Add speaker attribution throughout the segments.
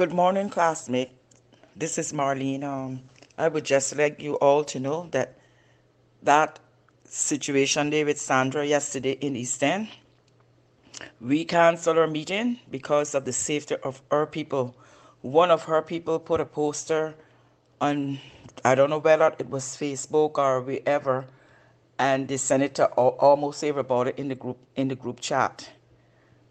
Speaker 1: Good morning, classmate. This is Marlene. Um, I would just like you all to know that that situation there with Sandra yesterday in East End, we canceled our meeting because of the safety of our people. One of her people put a poster on, I don't know whether it was Facebook or wherever, and the senator almost everybody in the group in the group chat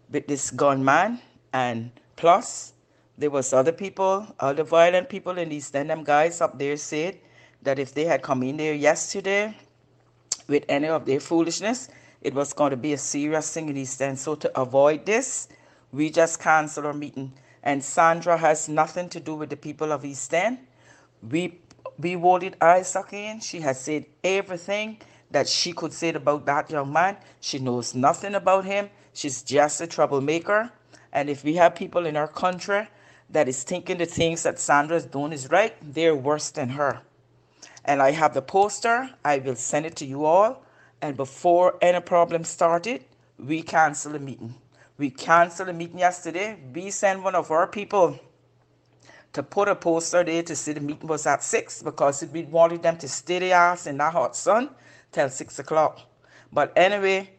Speaker 1: with this gunman and plus there was other people, other violent people in East End. Them guys up there said that if they had come in there yesterday with any of their foolishness, it was going to be a serious thing in East End. So to avoid this, we just canceled our meeting. And Sandra has nothing to do with the people of East End. We we voted Isaac in. She has said everything that she could say about that young man. She knows nothing about him. She's just a troublemaker. And if we have people in our country that is thinking the things that Sandra's doing is right, they're worse than her. And I have the poster. I will send it to you all. And before any problem started, we cancel the meeting. We canceled the meeting yesterday. We sent one of our people to put a poster there to say the meeting was at 6 because we wanted them to stay their ass in that hot sun till 6 o'clock. But anyway,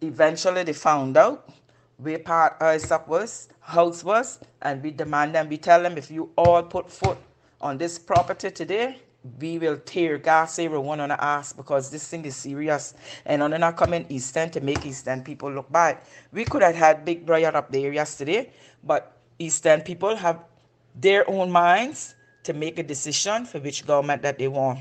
Speaker 1: eventually they found out where part Isaac was, house was, and we demand them, we tell them if you all put foot on this property today, we will tear gas everyone on the ass because this thing is serious. And on not coming East End to make East End people look bad. We could have had big riot up there yesterday, but East End people have their own minds to make a decision for which government that they want.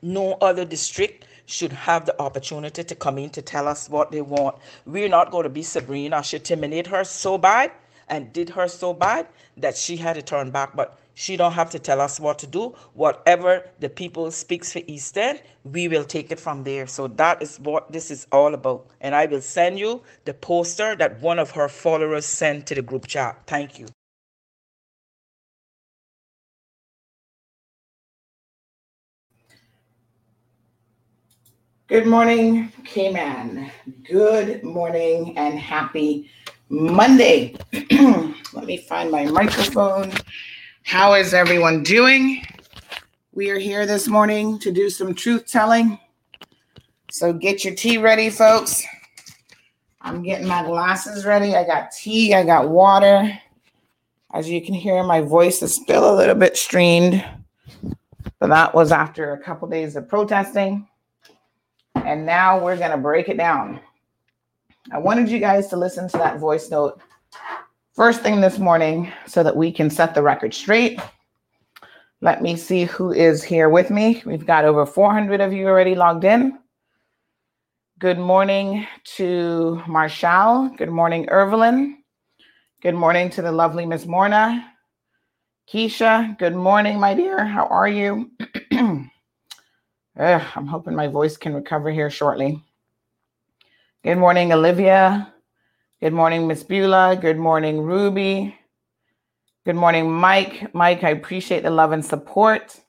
Speaker 1: No other district should have the opportunity to come in to tell us what they want. We're not going to be Sabrina. She terminate her so bad and did her so bad that she had to turn back. But she don't have to tell us what to do. Whatever the people speaks for East End, we will take it from there. So that is what this is all about. And I will send you the poster that one of her followers sent to the group chat. Thank you.
Speaker 2: Good morning, Cayman. Good morning and happy Monday. Let me find my microphone. How is everyone doing? We are here this morning to do some truth telling. So get your tea ready, folks. I'm getting my glasses ready. I got tea, I got water. As you can hear, my voice is still a little bit strained, but that was after a couple days of protesting. And now we're going to break it down. I wanted you guys to listen to that voice note first thing this morning so that we can set the record straight. Let me see who is here with me. We've got over 400 of you already logged in. Good morning to Marshall. Good morning, Evelyn. Good morning to the lovely Miss Morna. Keisha, good morning, my dear. How are you? Ugh, I'm hoping my voice can recover here shortly. Good morning, Olivia. Good morning, Miss Beulah. Good morning, Ruby. Good morning, Mike. Mike, I appreciate the love and support.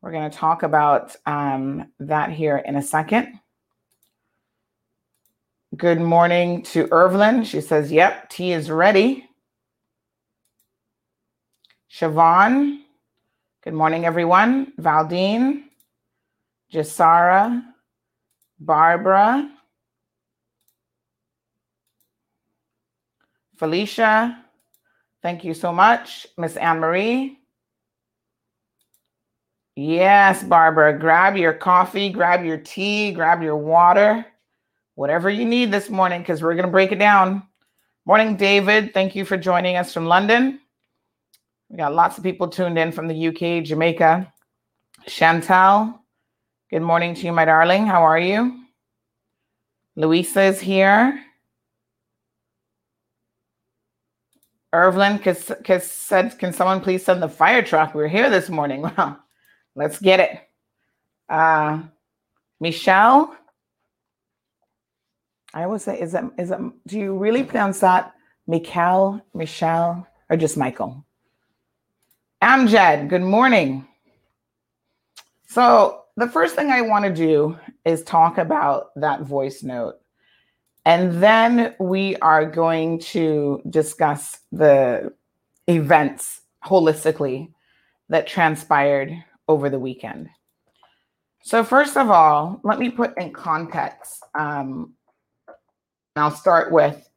Speaker 2: We're going to talk about um, that here in a second. Good morning to Irvlyn. She says, Yep, tea is ready. Siobhan. Good morning, everyone. Valdine. Jasara. Barbara. Felicia, thank you so much. Miss Anne Marie. Yes, Barbara, grab your coffee, grab your tea, grab your water, whatever you need this morning, because we're going to break it down. Morning, David. Thank you for joining us from London. We got lots of people tuned in from the UK, Jamaica. Chantal, good morning to you, my darling. How are you? Louisa is here. Irvlyn cause, said, can someone please send the fire truck? We're here this morning. Well, let's get it. Uh, Michelle. I always say, is it, is it, do you really pronounce that Michael, Michelle, or just Michael? Amjad, good morning. So the first thing I want to do is talk about that voice note and then we are going to discuss the events holistically that transpired over the weekend. So, first of all, let me put in context. Um, I'll start with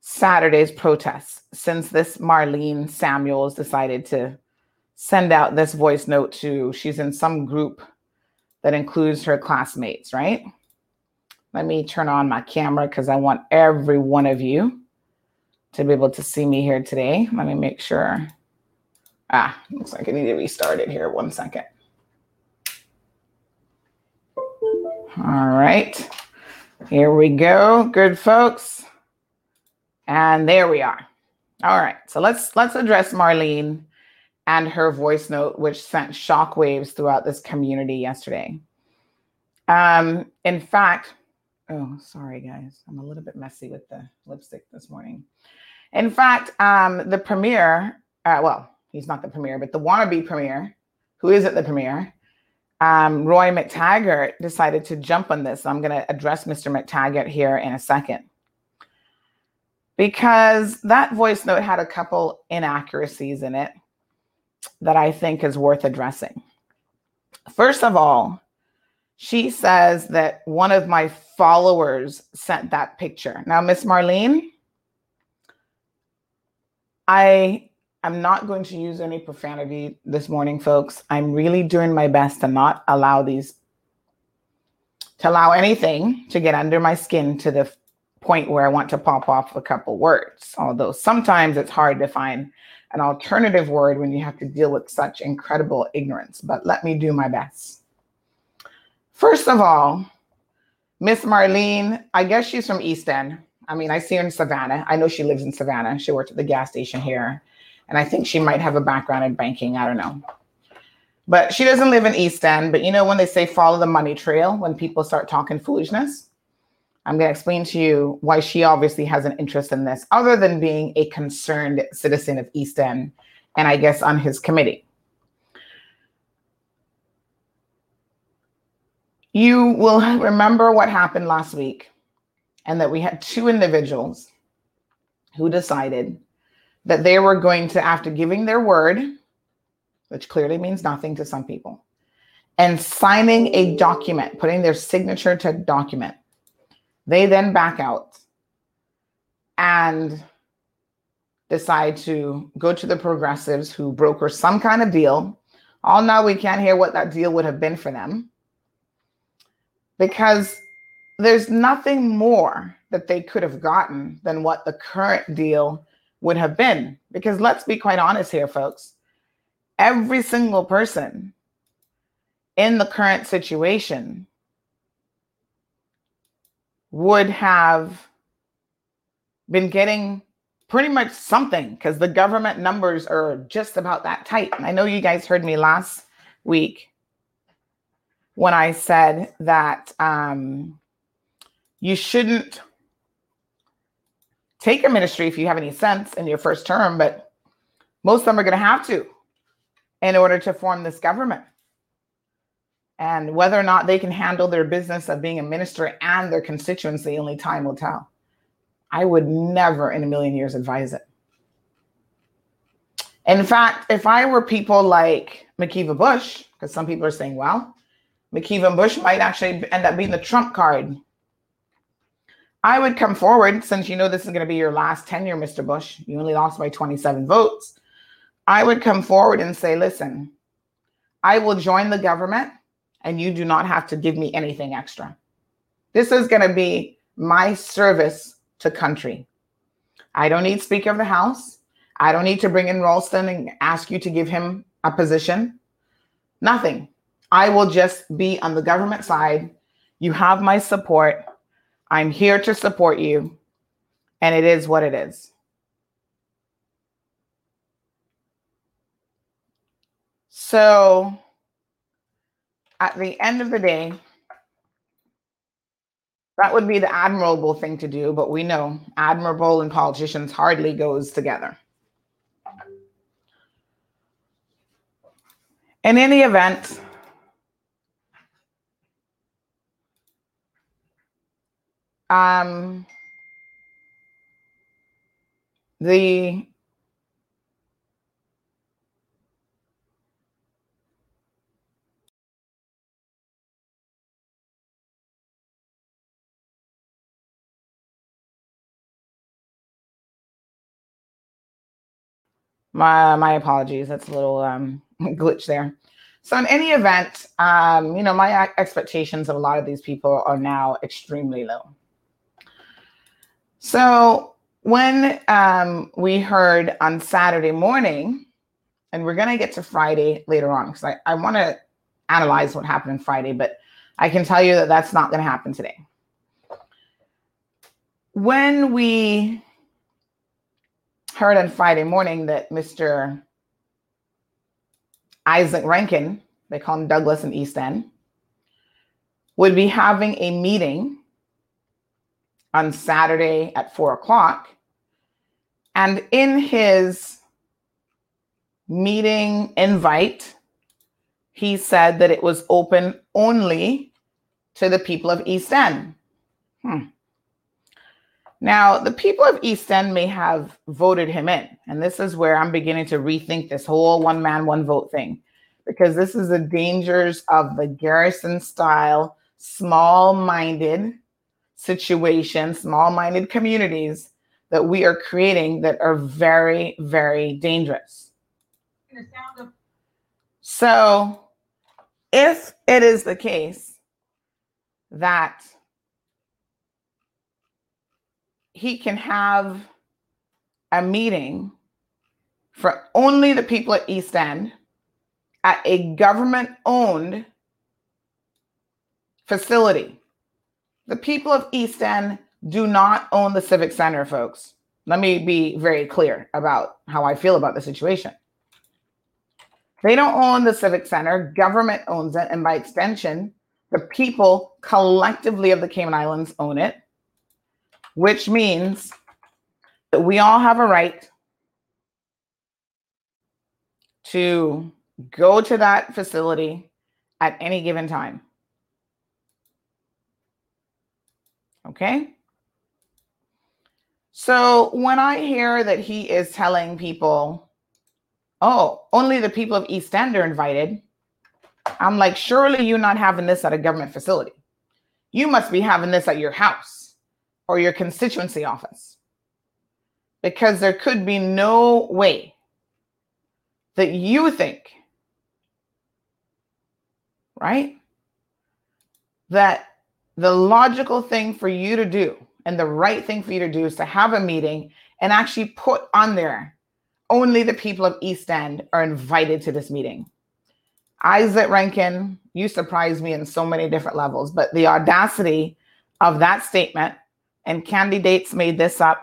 Speaker 2: Saturday's protests, since this Marlene Samuels decided to send out this voice note to, she's in some group that includes her classmates, right? Let me turn on my camera because I want every one of you to be able to see me here today. Let me make sure. Ah, looks like I need to restart it here. One second. All right. Here we go. Good folks. And there we are. All right. So let's let's address Marlene and her voice note, which sent shockwaves throughout this community yesterday. Um, in fact, Oh, sorry, guys. I'm a little bit messy with the lipstick this morning. In fact, um, the premier, uh, well, he's not the premier, but the wannabe premier, who is at the premier, um, Roy McTaggart decided to jump on this. I'm going to address Mr. McTaggart here in a second. Because that voice note had a couple inaccuracies in it that I think is worth addressing. First of all, she says that one of my followers sent that picture. Now, Miss Marlene, I am not going to use any profanity this morning, folks. I'm really doing my best to not allow these, to allow anything to get under my skin to the point where I want to pop off a couple words. Although sometimes it's hard to find an alternative word when you have to deal with such incredible ignorance, but let me do my best. First of all, Miss Marlene, I guess she's from East End. I mean, I see her in Savannah. I know she lives in Savannah. She worked at the gas station here. And I think she might have a background in banking. I don't know. But she doesn't live in East End. But you know, when they say follow the money trail, when people start talking foolishness, I'm going to explain to you why she obviously has an interest in this, other than being a concerned citizen of East End and I guess on his committee. You will remember what happened last week and that we had two individuals who decided that they were going to, after giving their word, which clearly means nothing to some people, and signing a document, putting their signature to a document, they then back out and decide to go to the progressives who broker some kind of deal. All now we can't hear what that deal would have been for them because there's nothing more that they could have gotten than what the current deal would have been. Because let's be quite honest here, folks. Every single person in the current situation would have been getting pretty much something because the government numbers are just about that tight. And I know you guys heard me last week when I said that um, you shouldn't take a ministry if you have any sense in your first term, but most of them are going to have to in order to form this government. And whether or not they can handle their business of being a minister and their constituency, only time will tell. I would never in a million years advise it. In fact, if I were people like McKeeva Bush, because some people are saying, well, McKeeva Bush might actually end up being the trump card I would come forward since you know this is going to be your last tenure, Mr. Bush. You only lost by 27 votes. I would come forward and say, listen, I will join the government and you do not have to give me anything extra. This is going to be my service to country. I don't need Speaker of the House. I don't need to bring in Ralston and ask you to give him a position. Nothing. I will just be on the government side. You have my support. I'm here to support you, and it is what it is. So, at the end of the day, that would be the admirable thing to do, but we know admirable and politicians hardly goes together. In any event, um, the my my apologies. That's a little um glitch there. So in any event um you know my expectations of a lot of these people are now extremely low so when um, we heard on Saturday morning, and we're going to get to Friday later on because I, I want to analyze what happened on Friday, but I can tell you that that's not going to happen today. When we heard on Friday morning that Mr. Isaac Rankine, they call him Douglas in East End, would be having a meeting on Saturday at four o'clock. And in his meeting invite, he said that it was open only to the people of East End. Hmm. Now, the people of East End may have voted him in. And this is where I'm beginning to rethink this whole one man, one vote thing, because this is the dangers of the Garrison style, small minded situation, small minded communities that we are creating that are very, very dangerous. So, if it is the case that he can have a meeting for only the people at East End at a government owned facility. The people of East End do not own the Civic Center, folks. Let me be very clear about how I feel about the situation. They don't own the Civic Center, government owns it, and by extension, the people collectively of the Cayman Islands own it, which means that we all have a right to go to that facility at any given time. Okay? So when I hear that he is telling people, oh, only the people of East End are invited, I'm like, surely you're not having this at a government facility. You must be having this at your house or your constituency office. Because there could be no way that you think, right? That the logical thing for you to do and the right thing for you to do is to have a meeting and actually put on there only the people of East End are invited to this meeting. Isaac Rankine, you surprised me in so many different levels, but the audacity of that statement, and candidates made this up,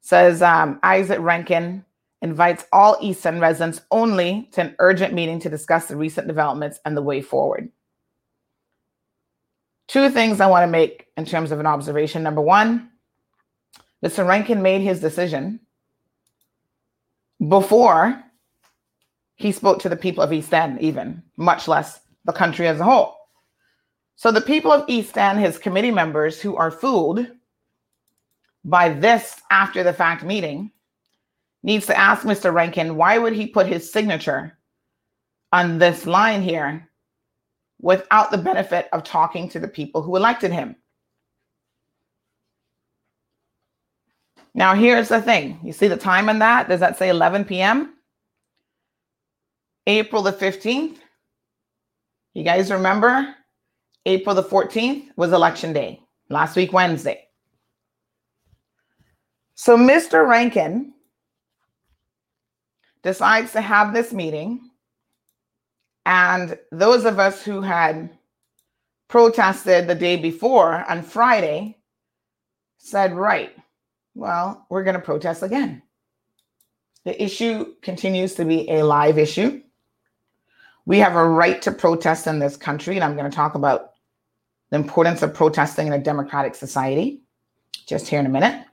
Speaker 2: says um, Isaac Rankine invites all East End residents only to an urgent meeting to discuss the recent developments and the way forward. Two things I want to make in terms of an observation. Number one, Mr. Rankine made his decision before he spoke to the people of East End, even much less the country as a whole. So the people of East End, his committee members who are fooled by this after the fact meeting, needs to ask Mr. Rankine why would he put his signature on this line here without the benefit of talking to the people who elected him. Now, here's the thing you see the time on that? Does that say 11 p.m.? April the 15th. You guys remember? April the 14th was election day, last week, Wednesday. So Mr. Rankine decides to have this meeting and those of us who had protested the day before on Friday said, right, well, we're going to protest again. The issue continues to be a live issue. We have a right to protest in this country, and I'm going to talk about the importance of protesting in a democratic society just here in a minute.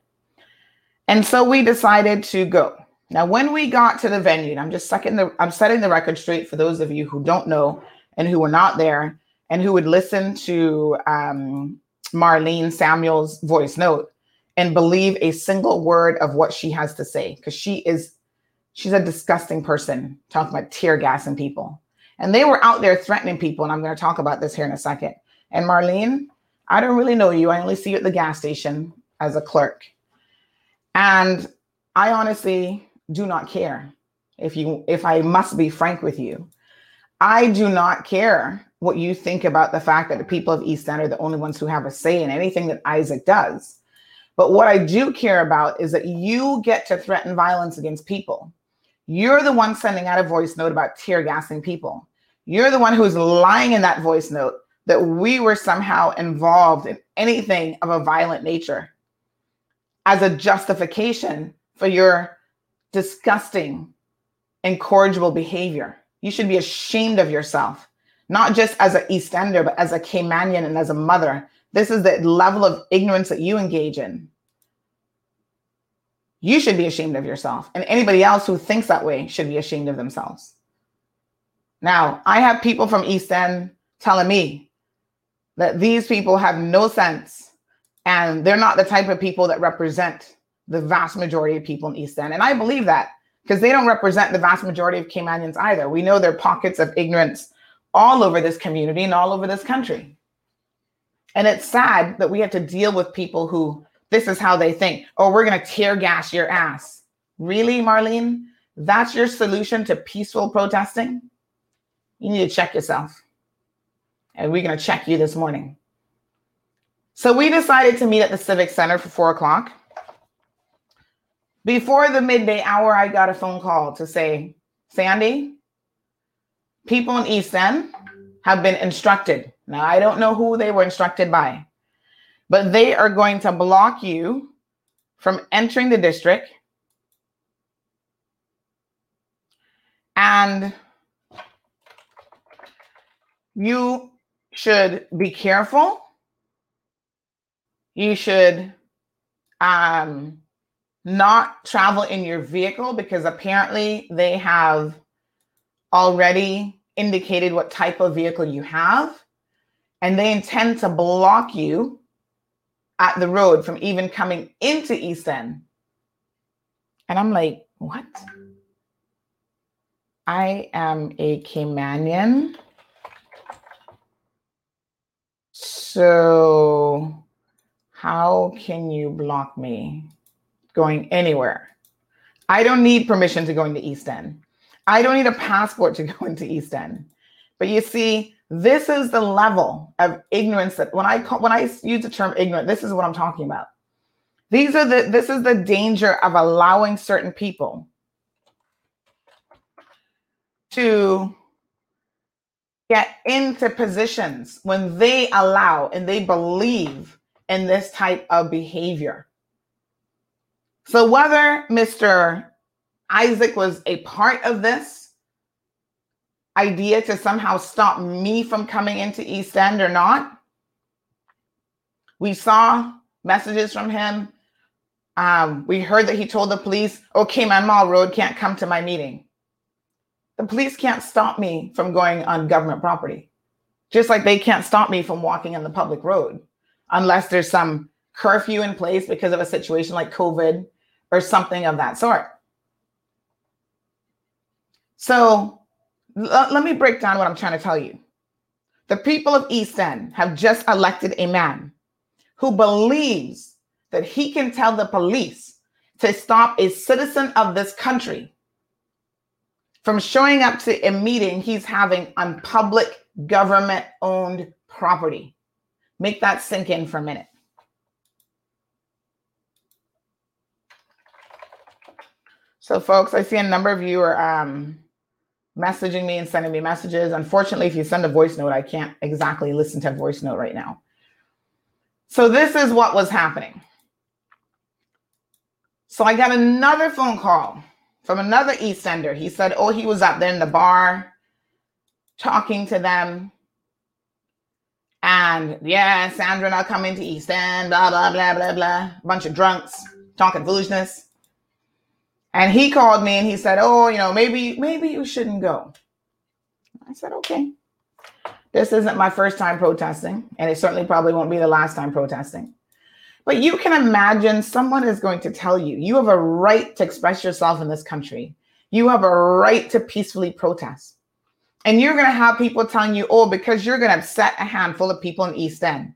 Speaker 2: And so we decided to go. Now, when we got to the venue, and I'm just second the I'm setting the record straight for those of you who don't know and who were not there and who would listen to um, Marlene Samuel's voice note and believe a single word of what she has to say because she is she's a disgusting person talking about tear gassing people. And they were out there threatening people and i'm going to talk about this here in a second. And marlene i don't really know you. I only see you at the gas station as a clerk. And i honestly do not care. If you if I must be frank with you, I do not care what you think about the fact that the people of East End are the only ones who have a say in anything that Isaac does. But what I do care about is that you get to threaten violence against people. You're the one sending out a voice note about tear gassing people. You're the one who's lying in that voice note that we were somehow involved in anything of a violent nature as a justification for your disgusting, incorrigible behavior. You should be ashamed of yourself, not just as an East Ender, but as a Caymanian and as a mother. This is the level of ignorance that you engage in. You should be ashamed of yourself. And anybody else who thinks that way should be ashamed of themselves. Now, I have people from East End telling me that these people have no sense and they're not the type of people that represent the vast majority of people in East End. And I believe that because they don't represent the vast majority of Caymanians either. We know there are pockets of ignorance all over this community and all over this country. And it's sad that we have to deal with people who this is how they think. Oh, we're going to tear gas your ass. Really, Marlene? That's your solution to peaceful protesting? You need to check yourself. And we're going to check you this morning. So we decided to meet at the Civic Center for four o'clock. Before the midday hour, I got a phone call to say, Sandy, people in East End have been instructed Now, I don't know who they were instructed by, but they are going to block you from entering the district. And you should be careful. You should um, not travel in your vehicle because apparently they have already indicated what type of vehicle you have and they intend to block you at the road from even coming into East End. And I'm like, what? I am a Caymanian. So, how can you block me going anywhere? I don't need permission to go into East End. I don't need a passport to go into East End. But you see, this is the level of ignorance that when I call, when I use the term ignorant, this is what I'm talking about. These are the this is the danger of allowing certain people to get into positions when they allow and they believe in this type of behavior. So whether Mr. Isaac was a part of this idea to somehow stop me from coming into East End or not. We saw messages from him. Um, we heard that he told the police, okay, my Marl Road can't come to my meeting. The police can't stop me from going on government property, just like they can't stop me from walking on the public road unless there's some curfew in place because of a situation like COVID or something of that sort. So L- let me break down what I'm trying to tell you. The people of East End have just elected a man who believes that he can tell the police to stop a citizen of this country from showing up to a meeting he's having on public government owned property. Make that sink in for a minute. So, folks, I see a number of you are um, messaging me and sending me messages. Unfortunately, if you send a voice note, I can't exactly listen to a voice note right now. So this is what was happening. So I got another phone call from another Eastender. He said, Oh, he was up there in the bar talking to them. And yeah, Sandra and I come into East End, blah, blah, blah, blah, blah. A bunch of drunks talking foolishness. And he called me and he said, "Oh, you know, maybe maybe you shouldn't go." I said, "Okay." This isn't my first time protesting, and it certainly probably won't be the last time protesting. But you can imagine someone is going to tell you, you have a right to express yourself in this country. You have a right to peacefully protest. And you're going to have people telling you, oh, because you're going to upset a handful of people in East End,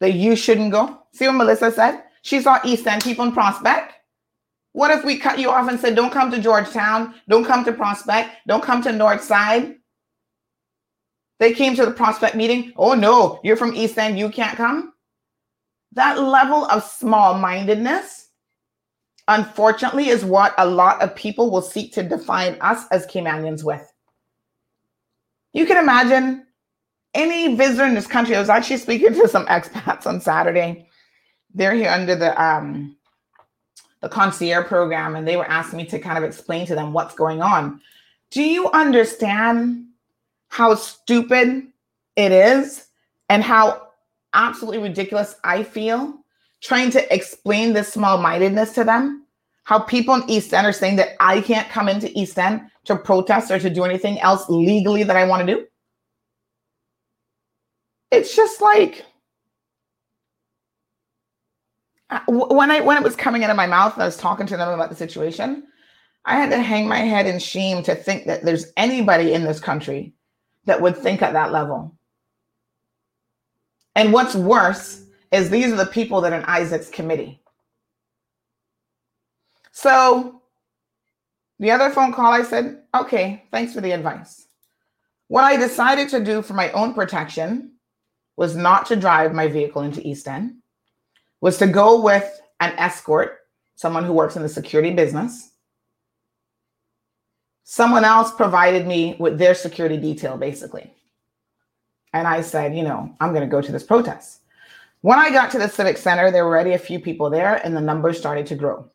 Speaker 2: that you shouldn't go. See what Melissa said? She saw East End people in Prospect. What if we cut you off and said, don't come to Georgetown, don't come to Prospect, don't come to North Side? They came to the Prospect meeting. Oh no, you're from East End, you can't come. That level of small mindedness, unfortunately, is what a lot of people will seek to define us as Caymanians with. You can imagine any visitor in this country. I was actually speaking to some expats on Saturday. They're here under the um, the concierge program and they were asking me to kind of explain to them what's going on. Do you understand how stupid it is and how absolutely ridiculous I feel trying to explain this small mindedness to them? How people in East End are saying that I can't come into East End to protest or to do anything else legally that I want to do? It's just like, when I when it was coming out of my mouth and I was talking to them about the situation, I had to hang my head in shame to think that there's anybody in this country that would think at that level. And what's worse is these are the people that are in Isaac's committee. So the other phone call, I said, okay, thanks for the advice. What I decided to do for my own protection was not to drive my vehicle into East End was to go with an escort, someone who works in the security business. Someone else provided me with their security detail, basically. And I said, you know, I'm going to go to this protest. When I got to the Civic Center, there were already a few people there and the numbers started to grow.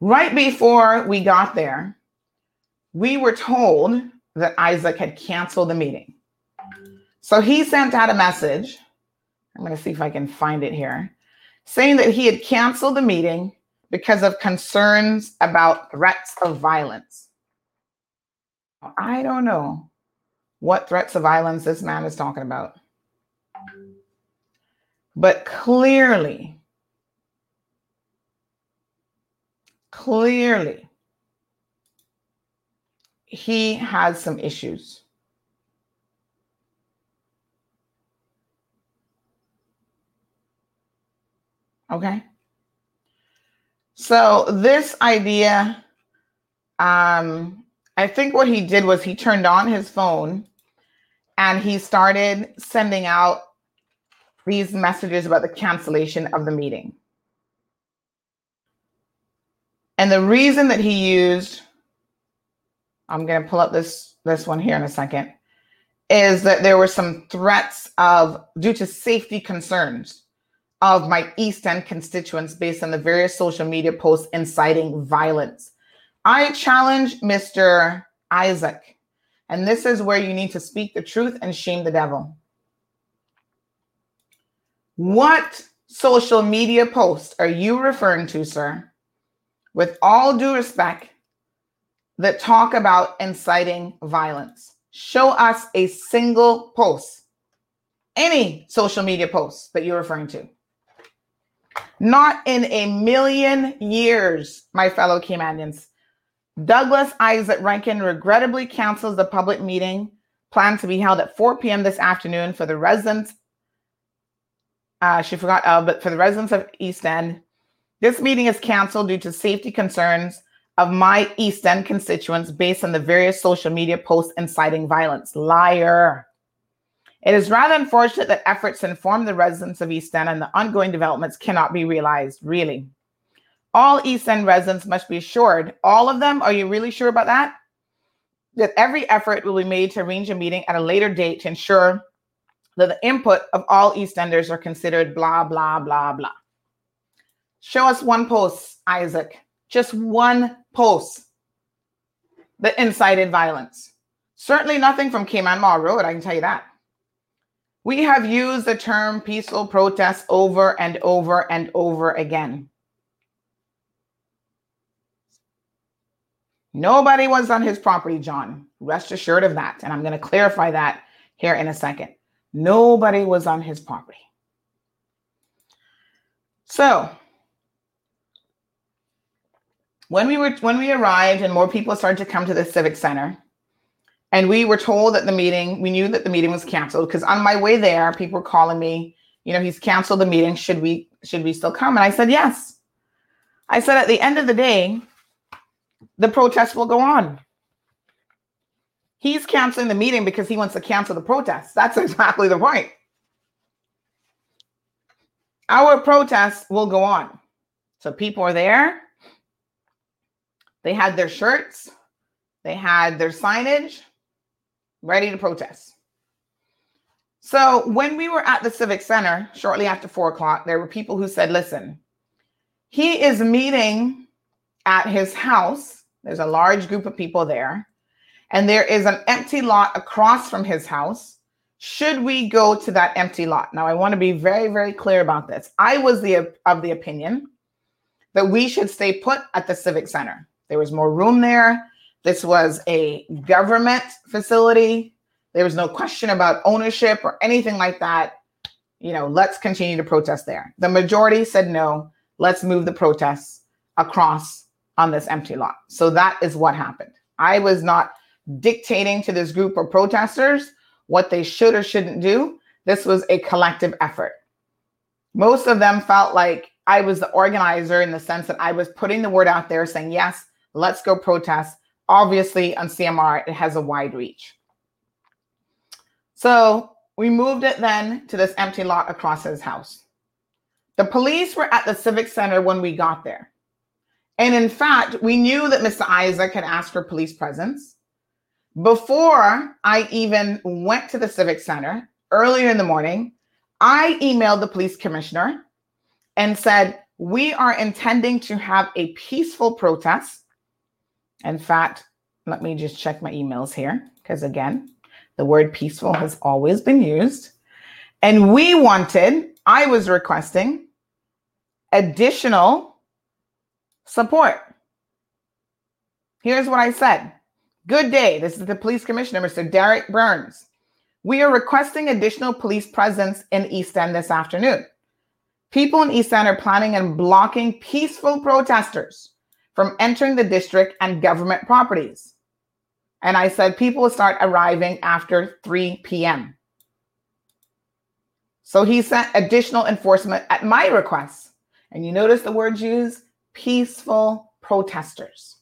Speaker 2: Right before we got there, we were told that Isaac had canceled the meeting. So he sent out a message. I'm going to see if I can find it here saying that he had canceled the meeting because of concerns about threats of violence. I don't know what threats of violence this man is talking about. But clearly, clearly, he has some issues. Okay. So this idea, um, I think what he did was he turned on his phone and he started sending out these messages about the cancellation of the meeting. And the reason that he used, I'm going to pull up this this one here in a second, is that there were some threats of due to safety concerns of my East End constituents based on the various social media posts inciting violence. I challenge Mr. Isaac, and this is where you need to speak the truth and shame the devil. What social media post are you referring to, sir? With all due respect, that talk about inciting violence. Show us a single post, any social media post that you're referring to. Not in a million years, my fellow Caymanians. Douglas Isaac Rankine regrettably cancels the public meeting planned to be held at 4 p.m. this afternoon for the residents. Uh, she forgot, uh, but for the residents of East End. This meeting is canceled due to safety concerns of my East End constituents based on the various social media posts inciting violence. Liar. It is rather unfortunate that efforts to inform the residents of East End and the ongoing developments cannot be realized, really. All East End residents must be assured, all of them, are you really sure about that? That every effort will be made to arrange a meeting at a later date to ensure that the input of all East Enders are considered blah, blah, blah, blah. Show us one post, Isaac. Just one post that incited violence. Certainly nothing from Cayman Marl Road, I can tell you that. We have used the term peaceful protest over and over and over again. Nobody was on his property, John. Rest assured of that. And I'm going to clarify that here in a second. Nobody was on his property. So, when we were when we arrived and more people started to come to the civic center, and we were told that the meeting, we knew that the meeting was canceled because on my way there, people were calling me, you know, he's canceled the meeting. Should we, should we still come? And I said, yes. I said, at the end of the day, the protest will go on. He's canceling the meeting because he wants to cancel the protest. That's exactly the point. Our protest will go on. So people are there. They had their shirts, they had their signage, ready to protest. So when we were at the Civic Center shortly after four o'clock, there were people who said, listen, he is meeting at his house. There's a large group of people there, and there is an empty lot across from his house. Should we go to that empty lot? Now, I want to be very, very clear about this. I was the of the opinion that we should stay put at the Civic Center. There was more room there. This was a government facility. There was no question about ownership or anything like that. You know, let's continue to protest there. The majority said no, let's move the protests across on this empty lot. So that is what happened. I was not dictating to this group of protesters what they should or shouldn't do. This was a collective effort. Most of them felt like I was the organizer in the sense that I was putting the word out there saying, yes, let's go protest. Obviously, on CMR, it has a wide reach. So we moved it then to this empty lot across his house. The police were at the Civic Center when we got there. And in fact, we knew that Mr. Isaac had asked for police presence. Before I even went to the Civic Center earlier in the morning, I emailed the police commissioner and said, We are intending to have a peaceful protest. In fact, let me just check my emails here because, again, the word peaceful has always been used. And we wanted, I was requesting additional support. Here's what I said Good day. This is the police commissioner, Mr. Derek Burns. We are requesting additional police presence in East End this afternoon. People in East End are planning and blocking peaceful protesters from entering the district and government properties. And I said people will start arriving after 3 p.m. So he sent additional enforcement at my request. And you notice the words used peaceful protesters.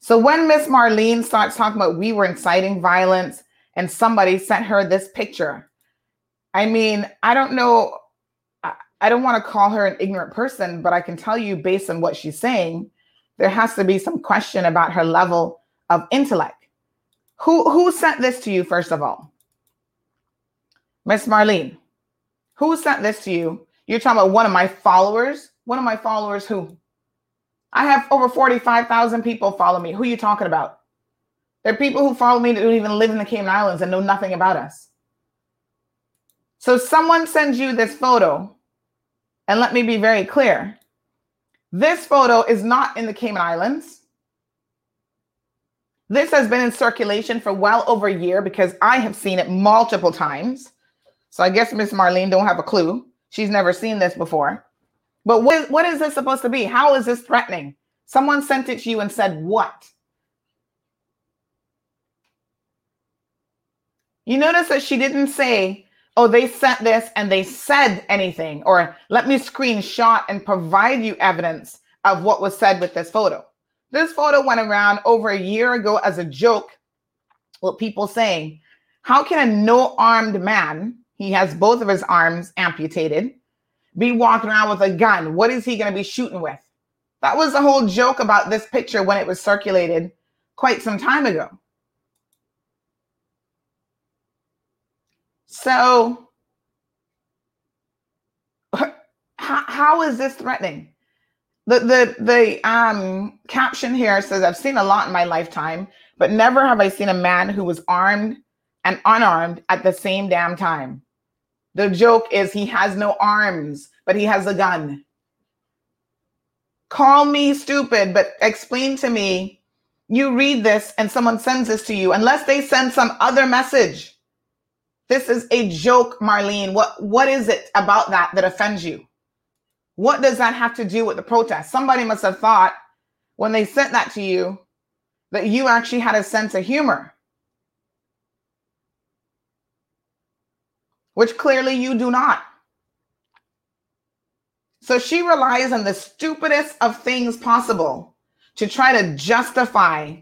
Speaker 2: So when Miss Marlene starts talking about we were inciting violence and somebody sent her this picture, I mean, I don't know. I don't want to call her an ignorant person, but I can tell you based on what she's saying, there has to be some question about her level of intellect. Who who sent this to you first of all? Miss Marlene. Who sent this to you? You're talking about one of my followers? One of my followers who? I have over 45,000 people follow me. Who are you talking about? There are people who follow me that don't even live in the Cayman Islands and know nothing about us. So someone sends you this photo, and let me be very clear. This photo is not in the Cayman Islands. This has been in circulation for well over a year because I have seen it multiple times. So I guess Miss Marlene don't have a clue. She's never seen this before. But what, what is this supposed to be? How is this threatening? Someone sent it to you and said what? You notice that she didn't say, oh, they sent this and they said anything, or let me screenshot and provide you evidence of what was said with this photo. This photo went around over a year ago as a joke with people saying, how can a no armed man, he has both of his arms amputated, be walking around with a gun? What is he going to be shooting with? That was the whole joke about this picture when it was circulated quite some time ago. So, how, how is this threatening? The, the the um caption here says I've seen a lot in my lifetime, but never have I seen a man who was armed and unarmed at the same damn time. The joke is he has no arms, but he has a gun. Call me stupid, but explain to me. You read this and someone sends this to you, unless they send some other message. This is a joke, Marlene. What what is it about that that offends you? What does that have to do with the protest? Somebody must have thought when they sent that to you that you actually had a sense of humor. which clearly you do not. So she relies on the stupidest of things possible to try to justify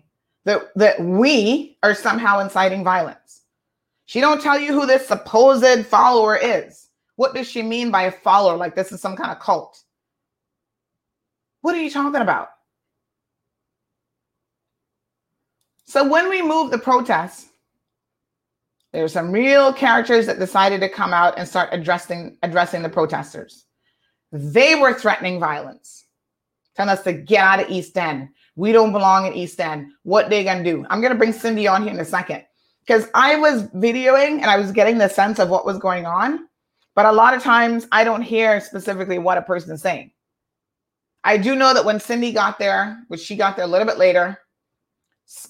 Speaker 2: that, that we are somehow inciting violence. She don't tell you who this supposed follower is. What does she mean by a follower? Like this is some kind of cult. What are you talking about? So when we move the protest, there were some real characters that decided to come out and start addressing addressing the protesters. They were threatening violence, telling us to get out of East End. We don't belong in East End. What they gonna do? I'm gonna bring Cindy on here in a second because I was videoing and I was getting the sense of what was going on, but a lot of times I don't hear specifically what a person is saying. I do know that when Cindy got there, which she got there a little bit later,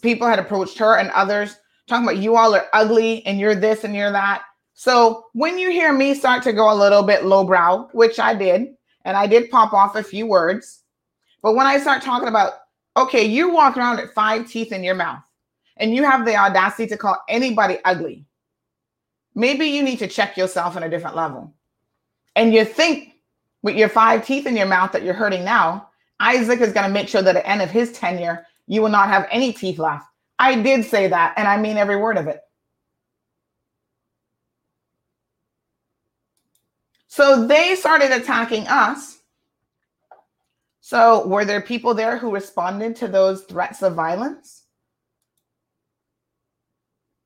Speaker 2: people had approached her and others talking about you all are ugly and you're this and you're that. So when you hear me start to go a little bit lowbrow, which I did, and I did pop off a few words, but when I start talking about, okay, you walk around at five teeth in your mouth and you have the audacity to call anybody ugly, maybe you need to check yourself on a different level. And you think with your five teeth in your mouth that you're hurting now, Isaac is going to make sure that at the end of his tenure, you will not have any teeth left. I did say that, and I mean every word of it. So they started attacking us. So, were there people there who responded to those threats of violence?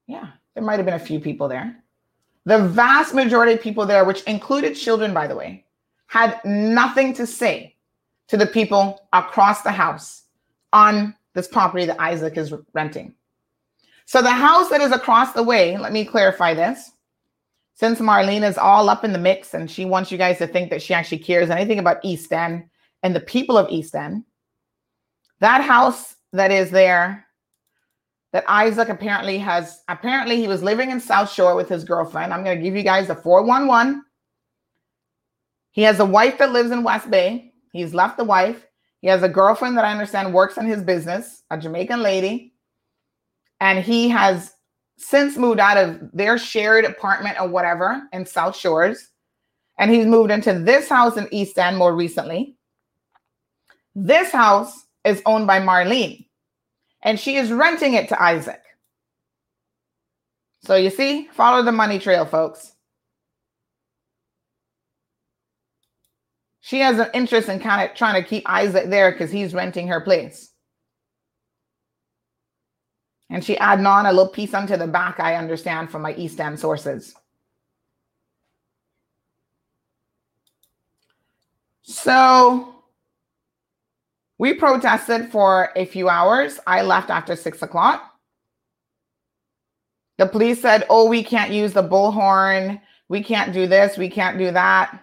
Speaker 2: Yeah, there might have been a few people there. The vast majority of people there, which included children, by the way, had nothing to say to the people across the house on this property that Isaac is renting. So the house that is across the way, let me clarify this. Since Marlene is all up in the mix and she wants you guys to think that she actually cares anything about East End and the people of East End, that house that is there that Isaac apparently has apparently he was living in South Shore with his girlfriend. I'm going to give you guys the 411. He has a wife that lives in West Bay. He's left the wife. He has a girlfriend that I understand works in his business, a Jamaican lady. And he has since moved out of their shared apartment or whatever in South Shores. And he's moved into this house in East End more recently. This house is owned by Marlene, and she is renting it to Isaac. So you see, follow the money trail, folks. She has an interest in kind of trying to keep Isaac there because he's renting her place. And she added on a little piece onto the back, I understand from my East End sources. So we protested for a few hours. I left after six o'clock. The police said, oh, we can't use the bullhorn. We can't do this. We can't do that.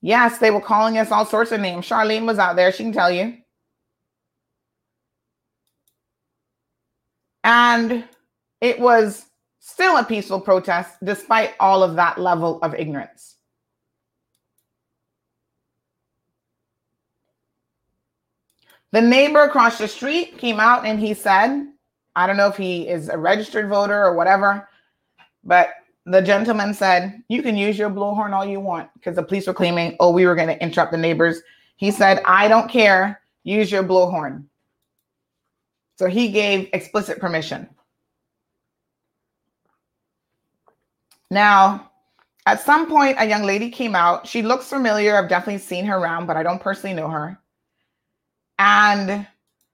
Speaker 2: Yes, they were calling us all sorts of names. Charlene was out there. She can tell you. And it was still a peaceful protest despite all of that level of ignorance. The neighbor across the street came out and he said, I don't know if he is a registered voter or whatever, but the gentleman said, You can use your blowhorn all you want because the police were claiming, Oh, we were going to interrupt the neighbors. He said, I don't care. Use your blowhorn. So he gave explicit permission. Now, at some point, a young lady came out. She looks familiar. I've definitely seen her around, but I don't personally know her. And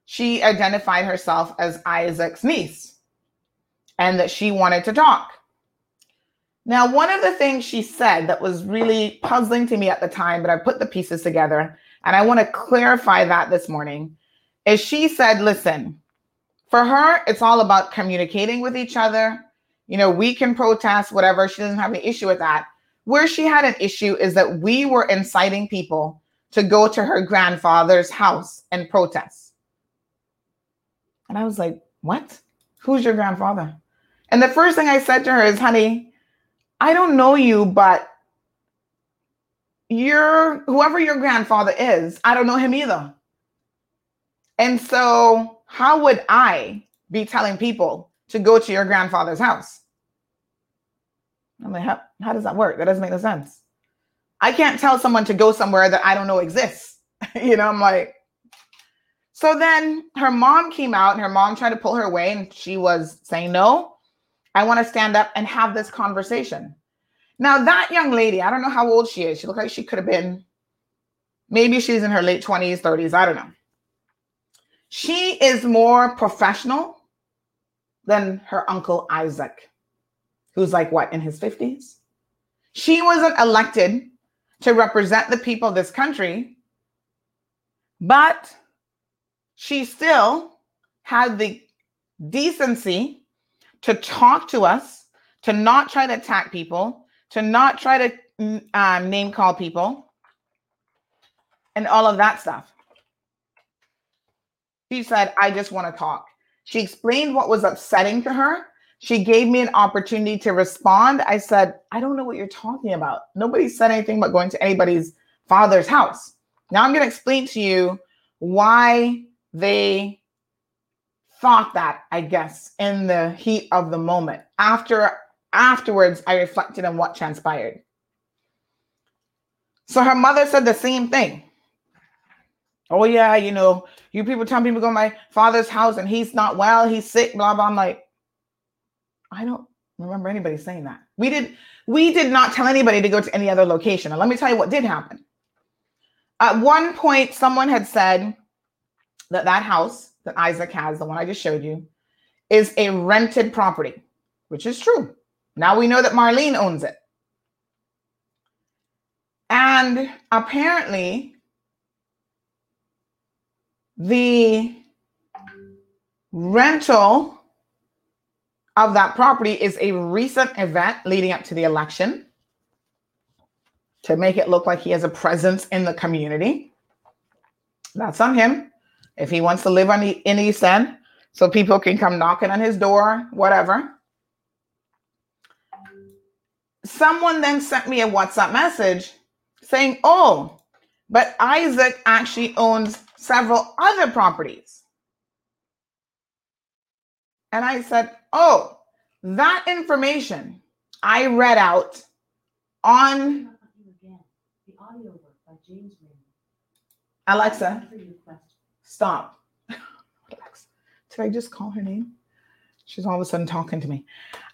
Speaker 2: she identified herself as Isaac's niece and that she wanted to talk. Now, one of the things she said that was really puzzling to me at the time, but I put the pieces together and I want to clarify that this morning, is she said, listen, for her, it's all about communicating with each other. You know, we can protest, whatever. She doesn't have an issue with that. Where she had an issue is that we were inciting people to go to her grandfather's house and protest. And I was like, what? Who's your grandfather? And the first thing I said to her is, honey, I don't know you, but your whoever your grandfather is, I don't know him either. And so, how would I be telling people to go to your grandfather's house? I'm like, how, how does that work? That doesn't make no sense. I can't tell someone to go somewhere that I don't know exists. you know, I'm like, so then her mom came out and her mom tried to pull her away and she was saying, no, I want to stand up and have this conversation. Now, that young lady, I don't know how old she is. She looked like she could have been, maybe she's in her late 20s, 30s. I don't know. She is more professional than her uncle Isaac, who's like what, in his 50s? She wasn't elected to represent the people of this country, but she still had the decency to talk to us, to not try to attack people, to not try to mm, um, name call people, and all of that stuff. She said, I just want to talk. She explained what was upsetting to her she gave me an opportunity to respond. I said, I don't know what you're talking about. Nobody said anything about going to anybody's father's house. Now I'm going to explain to you why they thought that, I guess, in the heat of the moment. After afterwards, I reflected on what transpired. So her mother said the same thing. Oh, yeah, you know, you people tell people go to my father's house and he's not well, he's sick, blah, blah. I'm like, I don't remember anybody saying that. We did we did not tell anybody to go to any other location. And let me tell you what did happen. At one point, someone had said that that house that Isaac has, the one I just showed you, is a rented property, which is true. Now we know that Marlene owns it. And apparently, the rental of that property is a recent event leading up to the election to make it look like he has a presence in the community. That's on him. If he wants to live on the, in East End, so people can come knocking on his door, whatever. Someone then sent me a WhatsApp message saying, Oh, but Isaac actually owns several other properties. And I said, Oh, that information I read out on Alexa, stop. Alexa, did I just call her name? She's all of a sudden talking to me.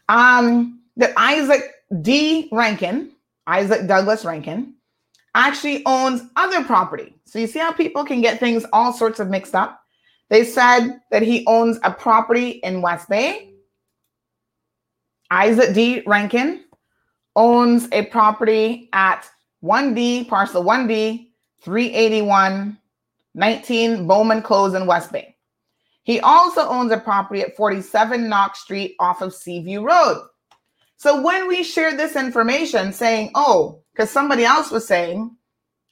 Speaker 2: Um, that Isaac D. Rankine, Isaac Douglas Rankine, actually owns other property. So you see how people can get things all sorts of mixed up. They said that he owns a property in West Bay. Isaac D. Rankine owns a property at 1D, parcel 1D, 381, 19 Bowman Close in West Bay. He also owns a property at 47 Knox Street off of Seaview Road. So when we shared this information saying, oh, because somebody else was saying,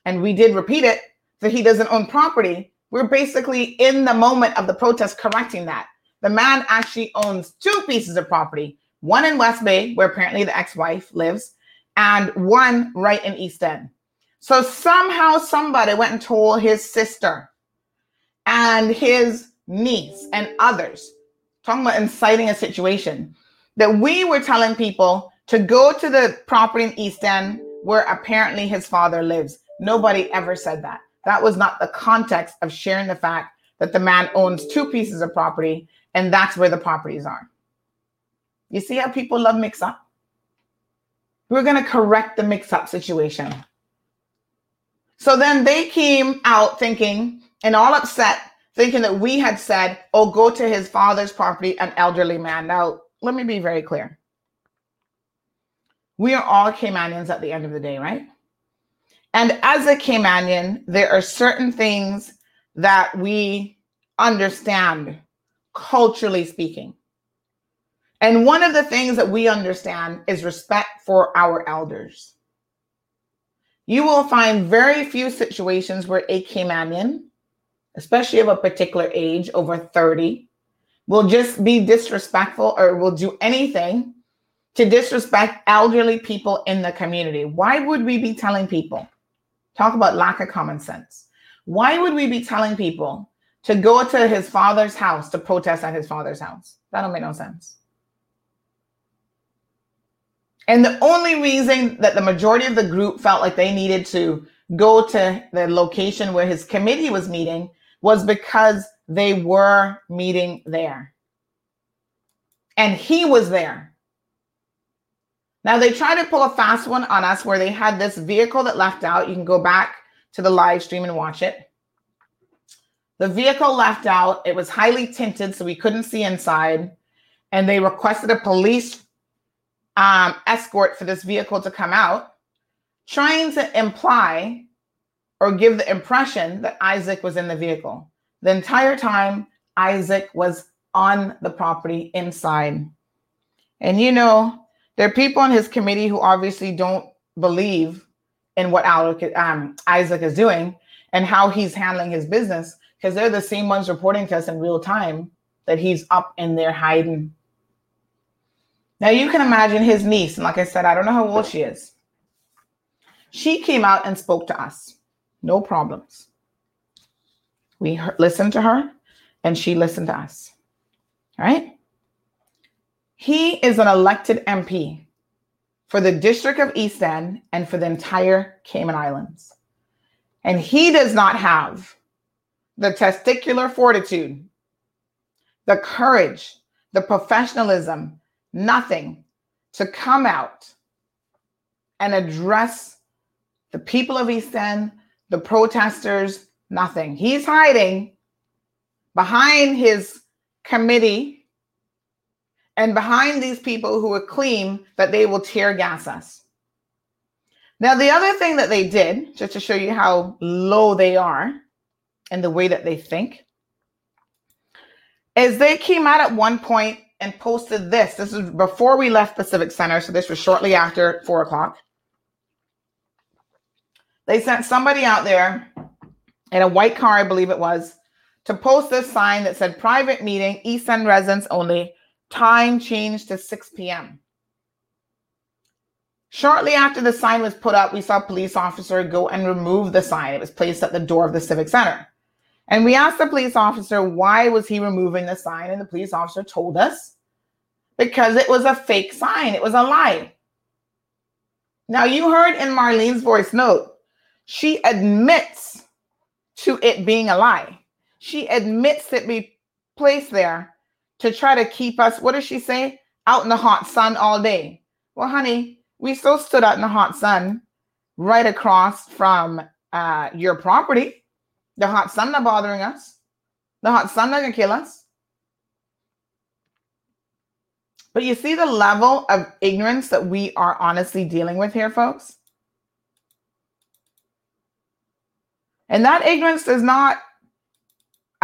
Speaker 2: and we did repeat it, that he doesn't own property, we're basically in the moment of the protest correcting that. The man actually owns two pieces of property one in West Bay, where apparently the ex wife lives, and one right in East End. So somehow somebody went and told his sister and his niece and others, talking about inciting a situation, that we were telling people to go to the property in East End where apparently his father lives. Nobody ever said that. That was not the context of sharing the fact that the man owns two pieces of property and that's where the properties are. You see how people love mix up? We're going to correct the mix up situation. So then they came out thinking and all upset, thinking that we had said, oh, go to his father's property, an elderly man. Now, let me be very clear. We are all Caymanians at the end of the day, right? And as a Caymanian, there are certain things that we understand culturally speaking. And one of the things that we understand is respect for our elders. You will find very few situations where a Caymanian, especially of a particular age, over 30, will just be disrespectful or will do anything to disrespect elderly people in the community. Why would we be telling people? Talk about lack of common sense. Why would we be telling people to go to his father's house to protest at his father's house? That don't make no sense. And the only reason that the majority of the group felt like they needed to go to the location where his committee was meeting was because they were meeting there. And he was there. Now they tried to pull a fast one on us where they had this vehicle that left out. You can go back to the live stream and watch it. The vehicle left out. It was highly tinted, so we couldn't see inside. And they requested a police um, escort for this vehicle to come out, trying to imply or give the impression that Isaac was in the vehicle. The entire time, Isaac was on the property inside. And you know, there are people on his committee who obviously don't believe in what um, Isaac is doing and how he's handling his business because they're the same ones reporting to us in real time that he's up in there hiding. Now you can imagine his niece, and like I said, I don't know how old she is. She came out and spoke to us, no problems. We listened to her, and she listened to us. All right. He is an elected MP for the District of East End and for the entire Cayman Islands. And he does not have the testicular fortitude, the courage, the professionalism, nothing to come out and address the people of East End, the protesters, nothing. He's hiding behind his committee and behind these people who would claim that they will tear gas us. Now, the other thing that they did, just to show you how low they are and the way that they think, is they came out at one point and posted this. This is before we left Civic Center, so this was shortly after four o'clock. They sent somebody out there in a white car, I believe it was, to post this sign that said private meeting, East End residents only, time changed to 6 p.m. Shortly after the sign was put up, we saw a police officer go and remove the sign. It was placed at the door of the Civic Center. And we asked the police officer why was he removing the sign and the police officer told us because it was a fake sign. It was a lie. Now you heard in Marlene's voice note, she admits to it being a lie. She admits it be placed there to try to keep us, what does she say? Out in the hot sun all day. Well, honey, we still stood out in the hot sun right across from uh, your property. The hot sun not bothering us. The hot sun not gonna kill us. But you see the level of ignorance that we are honestly dealing with here, folks? And that ignorance does not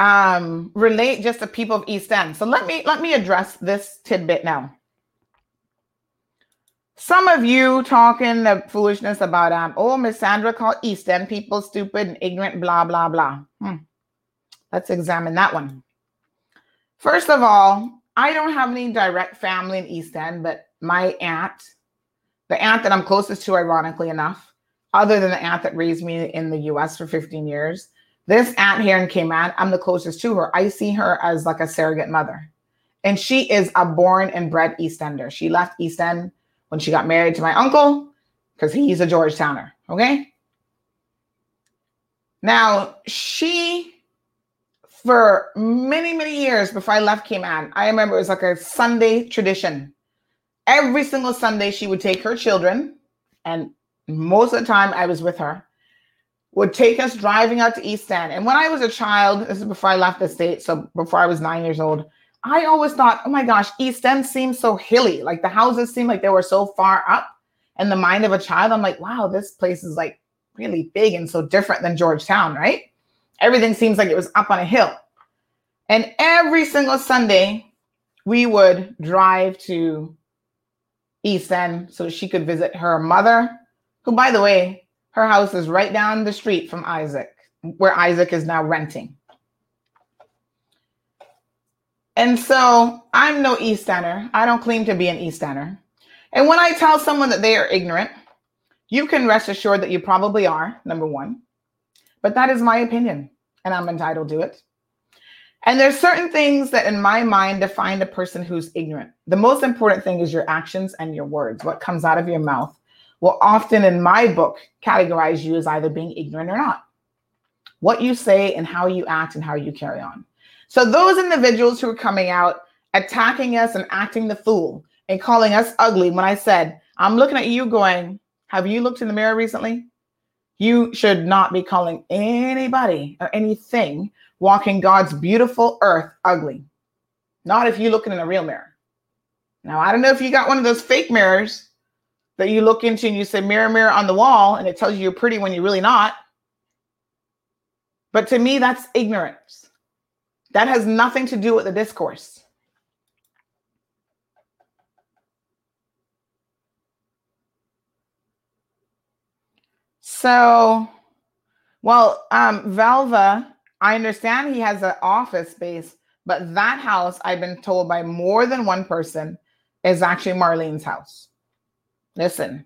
Speaker 2: um, relate just to people of East End. So let me let me address this tidbit now. Some of you talking the foolishness about um, oh, Miss Sandra called East End people stupid and ignorant, blah blah blah. Hmm. Let's examine that one. First of all, I don't have any direct family in East End, but my aunt, the aunt that I'm closest to, ironically enough, other than the aunt that raised me in the US for 15 years, this aunt here in Cayman, I'm the closest to her. I see her as like a surrogate mother. And she is a born and bred East Ender. She left East End when she got married to my uncle because he's a Georgetowner. Okay. Now, she, for many, many years before I left Cayman, I remember it was like a Sunday tradition. Every single Sunday, she would take her children, and most of the time I was with her would take us driving out to East End. And when I was a child, this is before I left the state, so before I was nine years old, I always thought, oh my gosh, East End seems so hilly. Like the houses seemed like they were so far up in the mind of a child. I'm like, wow, this place is like really big and so different than Georgetown, right? Everything seems like it was up on a hill. And every single Sunday, we would drive to East End so she could visit her mother, who, by the way, her house is right down the street from Isaac, where Isaac is now renting. And so I'm no East Ender. I don't claim to be an East Ender. And when I tell someone that they are ignorant, you can rest assured that you probably are, number one. But that is my opinion, and I'm entitled to it. And there's certain things that in my mind define a person who's ignorant. The most important thing is your actions and your words, what comes out of your mouth will often, in my book, categorize you as either being ignorant or not. What you say and how you act and how you carry on. So, those individuals who are coming out attacking us and acting the fool and calling us ugly, when I said, I'm looking at you going, Have you looked in the mirror recently? You should not be calling anybody or anything walking God's beautiful earth ugly. Not if you're looking in a real mirror. Now, I don't know if you got one of those fake mirrors that you look into and you say mirror mirror on the wall and it tells you you're pretty when you're really not. But to me that's ignorance. That has nothing to do with the discourse. So well um valva i understand he has an office space but that house i've been told by more than one person is actually marlene's house Listen,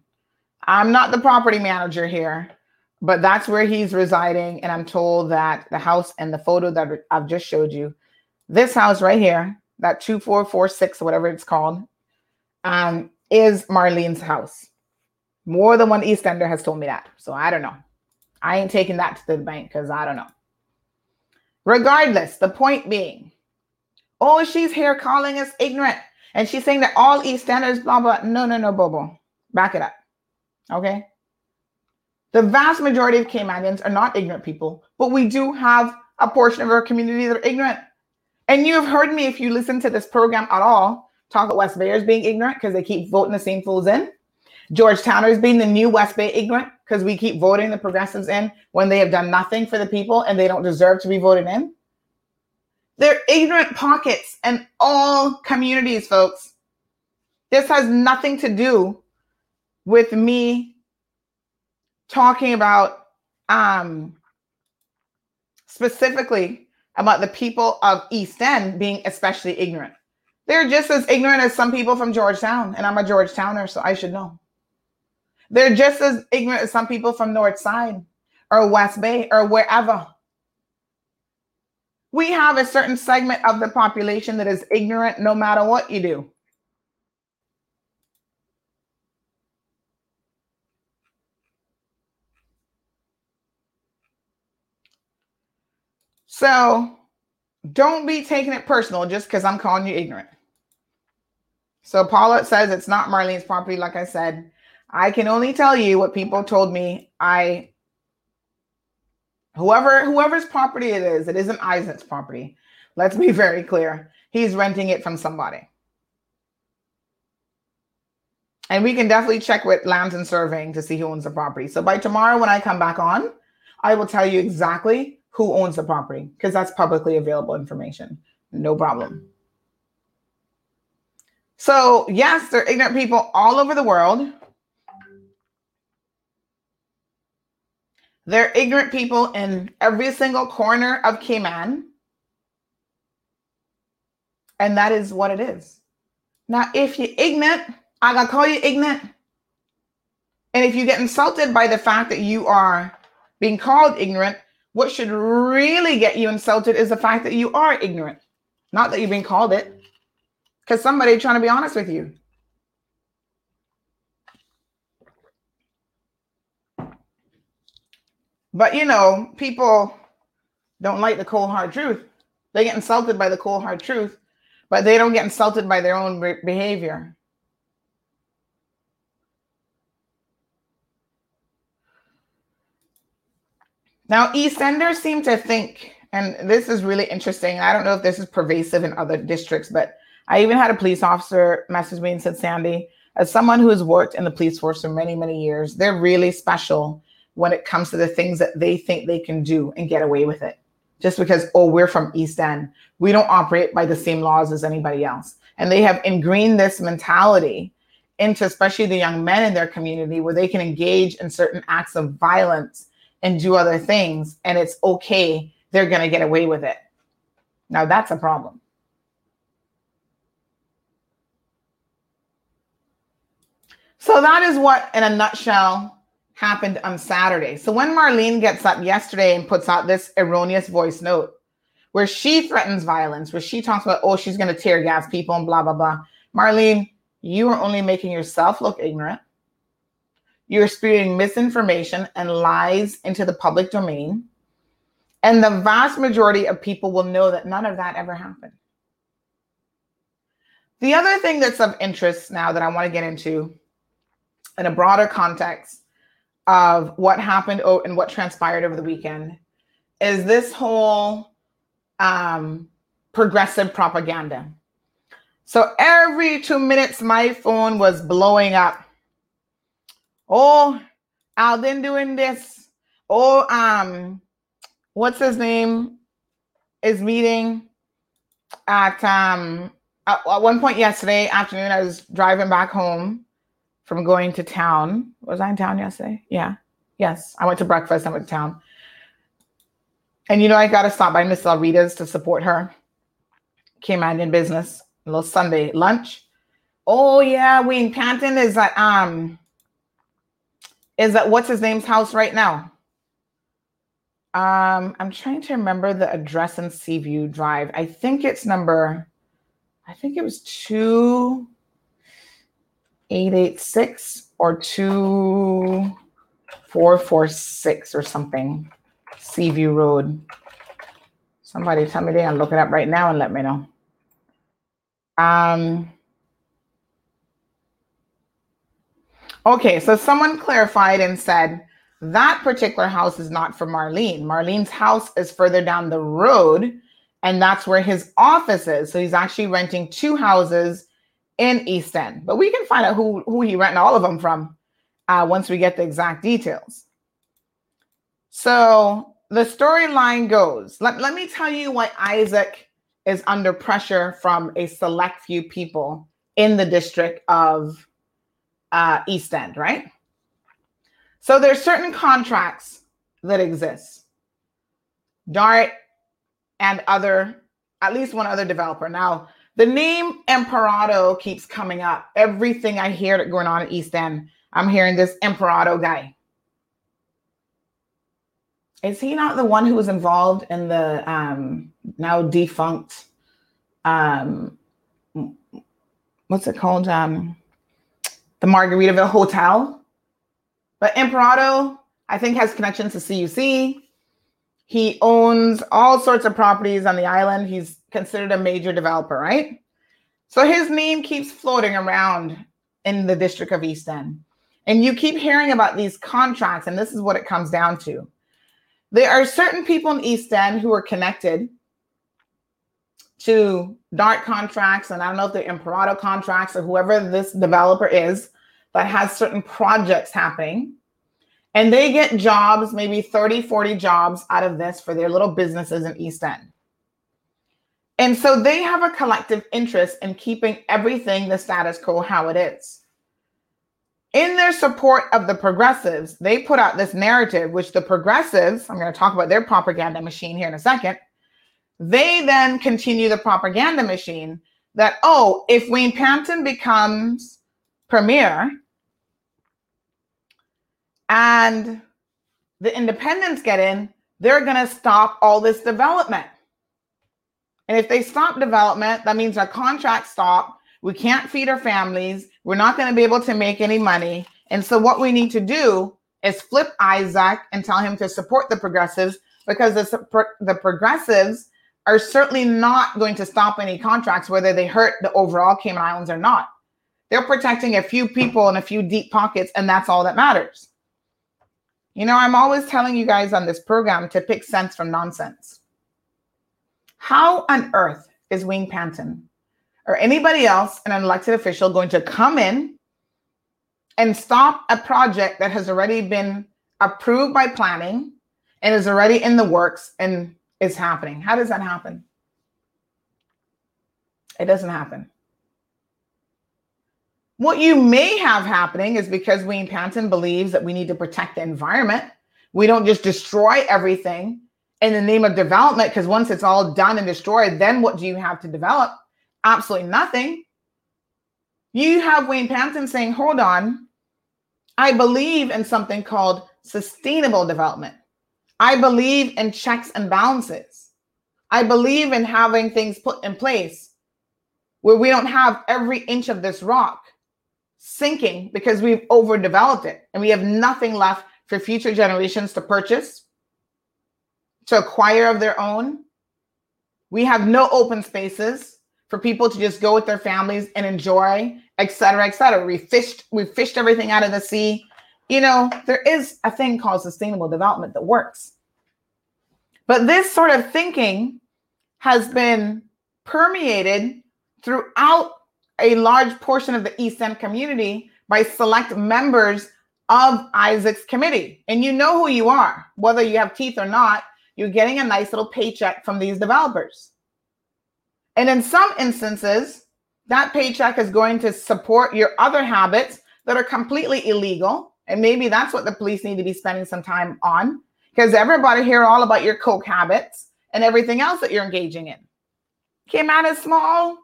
Speaker 2: I'm not the property manager here, but that's where he's residing. And I'm told that the house and the photo that I've just showed you, this house right here, that 2446 or whatever it's called, um, is Marlene's house. More than one East Ender has told me that. So I don't know. I ain't taking that to the bank because I don't know. Regardless, the point being, oh, she's here calling us ignorant. And she's saying that all East Enders, blah, blah. No, no, no, Bobo. Back it up. Okay. The vast majority of Caymanians are not ignorant people, but we do have a portion of our community that are ignorant. And you have heard me, if you listen to this program at all, talk about West Bayers being ignorant because they keep voting the same fools in. Georgetowners being the new West Bay ignorant because we keep voting the progressives in when they have done nothing for the people and they don't deserve to be voted in. They're ignorant pockets in all communities, folks. This has nothing to do with me talking about um, specifically about the people of East End being especially ignorant. They're just as ignorant as some people from Georgetown, and I'm a Georgetowner, so I should know. They're just as ignorant as some people from North Side or West Bay or wherever. We have a certain segment of the population that is ignorant no matter what you do. So don't be taking it personal just because I'm calling you ignorant. So Paula says it's not Marlene's property, like I said. I can only tell you what people told me. I whoever whoever's property it is, it isn't Isaac's property. Let's be very clear. He's renting it from somebody. And we can definitely check with lands and surveying to see who owns the property. So by tomorrow, when I come back on, I will tell you exactly who owns the property because that's publicly available information. No problem. So, yes, there are ignorant people all over the world. There are ignorant people in every single corner of Cayman. And that is what it is. Now, if you're ignorant, I gotta call you ignorant. And if you get insulted by the fact that you are being called ignorant, what should really get you insulted is the fact that you are ignorant, not that you've been called it. Because somebody trying to be honest with you. But you know, people don't like the cold hard truth. They get insulted by the cold hard truth, but they don't get insulted by their own behavior. Now, EastEnders seem to think, and this is really interesting. I don't know if this is pervasive in other districts, but I even had a police officer message me and said, Sandy, as someone who has worked in the police force for many, many years, they're really special when it comes to the things that they think they can do and get away with it. Just because, oh, we're from East End, we don't operate by the same laws as anybody else. And they have ingrained this mentality into especially the young men in their community where they can engage in certain acts of violence and do other things and it's okay they're going to get away with it. Now that's a problem. So that is what in a nutshell happened on saturday. So when marlene gets up yesterday and puts out this erroneous voice note where she threatens violence where she talks about oh she's going to tear gas people and blah blah blah marlene you are only making yourself look ignorant you're spewing misinformation and lies into the public domain. And the vast majority of people will know that none of that ever happened. The other thing that's of interest now that I want to get into in a broader context of what happened and what transpired over the weekend is this whole um, progressive propaganda. So every two minutes, my phone was blowing up Oh, Alden doing this. Oh, um, what's his name? Is meeting at um at, at one point yesterday afternoon. I was driving back home from going to town. Was I in town yesterday? Yeah. Yes. I went to breakfast. I went to town. And you know, I got to stop by Miss Alrita's to support her. Came out in business. A little Sunday lunch. Oh yeah, Wayne Panton is at um is that what's his name's house right now? Um, I'm trying to remember the address in Seaview Drive. I think it's number, I think it was two eight eight six or two four four six or something. Seaview Road. Somebody tell me they and look it up right now and let me know. Um Okay, so someone clarified and said that particular house is not for Marlene. Marlene's house is further down the road, and that's where his office is. So he's actually renting two houses in East End. But we can find out who, who he rented all of them from uh, once we get the exact details. So the storyline goes let, let me tell you why Isaac is under pressure from a select few people in the district of uh, East End, right? So there's certain contracts that exist. Dart and other, at least one other developer. Now, the name Imparato keeps coming up. Everything I hear that going on at East End, I'm hearing this Imparato guy. Is he not the one who was involved in the um, now defunct um, what's it called? Um, the Margaritaville Hotel. But Imparato, I think, has connections to CUC. He owns all sorts of properties on the island. He's considered a major developer, right? So his name keeps floating around in the district of East End. And you keep hearing about these contracts, and this is what it comes down to. There are certain people in East End who are connected to Dart contracts, and I don't know if they're Imparato contracts or whoever this developer is that has certain projects happening. And they get jobs, maybe 30, 40 jobs out of this for their little businesses in East End. And so they have a collective interest in keeping everything the status quo how it is. In their support of the progressives, they put out this narrative, which the progressives, I'm going to talk about their propaganda machine here in a second, they then continue the propaganda machine that, oh, if Wayne Panton becomes premier and the independents get in, they're going to stop all this development. And if they stop development, that means our contracts stop. We can't feed our families. We're not going to be able to make any money. And so, what we need to do is flip Isaac and tell him to support the progressives because the, the progressives are certainly not going to stop any contracts, whether they hurt the overall Cayman Islands or not. They're protecting a few people in a few deep pockets, and that's all that matters. You know, I'm always telling you guys on this program to pick sense from nonsense. How on earth is Wayne Panton or anybody else, an elected official, going to come in and stop a project that has already been approved by planning and is already in the works and is happening. How does that happen? It doesn't happen. What you may have happening is because Wayne Panton believes that we need to protect the environment. We don't just destroy everything in the name of development, because once it's all done and destroyed, then what do you have to develop? Absolutely nothing. You have Wayne Panton saying, hold on, I believe in something called sustainable development. I believe in checks and balances. I believe in having things put in place where we don't have every inch of this rock sinking because we've overdeveloped it and we have nothing left for future generations to purchase, to acquire of their own. We have no open spaces for people to just go with their families and enjoy, et cetera, et cetera. We fished, we fished everything out of the sea you know, there is a thing called sustainable development that works. But this sort of thinking has been permeated throughout a large portion of the East End community by select members of Isaac's committee. And you know who you are, whether you have teeth or not, you're getting a nice little paycheck from these developers. And in some instances, that paycheck is going to support your other habits that are completely illegal and maybe that's what the police need to be spending some time on because everybody hear all about your coke habits and everything else that you're engaging in. Came out as small.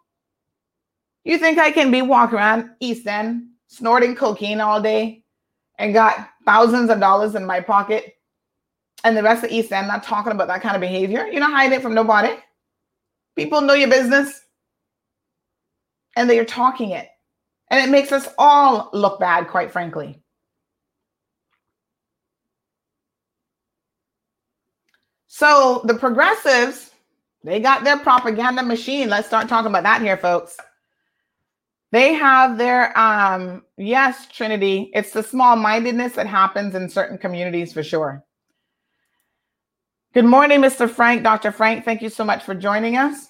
Speaker 2: You think I can be walking around East End snorting cocaine all day and got thousands of dollars in my pocket and the rest of East End not talking about that kind of behavior? You're not hiding it from nobody. People know your business and they are talking it. And it makes us all look bad, quite frankly. So the progressives, they got their propaganda machine. Let's start talking about that here, folks. They have their um yes, Trinity. It's the small-mindedness that happens in certain communities for sure. Good morning, Mr. Frank, Dr. Frank. Thank you so much for joining us.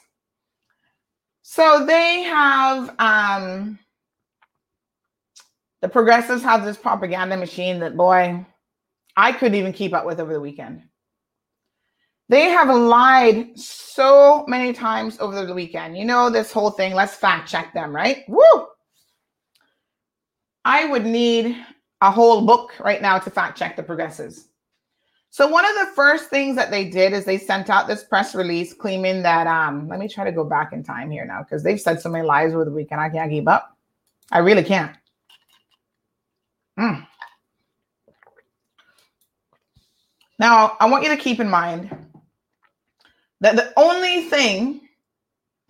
Speaker 2: So they have um the progressives have this propaganda machine that boy, I couldn't even keep up with over the weekend. They have lied so many times over the weekend. You know, this whole thing, let's fact check them, right? Woo! I would need a whole book right now to fact check the progressives. So one of the first things that they did is they sent out this press release claiming that um let me try to go back in time here now because they've said so many lies over the weekend I can't keep up. I really can't. Mm. Now, I want you to keep in mind that the only thing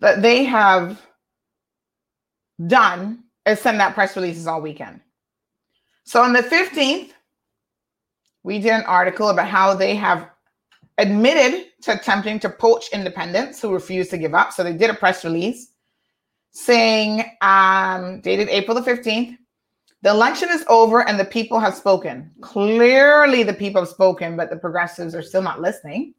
Speaker 2: that they have done is send out press releases all weekend. So on the 15th, we did an article about how they have admitted to attempting to poach independents who refuse to give up. So they did a press release saying, um, dated April the 15th, the election is over and the people have spoken. Clearly, the people have spoken, but the progressives are still not listening.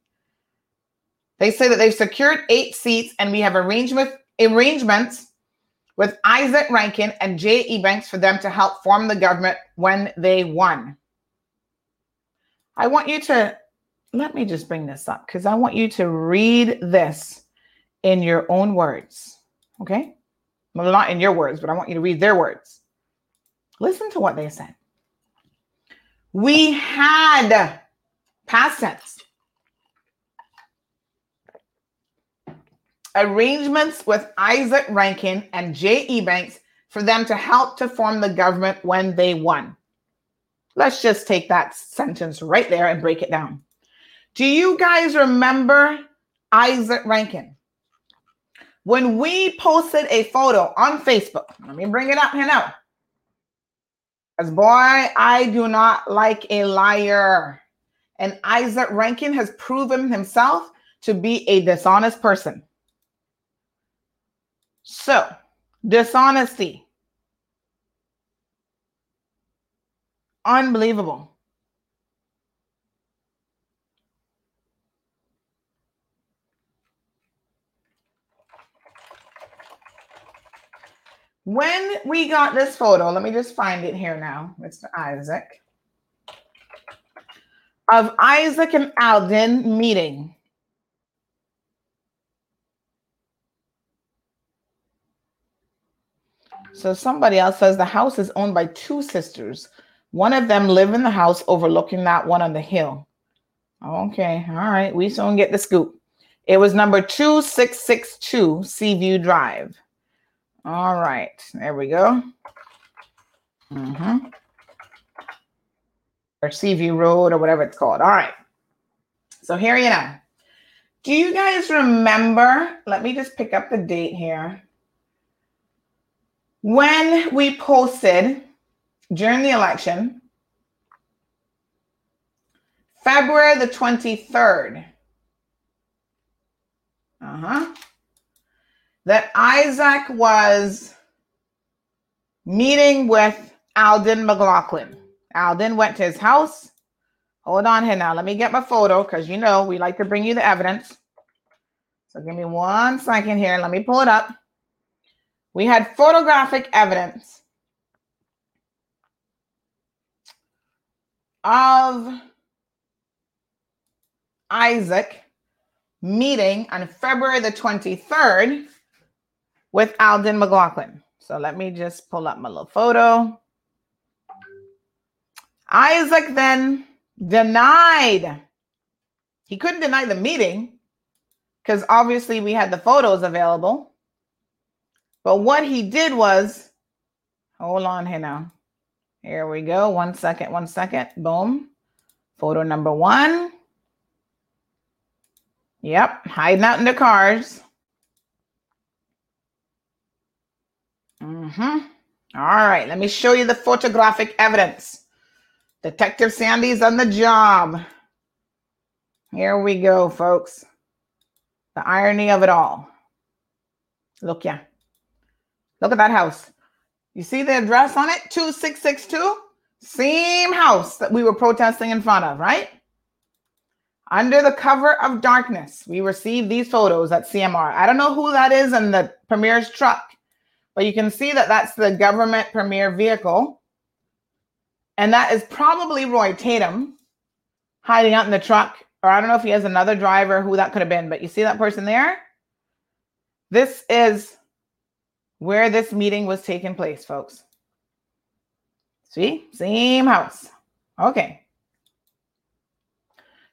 Speaker 2: They say that they've secured eight seats and we have arrangement, arrangements with Isaac Rankine and Jay Ebanks for them to help form the government when they won. I want you to let me just bring this up because I want you to read this in your own words. Okay? Well, not in your words, but I want you to read their words. Listen to what they said. We had past tense arrangements with Isaac Rankine and Jay Ebanks for them to help to form the government when they won. Let's just take that sentence right there and break it down. Do you guys remember Isaac Rankine? When we posted a photo on Facebook, let me bring it up here now. As boy, I do not like a liar. And Isaac Rankine has proven himself to be a dishonest person. So, dishonesty. Unbelievable. When we got this photo, let me just find it here now, Mr. Isaac, of Isaac and Alden meeting. So somebody else says the house is owned by two sisters. One of them live in the house overlooking that one on the hill. Okay, all right. We soon get the scoop. It was number 2662 Seaview Drive. All right, there we go. Mm-hmm. Or Seaview Road or whatever it's called. All right. So here you know. Do you guys remember? Let me just pick up the date here. When we posted during the election, February the 23rd. Uh huh that Isaac was meeting with Alden McLaughlin. Alden went to his house. Hold on here now. Let me get my photo because you know we like to bring you the evidence. So give me one second here. Let me pull it up. We had photographic evidence of Isaac meeting on February the 23rd with Alden McLaughlin. So let me just pull up my little photo. Isaac then denied. He couldn't deny the meeting because obviously we had the photos available. But what he did was, hold on here now. Here we go. One second, one second. Boom. Photo number one. Yep, hiding out in the cars. Mm-hmm. All right, let me show you the photographic evidence. Detective Sandy's on the job. Here we go, folks. The irony of it all. Look, yeah. Look at that house. You see the address on it? 2662? Same house that we were protesting in front of, right? Under the cover of darkness, we received these photos at CMR. I don't know who that is in the premier's truck, but you can see that that's the government premier vehicle. And that is probably Roy Tatum hiding out in the truck. Or I don't know if he has another driver who that could have been, but you see that person there? This is where this meeting was taking place, folks. See, same house. Okay.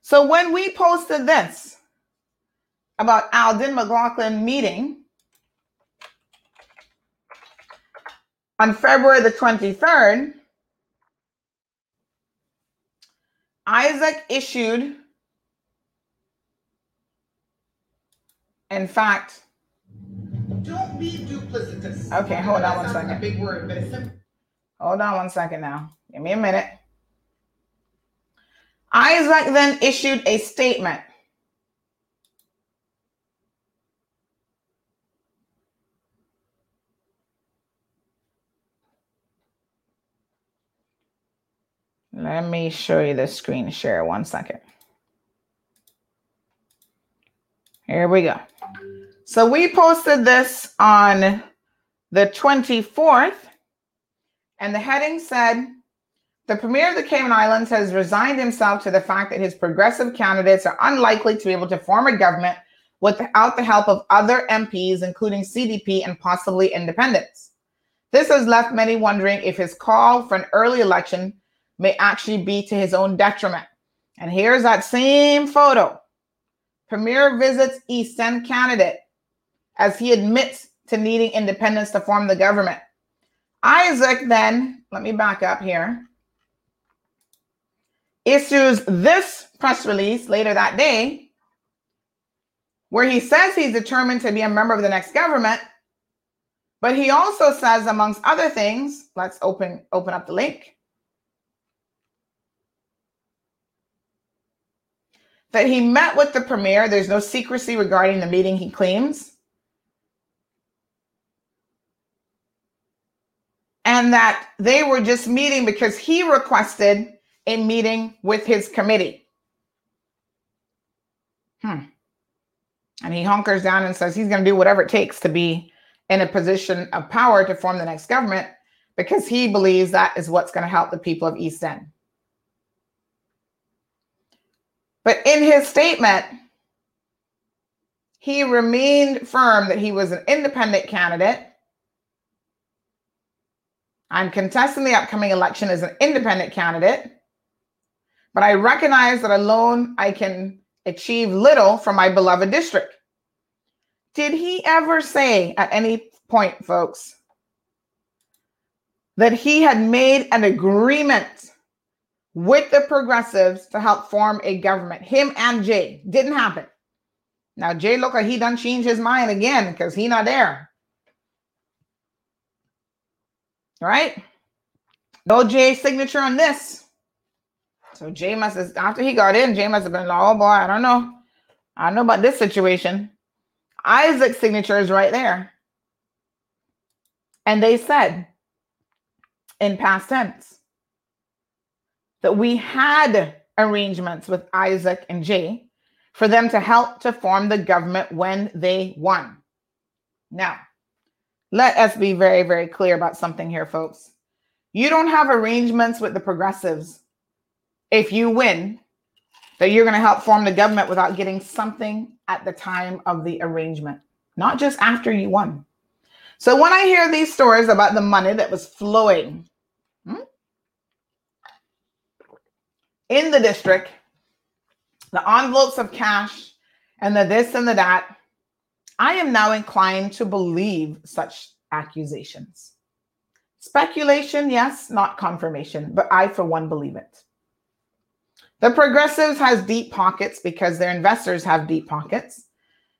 Speaker 2: So when we posted this about Alden McLaughlin meeting on February the 23rd, Isaac issued, in fact,
Speaker 3: duplicitous.
Speaker 2: Okay, hold on one second.
Speaker 3: A big word, but it's simple.
Speaker 2: Hold on one second now. Give me a minute. Isaac then issued a statement. Let me show you the screen share one second. Here we go. So we posted this on the 24th, and the heading said the Premier of the Cayman Islands has resigned himself to the fact that his progressive candidates are unlikely to be able to form a government without the help of other MPs, including CDP and possibly independents. This has left many wondering if his call for an early election may actually be to his own detriment. And here's that same photo. Premier visits East End candidate as he admits to needing independence to form the government. Isaac then, let me back up here, issues this press release later that day where he says he's determined to be a member of the next government but he also says amongst other things let's open open up the link. That he met with the premier. There's no secrecy regarding the meeting he claims and that they were just meeting because he requested a meeting with his committee. Hmm. And he hunkers down and says he's going to do whatever it takes to be in a position of power to form the next government because he believes that is what's going to help the people of East End. But in his statement, he remained firm that he was an independent candidate I'm contesting the upcoming election as an independent candidate, but I recognize that alone I can achieve little for my beloved district. Did he ever say at any point, folks, that he had made an agreement with the progressives to help form a government? Him and Jay. Didn't happen. Now Jay look like he done changed his mind again because he not there. Right? No Jay signature on this. So Jay must have, after he got in, Jay must have been like, oh boy, I don't know. I don't know about this situation. Isaac's signature is right there. And they said in past tense that we had arrangements with Isaac and Jay for them to help to form the government when they won. Now, let us be very, very clear about something here, folks. You don't have arrangements with the progressives if you win that you're going to help form the government without getting something at the time of the arrangement, not just after you won. So when I hear these stories about the money that was flowing hmm, in the district, the envelopes of cash, and the this and the that, I am now inclined to believe such accusations. Speculation, yes, not confirmation, but I, for one, believe it. The progressives has deep pockets because their investors have deep pockets.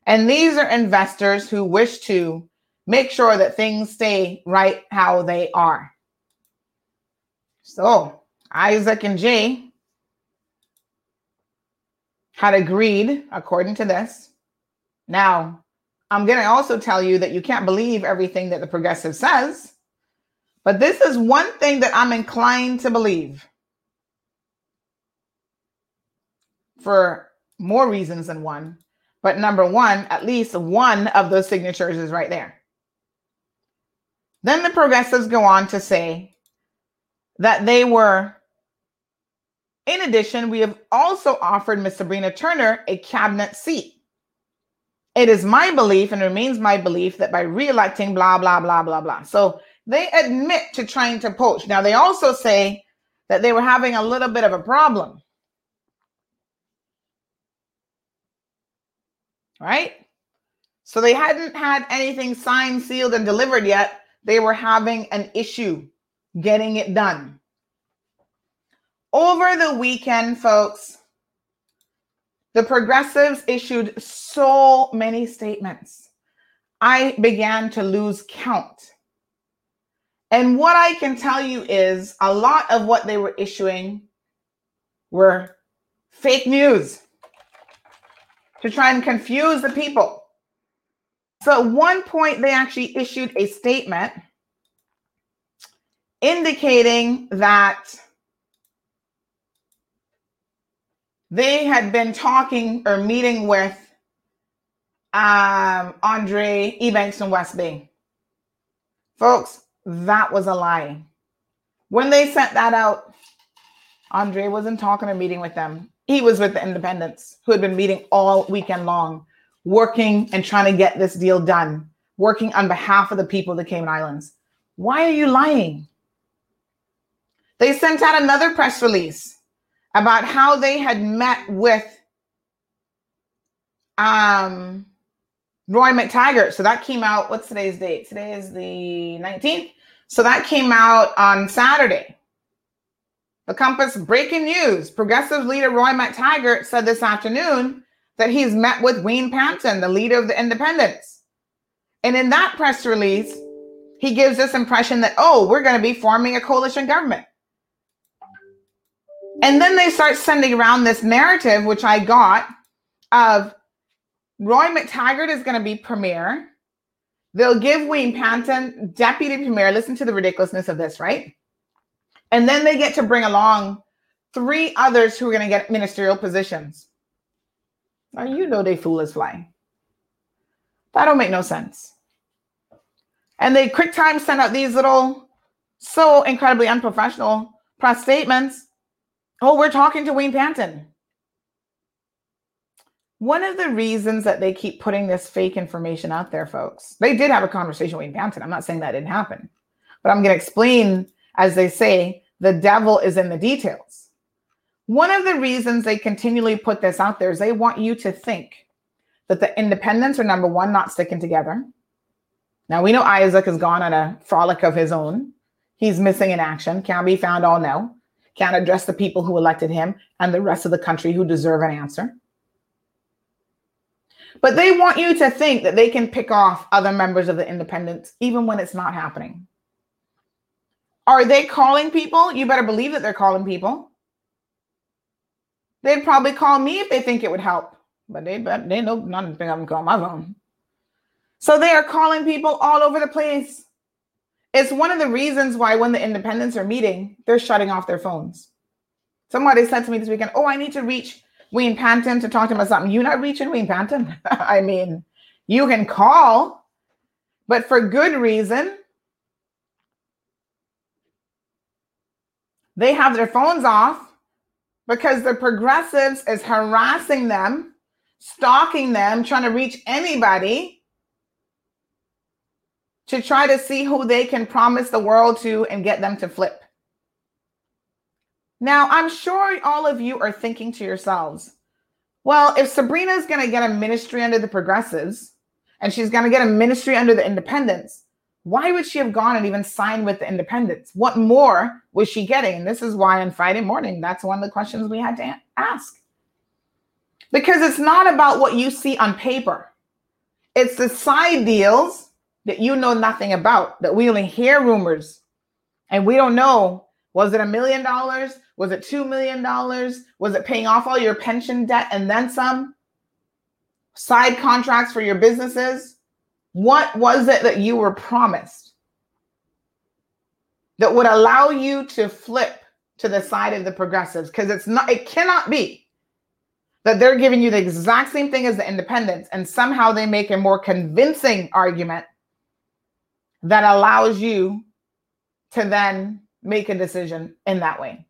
Speaker 2: And these are investors who wish to make sure that things stay right how they are. So Isaac and Jay had agreed, according to this. Now, I'm going to also tell you that you can't believe everything that the progressive says. But this is one thing that I'm inclined to believe. For more reasons than one. But number one, at least one of those signatures is right there. Then the progressives go on to say that they were, in addition, we have also offered Ms. Sabrina Turner a cabinet seat. It is my belief and remains my belief that by re-electing blah, blah, blah, blah, blah. So they admit to trying to poach. Now, they also say that they were having a little bit of a problem. Right? So they hadn't had anything signed, sealed, and delivered yet. They were having an issue getting it done. Over the weekend, folks, the progressives issued so many statements. I began to lose count. And what I can tell you is a lot of what they were issuing were fake news to try and confuse the people. So at one point, they actually issued a statement indicating that they had been talking or meeting with um, Andre Ebanks and West Bay. Folks, that was a lie. When they sent that out, Andre wasn't talking or meeting with them. He was with the independents who had been meeting all weekend long, working and trying to get this deal done, working on behalf of the people of the Cayman Islands. Why are you lying? They sent out another press release about how they had met with um, Roy McTaggart. So that came out. What's today's date? Today is the 19th. So that came out on Saturday. The Compass breaking news. Progressive leader Roy McTaggart said this afternoon that he's met with Wayne Panton, the leader of the independents. And in that press release, he gives this impression that, oh, we're going to be forming a coalition government. And then they start sending around this narrative, which I got of Roy McTaggart is going to be premier. They'll give Wayne Panton deputy premier. Listen to the ridiculousness of this, right? And then they get to bring along three others who are going to get ministerial positions. Now, you know they fool us fly. That don't make no sense. And they quick time send out these little, so incredibly unprofessional press statements Oh, we're talking to Wayne Panton. One of the reasons that they keep putting this fake information out there, folks, they did have a conversation with Wayne Panton. I'm not saying that didn't happen, but I'm going to explain, as they say, the devil is in the details. One of the reasons they continually put this out there is they want you to think that the independents are number one, not sticking together. Now we know Isaac has gone on a frolic of his own. He's missing in action, can't be found all now can't address the people who elected him and the rest of the country who deserve an answer. But they want you to think that they can pick off other members of the independents, even when it's not happening. Are they calling people? You better believe that they're calling people. They'd probably call me if they think it would help, but they but they know none of them call my phone. So they are calling people all over the place. It's one of the reasons why when the independents are meeting, they're shutting off their phones. Somebody said to me this weekend, Oh, I need to reach Wayne Panton to talk to him about something. You're not reaching Wayne Panton. I mean, you can call, but for good reason. They have their phones off because the progressives is harassing them, stalking them, trying to reach anybody to try to see who they can promise the world to and get them to flip. Now, I'm sure all of you are thinking to yourselves, well, if Sabrina is going to get a ministry under the progressives and she's going to get a ministry under the independents, why would she have gone and even signed with the independents? What more was she getting? And this is why on Friday morning, that's one of the questions we had to ask. Because it's not about what you see on paper, it's the side deals that you know nothing about, that we only hear rumors and we don't know was it a million dollars? Was it $2 million? Was it paying off all your pension debt and then some? Side contracts for your businesses? What was it that you were promised that would allow you to flip to the side of the progressives? Because it's not, it cannot be that they're giving you the exact same thing as the independents, and somehow they make a more convincing argument that allows you to then make a decision in that way.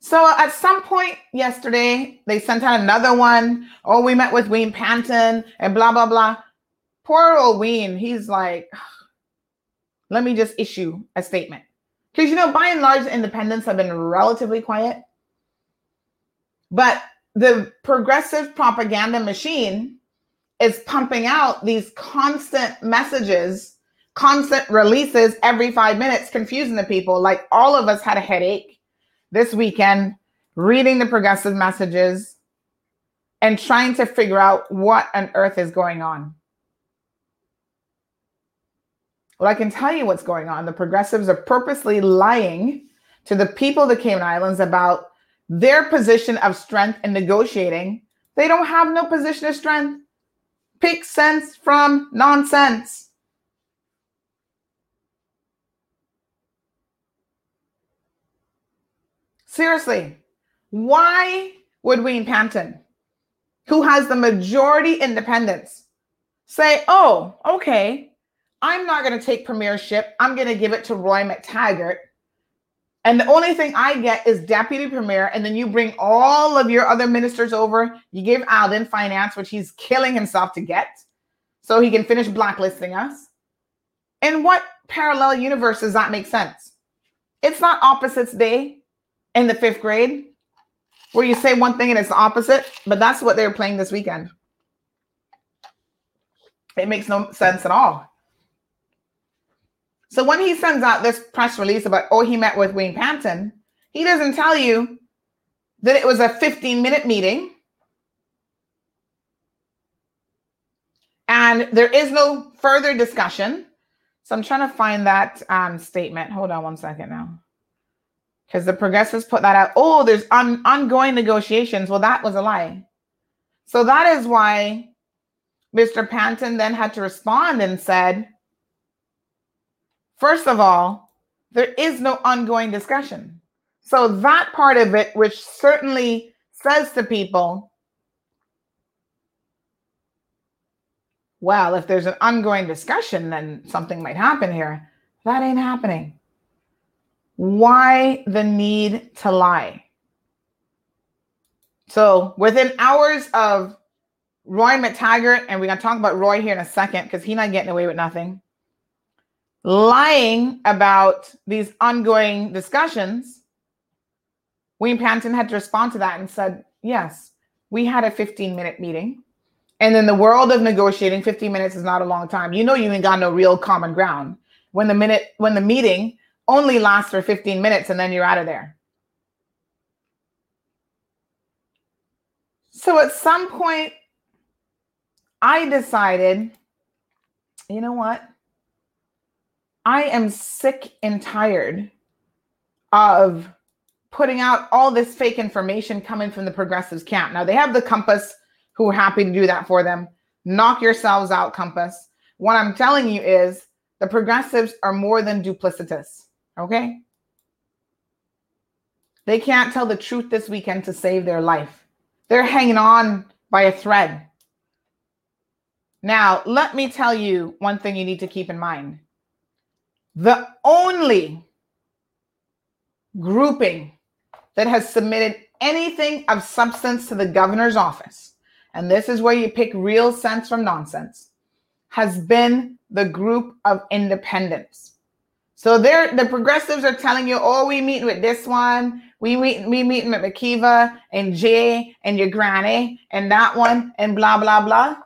Speaker 2: So at some point yesterday, they sent out another one. Oh, we met with Wayne Panton and blah, blah, blah. Poor old Wayne, he's like, let me just issue a statement. Because, you know, by and large, independents have been relatively quiet. But the progressive propaganda machine is pumping out these constant messages, constant releases every five minutes, confusing the people. Like all of us had a headache this weekend reading the progressive messages and trying to figure out what on earth is going on. Well, I can tell you what's going on. The progressives are purposely lying to the people of the Cayman Islands about their position of strength in negotiating. They don't have no position of strength. Pick sense from nonsense. Seriously, why would Wayne Panton, who has the majority independence, say, oh, okay, I'm not going to take premiership. I'm going to give it to Roy McTaggart. And the only thing I get is deputy premier. And then you bring all of your other ministers over. You give Alden finance, which he's killing himself to get, so he can finish blacklisting us. In what parallel universe does that make sense? It's not opposites day in the fifth grade where you say one thing and it's the opposite, but that's what they're playing this weekend. It makes no sense at all. So when he sends out this press release about, oh, he met with Wayne Panton, he doesn't tell you that it was a 15 minute meeting. And there is no further discussion. So I'm trying to find that um, statement. Hold on one second now because the progressives put that out. Oh, there's on, ongoing negotiations. Well, that was a lie. So that is why Mr. Panton then had to respond and said, first of all, there is no ongoing discussion. So that part of it, which certainly says to people, well, if there's an ongoing discussion, then something might happen here. That ain't happening. Why the need to lie? So within hours of Roy McTaggart, and we're gonna talk about Roy here in a second because he's not getting away with nothing. Lying about these ongoing discussions, Wayne Panton had to respond to that and said, Yes, we had a 15 minute meeting. And in the world of negotiating, 15 minutes is not a long time. You know you ain't got no real common ground. When the minute when the meeting only lasts for 15 minutes and then you're out of there. So at some point, I decided, you know what? I am sick and tired of putting out all this fake information coming from the progressives camp. Now they have the compass who are happy to do that for them. Knock yourselves out, compass. What I'm telling you is the progressives are more than duplicitous. Okay? They can't tell the truth this weekend to save their life. They're hanging on by a thread. Now, let me tell you one thing you need to keep in mind. The only grouping that has submitted anything of substance to the governor's office, and this is where you pick real sense from nonsense, has been the group of independents. So they're the progressives are telling you, oh, we meeting with this one, we meet we meeting with McKeeva and Jay and your granny and that one and blah blah blah.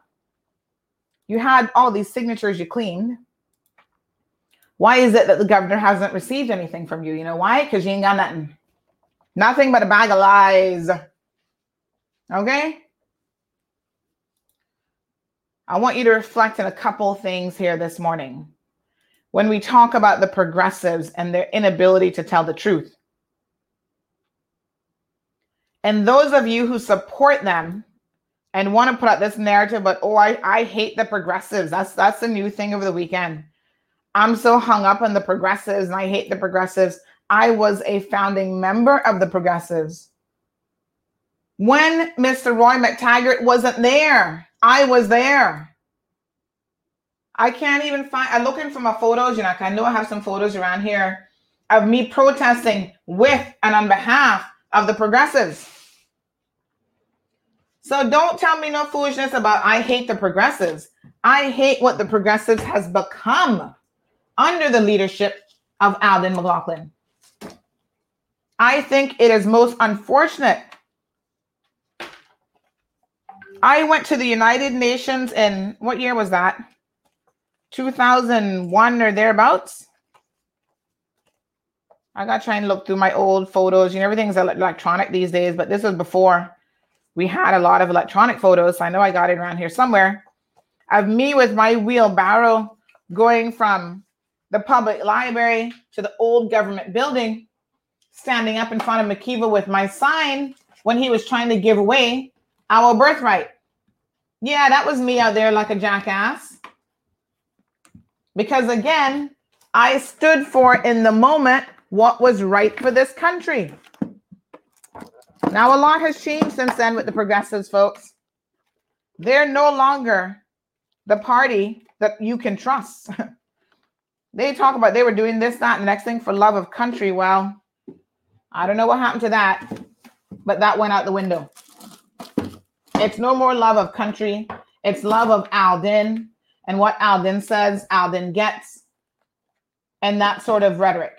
Speaker 2: You had all these signatures you cleaned. Why is it that the governor hasn't received anything from you? You know why? Because you ain't got nothing. Nothing but a bag of lies. Okay? I want you to reflect on a couple things here this morning when we talk about the progressives and their inability to tell the truth. And those of you who support them and want to put out this narrative, but oh, I, I hate the progressives. That's that's the new thing over the weekend. I'm so hung up on the progressives and I hate the progressives. I was a founding member of the progressives. when Mr. Roy McTaggart wasn't there. I was there. I can't even find. I'm looking for my photos. You know, I know I have some photos around here of me protesting with and on behalf of the progressives. So don't tell me no foolishness about I hate the progressives. I hate what the progressives has become under the leadership of Alden McLaughlin. I think it is most unfortunate. I went to the United Nations in what year was that? 2001 or thereabouts. I got to try and look through my old photos. You know, everything's electronic these days, but this was before we had a lot of electronic photos. I know I got it around here somewhere of me with my wheelbarrow going from the public library to the old government building, standing up in front of McKeeva with my sign when he was trying to give away our birthright. Yeah, that was me out there like a jackass. Because again, I stood for in the moment what was right for this country. Now, a lot has changed since then with the progressives, folks. They're no longer the party that you can trust. they talk about they were doing this, that, and the next thing for love of country. Well, I don't know what happened to that, but that went out the window. It's no more love of country. It's love of Alden and what Alden says, Alden gets, and that sort of rhetoric.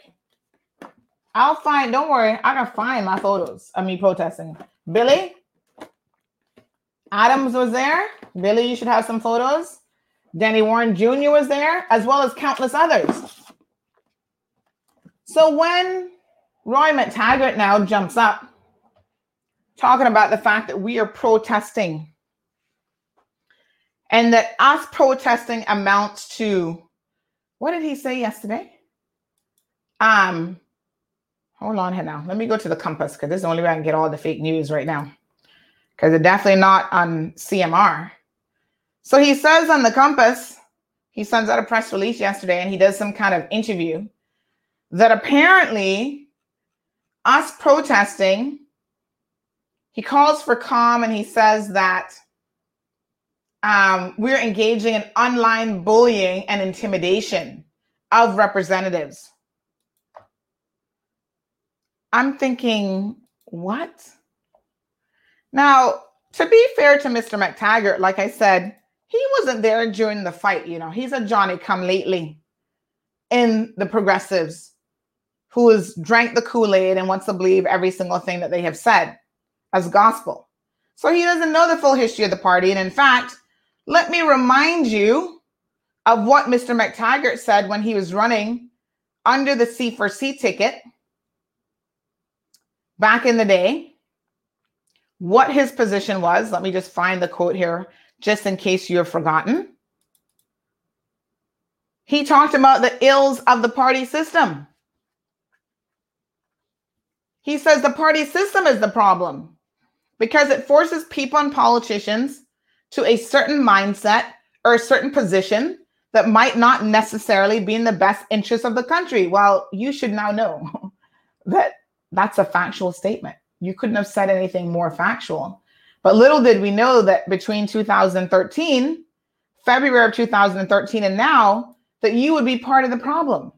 Speaker 2: I'll find, don't worry, I can find my photos of me protesting. Billy Adams was there. Billy, you should have some photos. Denny Warren Jr. was there, as well as countless others. So when Roy McTaggart now jumps up, talking about the fact that we are protesting and that us protesting amounts to what did he say yesterday? Um, hold on here now. Let me go to the compass because this is the only way I can get all the fake news right now. Because it's definitely not on CMR. So he says on the compass, he sends out a press release yesterday and he does some kind of interview that apparently us protesting, he calls for calm and he says that um, we're engaging in online bullying and intimidation of representatives. I'm thinking, what? Now, to be fair to Mr. McTaggart, like I said, he wasn't there during the fight. You know, he's a Johnny come lately in the progressives who has drank the Kool Aid and wants to believe every single thing that they have said as gospel. So he doesn't know the full history of the party. And in fact, let me remind you of what Mr. McTaggart said when he was running under the C4C ticket back in the day. What his position was. Let me just find the quote here just in case you have forgotten. He talked about the ills of the party system. He says the party system is the problem because it forces people and politicians to a certain mindset or a certain position that might not necessarily be in the best interest of the country. Well, you should now know that that's a factual statement. You couldn't have said anything more factual. But little did we know that between 2013, February of 2013, and now, that you would be part of the problem.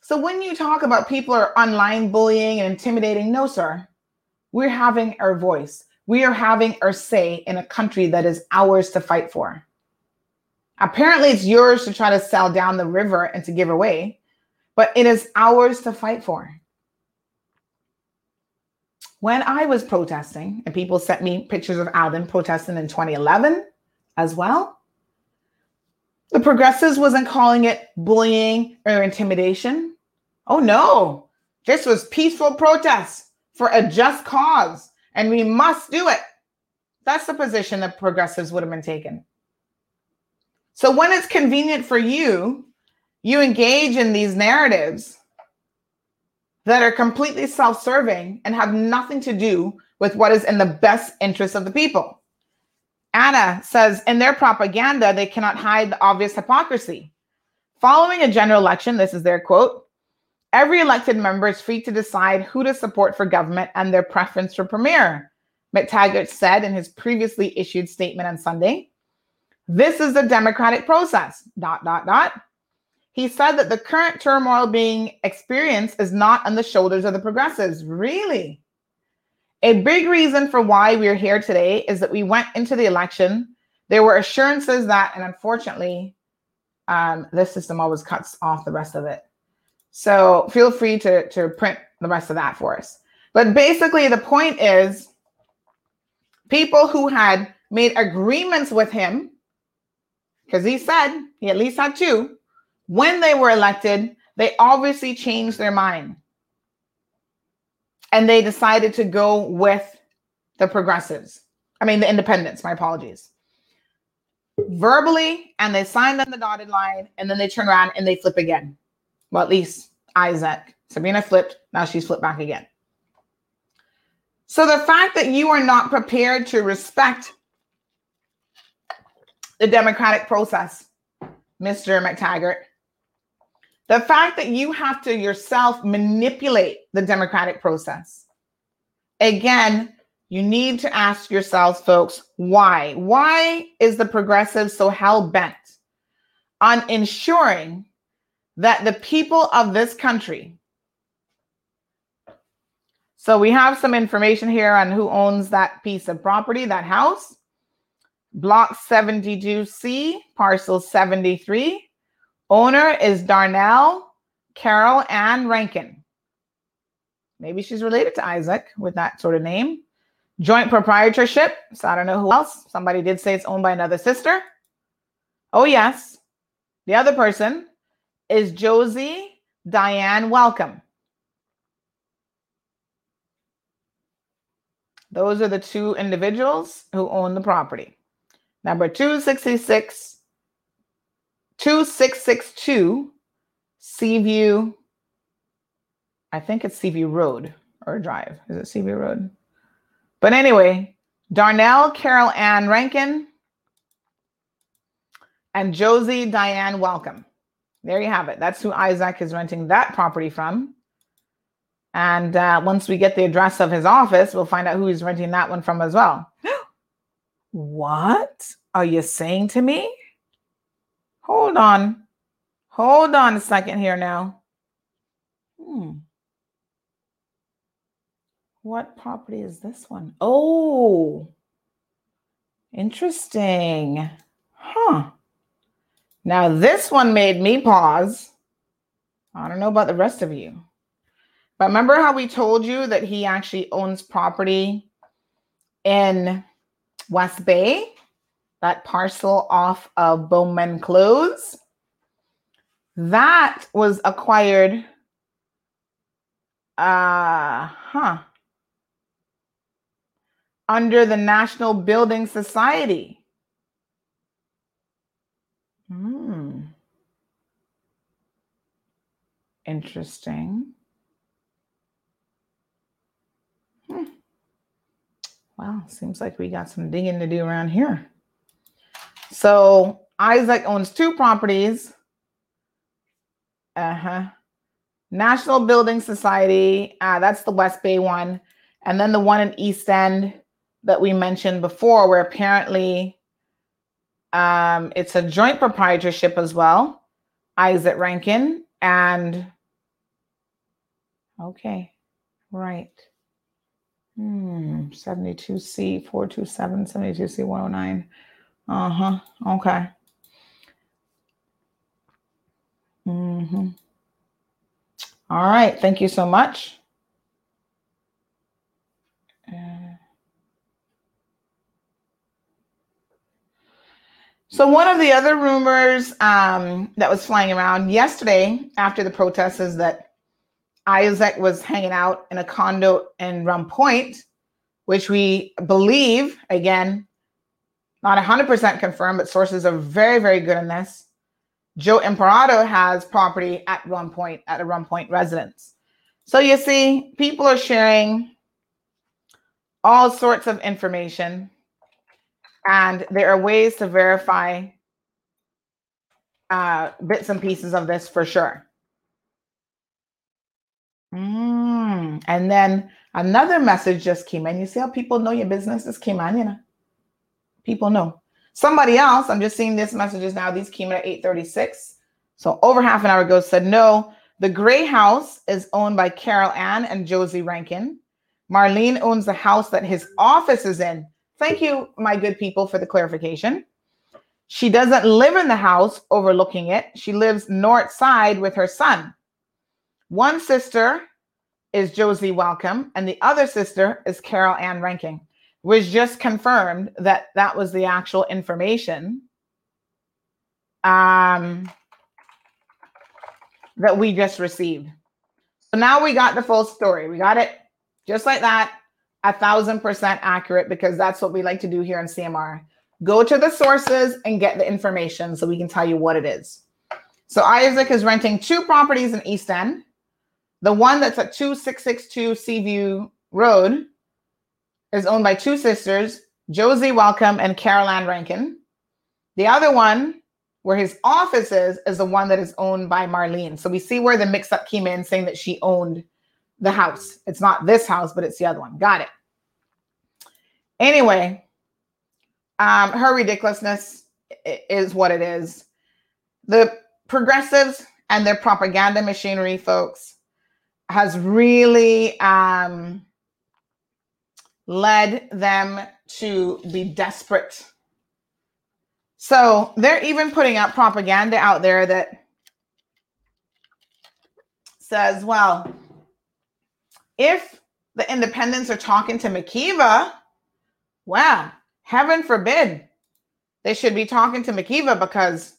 Speaker 2: So when you talk about people are online bullying and intimidating, no, sir. We're having our voice. We are having our say in a country that is ours to fight for. Apparently, it's yours to try to sell down the river and to give away, but it is ours to fight for when I was protesting, and people sent me pictures of Alden protesting in 2011 as well, the progressives wasn't calling it bullying or intimidation. Oh no, this was peaceful protest for a just cause, and we must do it. That's the position that progressives would have been taken. So when it's convenient for you, you engage in these narratives that are completely self serving and have nothing to do with what is in the best interest of the people. Anna says, in their propaganda, they cannot hide the obvious hypocrisy. Following a general election, this is their quote every elected member is free to decide who to support for government and their preference for premier. McTaggart said in his previously issued statement on Sunday. This is the democratic process. Dot dot dot. He said that the current turmoil being experienced is not on the shoulders of the progressives. Really? A big reason for why we're here today is that we went into the election. There were assurances that, and unfortunately, um, this system always cuts off the rest of it. So feel free to, to print the rest of that for us. But basically, the point is people who had made agreements with him, because he said he at least had two, when they were elected, they obviously changed their mind and they decided to go with the progressives. I mean, the independents, my apologies. Verbally, and they signed on the dotted line, and then they turn around and they flip again. Well, at least Isaac. Sabrina flipped, now she's flipped back again. So the fact that you are not prepared to respect the democratic process, Mr. McTaggart, the fact that you have to yourself manipulate the democratic process. Again, you need to ask yourselves, folks, why? Why is the progressive so hell bent on ensuring that the people of this country? So we have some information here on who owns that piece of property, that house. Block 72C, parcel 73. Owner is Darnell Carol Ann Rankin. Maybe she's related to Isaac with that sort of name. Joint proprietorship. So I don't know who else. Somebody did say it's owned by another sister. Oh, yes. The other person is Josie Diane Welcome. Those are the two individuals who own the property. Number 266 2662 Seaview. I think it's Seaview Road or Drive. Is it Seaview Road? But anyway, Darnell Carol Ann Rankin and Josie Diane Welcome. There you have it. That's who Isaac is renting that property from. And uh, once we get the address of his office, we'll find out who he's renting that one from as well. what are you saying to me? Hold on. Hold on a second here now. Hmm. What property is this one? Oh, interesting. Huh. Now, this one made me pause. I don't know about the rest of you. But remember how we told you that he actually owns property in West Bay? That parcel off of Bowman Close. That was acquired. Uh huh. Under the National Building Society. Hmm. Interesting. Hmm. Well, seems like we got some digging to do around here. So Isaac owns two properties. Uh huh. National Building Society. Uh, that's the West Bay one. And then the one in East End that we mentioned before, where apparently um, it's a joint proprietorship as well. Isaac Rankine and okay, right. Hmm, 72C 427, 72C 109. Uh-huh. Okay. Mm-hmm. All right. Thank you so much. Uh, so one of the other rumors um, that was flying around yesterday after the protests is that Isaac was hanging out in a condo in Rum Point, which we believe, again, not 100% confirmed, but sources are very, very good in this. Joe Imparato has property at Rum Point, at a Rum Point residence. So you see, people are sharing all sorts of information, and there are ways to verify uh, bits and pieces of this for sure. Mm. And then another message just came in. You see how people know your business? Came on, you know. People know. Somebody else, I'm just seeing these messages now. These came in at 836. So over half an hour ago said, no, the gray house is owned by Carol Ann and Josie Rankin. Marlene owns the house that his office is in. Thank you, my good people, for the clarification. She doesn't live in the house overlooking it. She lives north side with her son. One sister is Josie Welcome, and the other sister is Carol Ann Rankin. Was just confirmed that that was the actual information um, that we just received. So now we got the full story. We got it just like that, a thousand percent accurate because that's what we like to do here in CMR. Go to the sources and get the information so we can tell you what it is. So Isaac is renting two properties in East End. The one that's at 2662 Seaview Road is owned by two sisters, Josie Welcome and Caroline Rankine. The other one, where his office is, is the one that is owned by Marlene. So we see where the mix up came in saying that she owned the house. It's not this house, but it's the other one. Got it. Anyway, um, her ridiculousness is what it is. The progressives and their propaganda machinery, folks, has really um, led them to be desperate. So they're even putting out propaganda out there that says, well, if the independents are talking to McKeeva, wow, heaven forbid they should be talking to McKeeva because,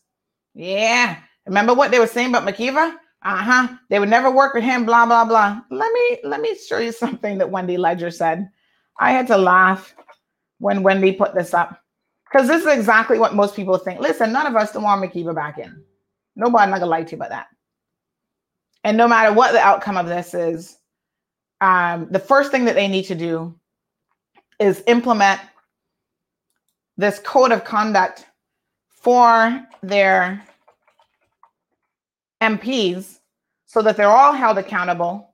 Speaker 2: yeah, remember what they were saying about McKeeva? uh-huh they would never work with him blah blah blah let me let me show you something that wendy ledger said i had to laugh when wendy put this up. Because this is exactly what most people think. Listen none of us don't want McKeeva back in. Nobody not gonna lie to you about that. And no matter what the outcome of this is um, the first thing that they need to do is implement this code of conduct for their MPs so that they're all held accountable.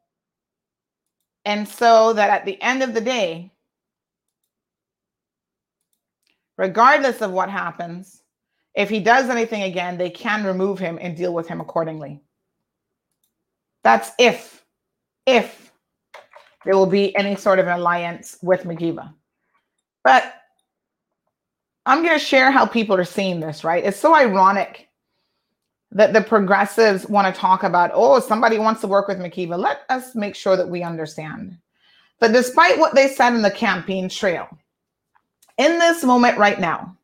Speaker 2: And so that at the end of the day, regardless of what happens, if he does anything again, they can remove him and deal with him accordingly. That's if, if there will be any sort of alliance with McKeeva. But I'm going to share how people are seeing this, right? It's so ironic that the progressives want to talk about, oh, somebody wants to work with McKeeva. Let us make sure that we understand. But despite what they said in the campaign trail, in this moment right now,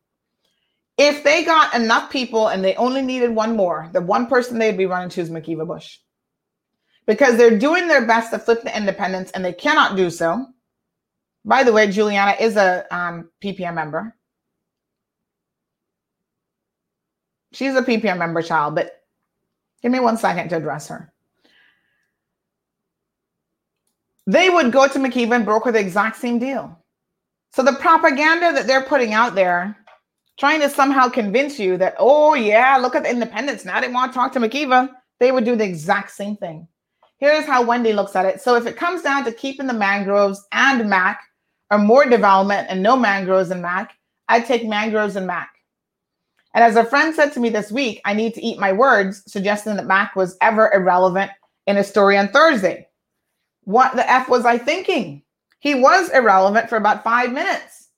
Speaker 2: if they got enough people and they only needed one more, the one person they'd be running to is McKeeva Bush. Because they're doing their best to flip the independents and they cannot do so. By the way, Juliana is a um, PPM member. She's a PPM member child, but give me one second to address her. They would go to McKeeva and broker the exact same deal. So the propaganda that they're putting out there, trying to somehow convince you that, oh yeah, look at the independents. Now they want to talk to McKeeva. They would do the exact same thing. Here's how Wendy looks at it. So if it comes down to keeping the mangroves and Mac, or more development and no mangroves and Mac, I'd take mangroves and Mac. And as a friend said to me this week, I need to eat my words, suggesting that Mac was ever irrelevant in a story on Thursday. What the F was I thinking? He was irrelevant for about five minutes.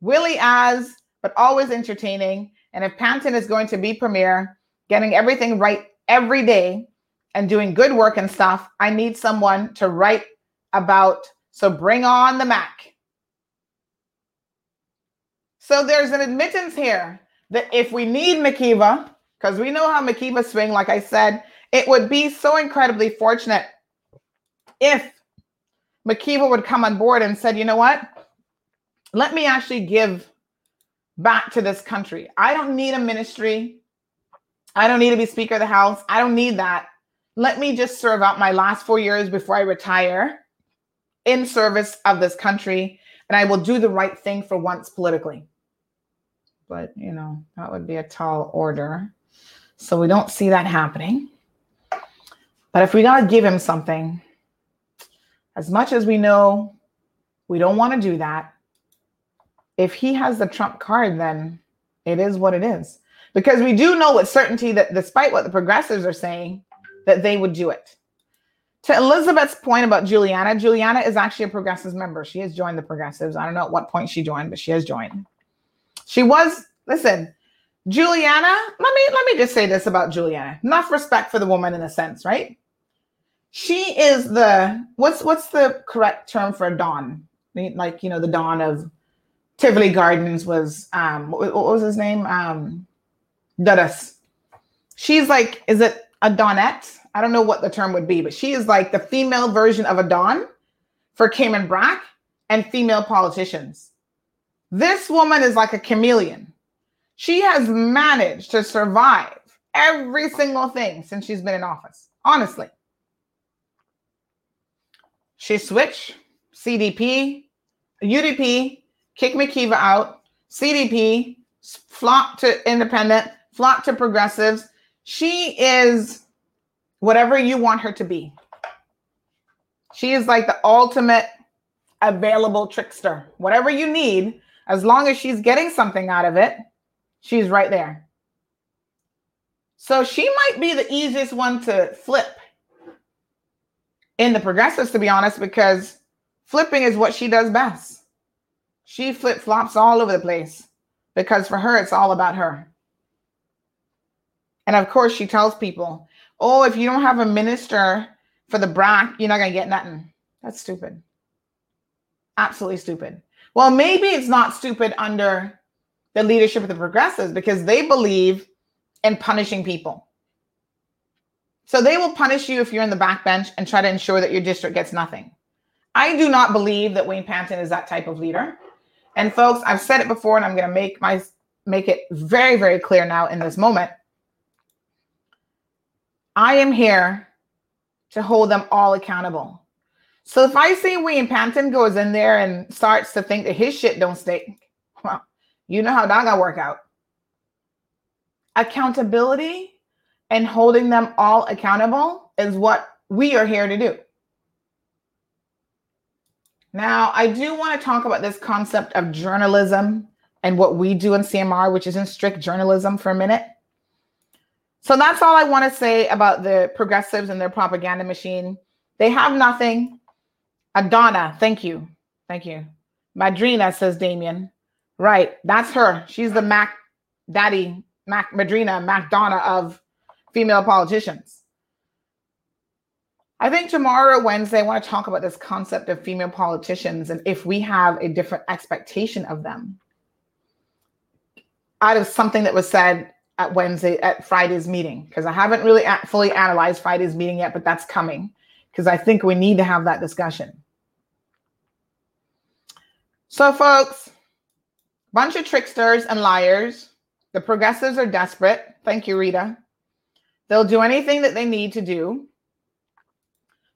Speaker 2: Willy as, but always entertaining. And if Panton is going to be premier, getting everything right every day and doing good work and stuff, I need someone to write about. So bring on the Mac. So there's an admittance here that if we need McKeeva, because we know how McKeeva swing, like I said, it would be so incredibly fortunate if McKeeva would come on board and said, you know what? Let me actually give back to this country. I don't need a ministry. I don't need to be Speaker of the House. I don't need that. Let me just serve out my last four years before I retire in service of this country, and I will do the right thing for once politically but you know, that would be a tall order. So we don't see that happening. But if we got to give him something, As much as we know we don't want to do that, if he has the trump card, then it is what it is. Because we do know with certainty that despite what the progressives are saying, that they would do it. To Elizabeth's point about Juliana, Juliana is actually a progressives member. She has joined the progressives. I don't know at what point she joined, but she has joined. She was, listen, Juliana, let me let me just say this about Juliana. Enough respect for the woman in a sense, right? She is the what's what's the correct term for a dawn? Like, you know, the dawn of Tivoli Gardens was um what, what was his name? Um Dudus. She's like, is it a Donette? I don't know what the term would be, but she is like the female version of a Don for Cayman Brac and female politicians. This woman is like a chameleon. She has managed to survive every single thing since she's been in office, honestly. She switched CDP, UDP, kick McKeeva out, CDP, flopped to independent, flocked to progressives. She is whatever you want her to be. She is like the ultimate available trickster. Whatever you need, as long as she's getting something out of it, she's right there. So she might be the easiest one to flip in the progressives, to be honest, because flipping is what she does best. She flip flops all over the place because for her, it's all about her. And of course, she tells people, oh, if you don't have a minister for the BRAC, you're not going to get nothing. That's stupid. Absolutely stupid. Well, maybe it's not stupid under the leadership of the progressives because they believe in punishing people. So they will punish you if you're in the backbench and try to ensure that your district gets nothing. I do not believe that Wayne Panton is that type of leader. And folks, I've said it before and I'm going to make my make it very very clear now in this moment. I am here to hold them all accountable. So if I see Wayne Panton goes in there and starts to think that his shit don't stink, well, you know how that gonna work out. Accountability and holding them all accountable is what we are here to do. Now, I do want to talk about this concept of journalism and what we do in CMR, which is in strict journalism for a minute. So that's all I want to say about the progressives and their propaganda machine. They have nothing. Adana, thank you. Thank you. Madrina, says Damien. Right, that's her. She's the Mac Daddy, Mac Madrina, MacDonna of female politicians. I think tomorrow, Wednesday, I want to talk about this concept of female politicians and if we have a different expectation of them. Out of something that was said at Wednesday at Friday's meeting because I haven't really fully analyzed Friday's meeting yet, but that's coming because I think we need to have that discussion. So, folks, bunch of tricksters and liars. The progressives are desperate. Thank you, Rita. They'll do anything that they need to do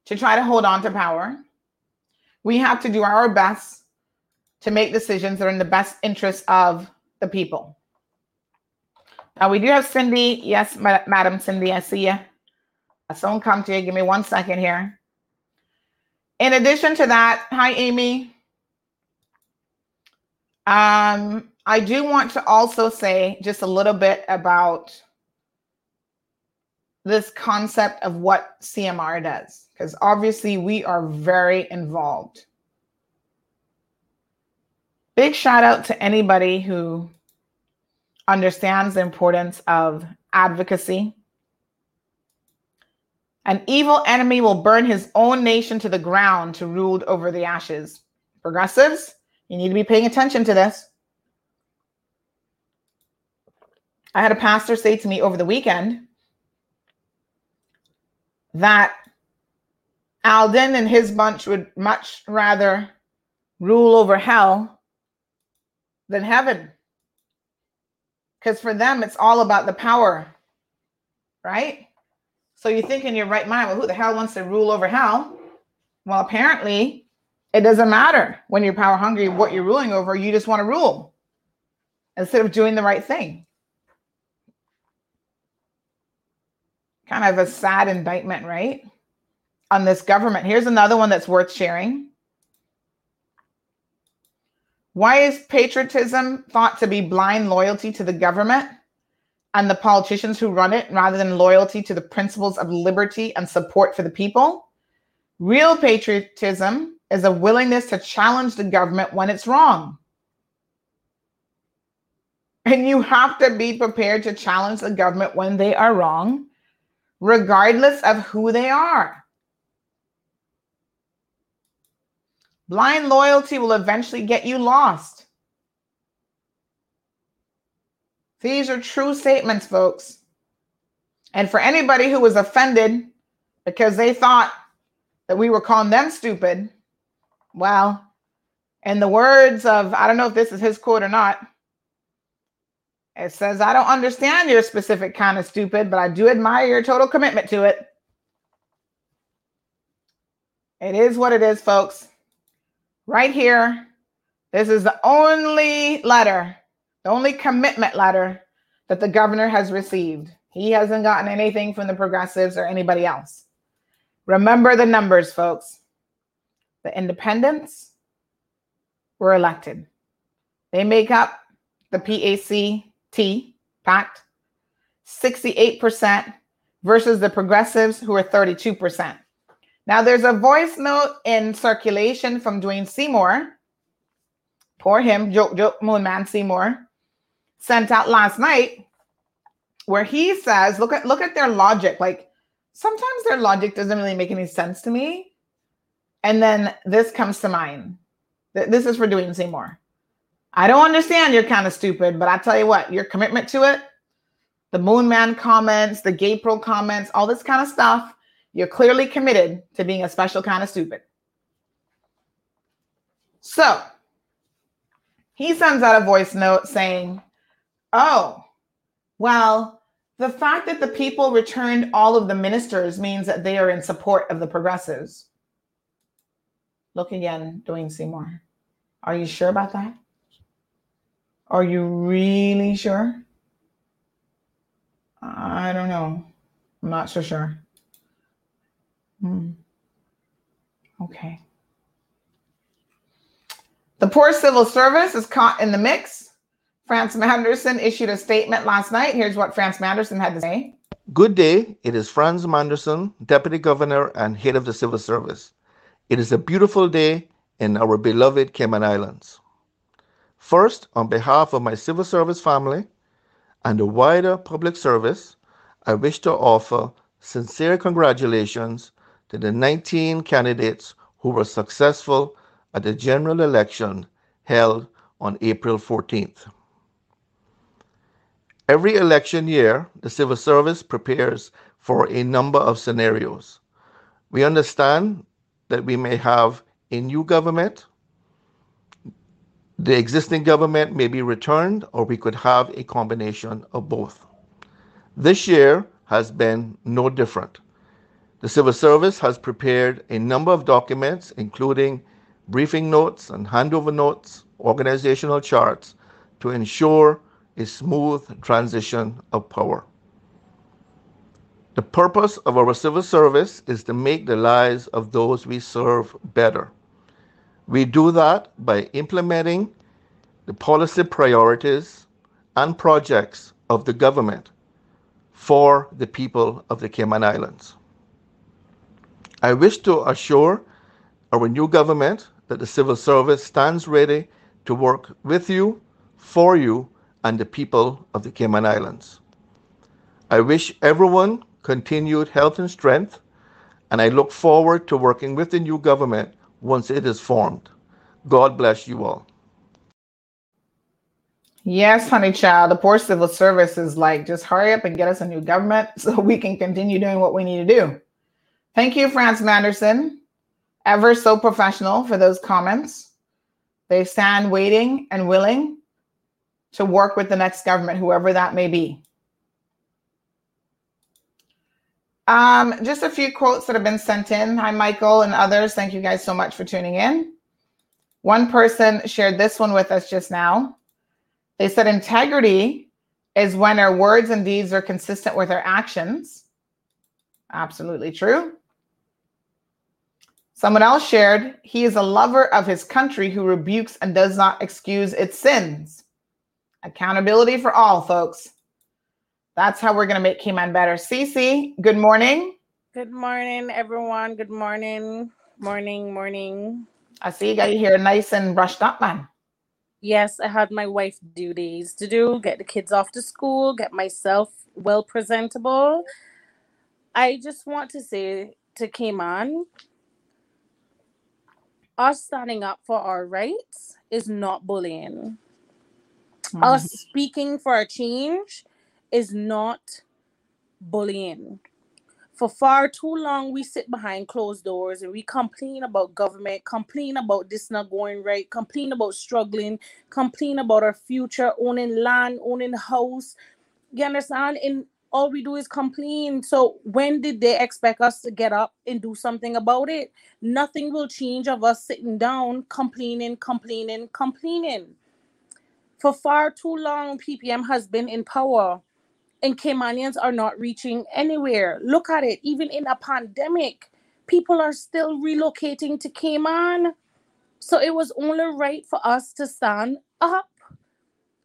Speaker 2: to try to hold on to power. We have to do our best to make decisions that are in the best interest of the people. Now we do have Cindy. Yes, ma- Madam Cindy, I see you. Someone come to you. Give me one second here. In addition to that, hi Amy. Um, I do want to also say just a little bit about this concept of what CMR does, because obviously we are very involved. Big shout out to anybody who understands the importance of advocacy. An evil enemy will burn his own nation to the ground to rule over the ashes. Progressives, you need to be paying attention to this. I had a pastor say to me over the weekend that Alden and his bunch would much rather rule over hell than heaven. Because for them, it's all about the power, right? So you think in your right mind, well, who the hell wants to rule over hell? Well, apparently, it doesn't matter when you're power hungry what you're ruling over. You just want to rule instead of doing the right thing. Kind of a sad indictment, right? on this government. Here's another one that's worth sharing. Why is patriotism thought to be blind loyalty to the government and the politicians who run it rather than loyalty to the principles of liberty and support for the people? Real patriotism is a willingness to challenge the government when it's wrong. And you have to be prepared to challenge the government when they are wrong, regardless of who they are. Blind loyalty will eventually get you lost. These are true statements, folks. And for anybody who was offended because they thought that we were calling them stupid, well, in the words of, I don't know if this is his quote or not, it says, I don't understand your specific kind of stupid, but I do admire your total commitment to it. It is what it is, folks right here. This is the only letter, the only commitment letter that the governor has received. He hasn't gotten anything from the progressives or anybody else. Remember the numbers, folks. The independents were elected. They make up the PACT pact 68% versus the progressives who are 32%. Now, there's a voice note in circulation from Dwayne Seymour. Poor him, Joe, Joe Moonman Seymour, sent out last night, where he says, "Look at look at their logic. Like sometimes their logic doesn't really make any sense to me." And then this comes to mind. This is for Dwayne Seymour. I don't understand. You're kind of stupid, but I tell you what, your commitment to it, the Moon Man comments, the Gay Pro comments, all this kind of stuff you're clearly committed to being a special kind of stupid. So he sends out a voice note saying, Oh, well, the fact that the people returned all of the ministers means that they are in support of the progressives. Look again, Dwayne Seymour. Are you sure about that? Are you really sure? I don't know. I'm not so sure. Hmm. Okay. The poor civil service is caught in the mix. Franz Manderson issued a statement last night. Here's what Franz Manderson had to say.
Speaker 4: Good day. It is Franz Manderson, Deputy Governor and Head of the Civil Service. It is a beautiful day in our beloved Cayman Islands. First, on behalf of my civil service family and the wider public service, I wish to offer sincere congratulations to the 19 candidates who were successful at the general election held on April 14th. Every election year, the civil service prepares for a number of scenarios. We understand that we may have a new government, the existing government may be returned, or we could have a combination of both. This year has been no different. The Civil Service has prepared a number of documents, including briefing notes and handover notes, organizational charts, to ensure a smooth transition of power. The purpose of our civil service is to make the lives of those we serve better. We do that by implementing the policy priorities and projects of the government for the people of the Cayman Islands. I wish to assure our new government that the civil service stands ready to work with you, for you, and the people of the Cayman Islands. I wish everyone continued health and strength, and I look forward to working with the new government once it is formed. God bless you all.
Speaker 2: Yes, honey child. The poor civil service is like, just hurry up and get us a new government so we can continue doing what we need to do. Thank you, Franz Manderson. Ever so professional for those comments. They stand waiting and willing to work with the next government, whoever that may be. Um, just a few quotes that have been sent in. Hi, Michael and others. Thank you guys so much for tuning in. One person shared this one with us just now. They said integrity is when our words and deeds are consistent with our actions. Absolutely true. Someone else shared, he is a lover of his country who rebukes and does not excuse its sins. Accountability for all, folks. That's how we're going to make Cayman better. Cece, good morning.
Speaker 5: Good morning, everyone. Good morning. Morning, morning.
Speaker 2: I see you got your hair nice and brushed up, man.
Speaker 5: Yes, I had my wife duties to do, get the kids off to school, get myself well presentable. I just want to say to Cayman, us standing up for our rights is not bullying.
Speaker 2: Mm-hmm.
Speaker 5: Us speaking for a change is not bullying. For far too long, we sit behind closed doors and we complain about government, complain about this not going right, complain about struggling, complain about our future, owning land, owning house. You understand? And all we do is complain. So when did they expect us to get up and do something about it? Nothing will change of us sitting down, complaining, complaining, complaining. For far too long, PPM has been in power and Caymanians are not reaching anywhere. Look at it, even in a pandemic, people are still relocating to Cayman. So it was only right for us to stand up.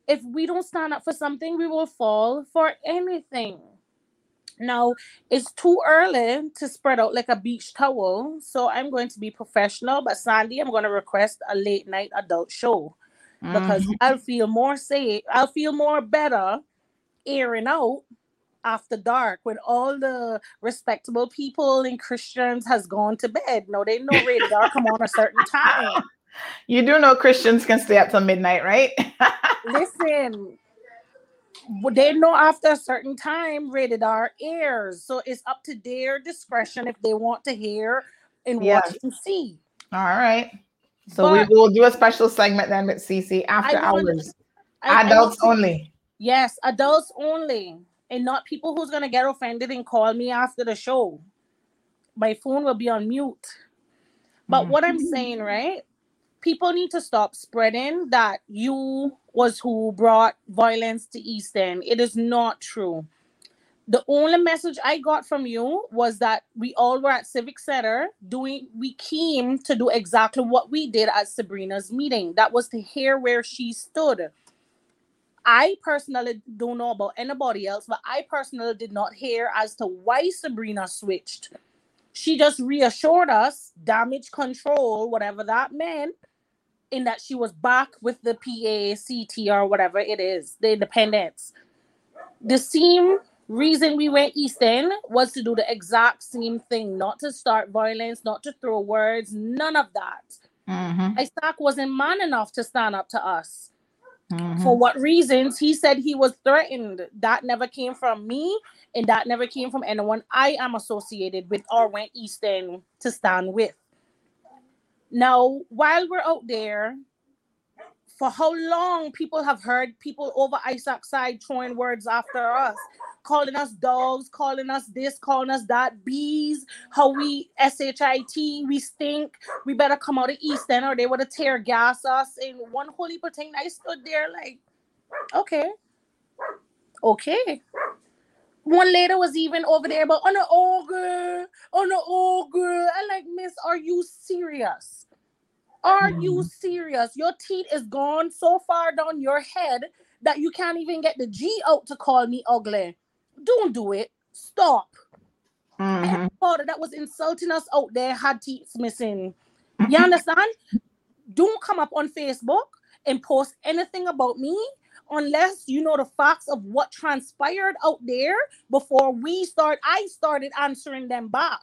Speaker 5: If we don't stand up for something, we will fall for anything. Now, it's too early to spread out like a beach towel. So I'm going to be professional, but Sandy, I'm going to request a late night adult show because
Speaker 2: Mhm.
Speaker 5: I'll feel more safe. I'll feel more better airing out after dark when all the respectable people and Christians has gone to bed. No, they know rated R come on a certain time.
Speaker 2: You do know Christians can stay up till midnight, right?
Speaker 5: Listen, they know after a certain time rated R airs. So it's up to their discretion if they want to hear and watch and see.
Speaker 2: All right. So
Speaker 5: But-
Speaker 2: we will do a special segment then with CC after
Speaker 5: I
Speaker 2: hours.
Speaker 5: I- I
Speaker 2: Adults
Speaker 5: to-
Speaker 2: only.
Speaker 5: Yes, adults only, and not people who's gonna get offended and call me after the show. My phone will be on mute. But
Speaker 2: Mhm.
Speaker 5: what I'm saying, right? People need to stop spreading that you was who brought violence to East End. It is not true. The only message I got from you was that we all were at Civic Center doing we came to do exactly what we did at Sabrina's meeting. That was to hear where she stood. I personally don't know about anybody else, but I personally did not hear as to why Sabrina switched. She just reassured us damage control, whatever that meant, in that she was back with the PACT or whatever it is, the independence. The same reason we went East End was to do the exact same thing, not to start violence, not to throw words, none of that.
Speaker 2: Mhm,
Speaker 5: Isaac wasn't man enough to stand up to us
Speaker 2: mhm.
Speaker 5: for what reasons? He said he was threatened. That never came from me and that never came from anyone i am associated with or went eastern to stand with. Now while we're out there for how long people have heard people over isaac's side throwing words after us calling us dogs calling us this calling us that bees how we shit we stink we better come out of East End or they would have tear gas us. And one holy thing, I stood there like, okay, okay. One later was even over there, but on an ogre, on an ogre. I like, Miss, are you serious? Are you serious? Your teeth is gone so far down your head that you can't even get the G out to call me ugly. Don't do it. Stop
Speaker 2: Mhm.
Speaker 5: everybody that was insulting us out there had teeth missing. You understand? Don't come up on Facebook and post anything about me unless you know the facts of what transpired out there before we start. I started answering them back.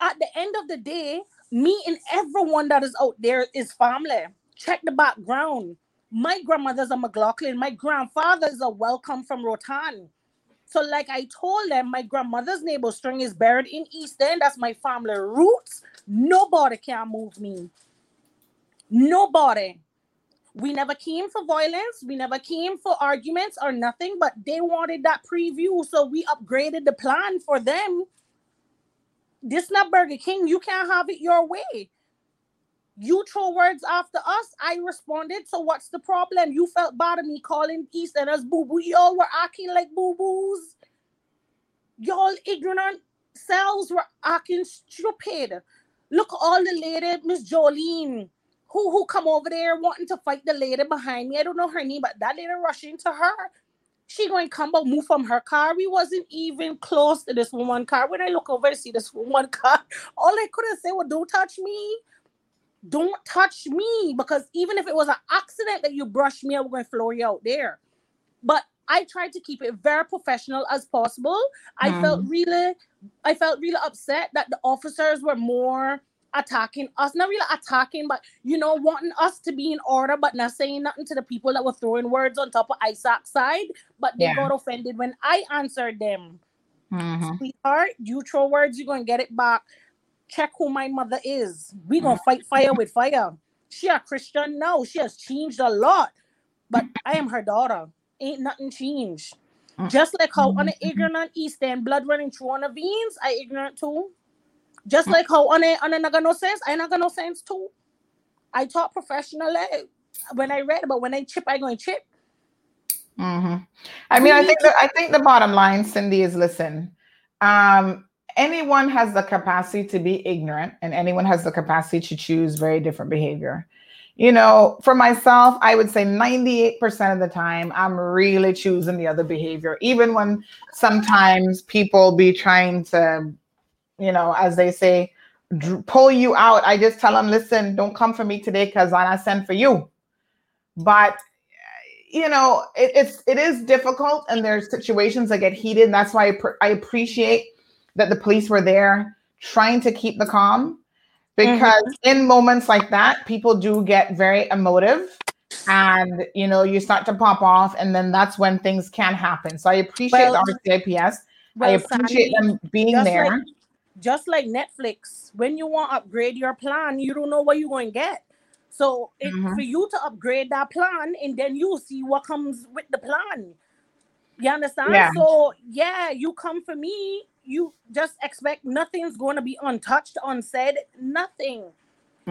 Speaker 5: At the end of the day, me and everyone that is out there is family. Check the background. My grandmother's a McLaughlin. My grandfather is a welcome from Roatan. So, like I told them, my grandmother's neighbor string is buried in East End. That's my family roots. Nobody can move me. Nobody. We never came for violence. We never came for arguments or nothing, but they wanted that preview. So we upgraded the plan for them. This not Burger King. You can't have it your way. You throw words after us. I responded. So what's the problem? You felt bad of me calling East Enders boo boo. Y'all were acting like boo boos. Y'all ignorant selves were acting stupid. Look, all the lady, Miss Jolene, who who come over there wanting to fight the lady behind me. I don't know her name, but that lady rushing to her. She going to come but move from her car. We wasn't even close to this woman car. When I look over to see this woman car, all I could have said was, "Don't touch me." Don't touch me because even if it was an accident that you brushed me, I'm going to floor you out there. But I tried to keep it very professional as possible. I
Speaker 2: Mm.
Speaker 5: felt really, I felt really upset that the officers were more attacking us, not really attacking, but you know, wanting us to be in order, but not saying nothing to the people that were throwing words on top of Isaac's side. But they
Speaker 2: Yeah.
Speaker 5: got offended when I answered them.
Speaker 2: Mhm.
Speaker 5: Sweetheart, you throw words, you're gonna get it back. Check who my mother is. We gonna fight fire with fire. She a Christian now. She has changed a lot, but I am her daughter. Ain't nothing changed. Just like how on the ignorant East End, blood running through on the veins, I ignorant too. Just like how on a on a no sense, I naga no sense too. I talk professionally when I read, but when I chip, I going chip.
Speaker 2: hmm I mean, I think that, I think the bottom line, Cindy, is listen. Um, anyone has the capacity to be ignorant, and anyone has the capacity to choose very different behavior. You know, for myself, I would say 98% of the time, I'm really choosing the other behavior, even when sometimes people be trying to, you know, as they say, dr- pull you out. I just tell them, listen, don't come for me today because I send for you. But you know, it, it's it is difficult, and there's situations that get heated, and that's why I, pr- I appreciate that the police were there trying to keep the calm, because mm-hmm. in moments like that, people do get very emotive, and you know, you start to pop off, and then that's when things can happen. So I appreciate
Speaker 5: Well-
Speaker 2: the RCIPS. I appreciate
Speaker 5: Sandy,
Speaker 2: them being there.
Speaker 5: like just like Netflix, when you want to upgrade your plan, you don't know what you're going to get. So it,
Speaker 2: Mhm.
Speaker 5: for you to upgrade that plan, and then you see what comes with the plan. You understand?
Speaker 2: Yeah.
Speaker 5: So yeah, you come for me. You just expect nothing's going to be untouched, unsaid, nothing.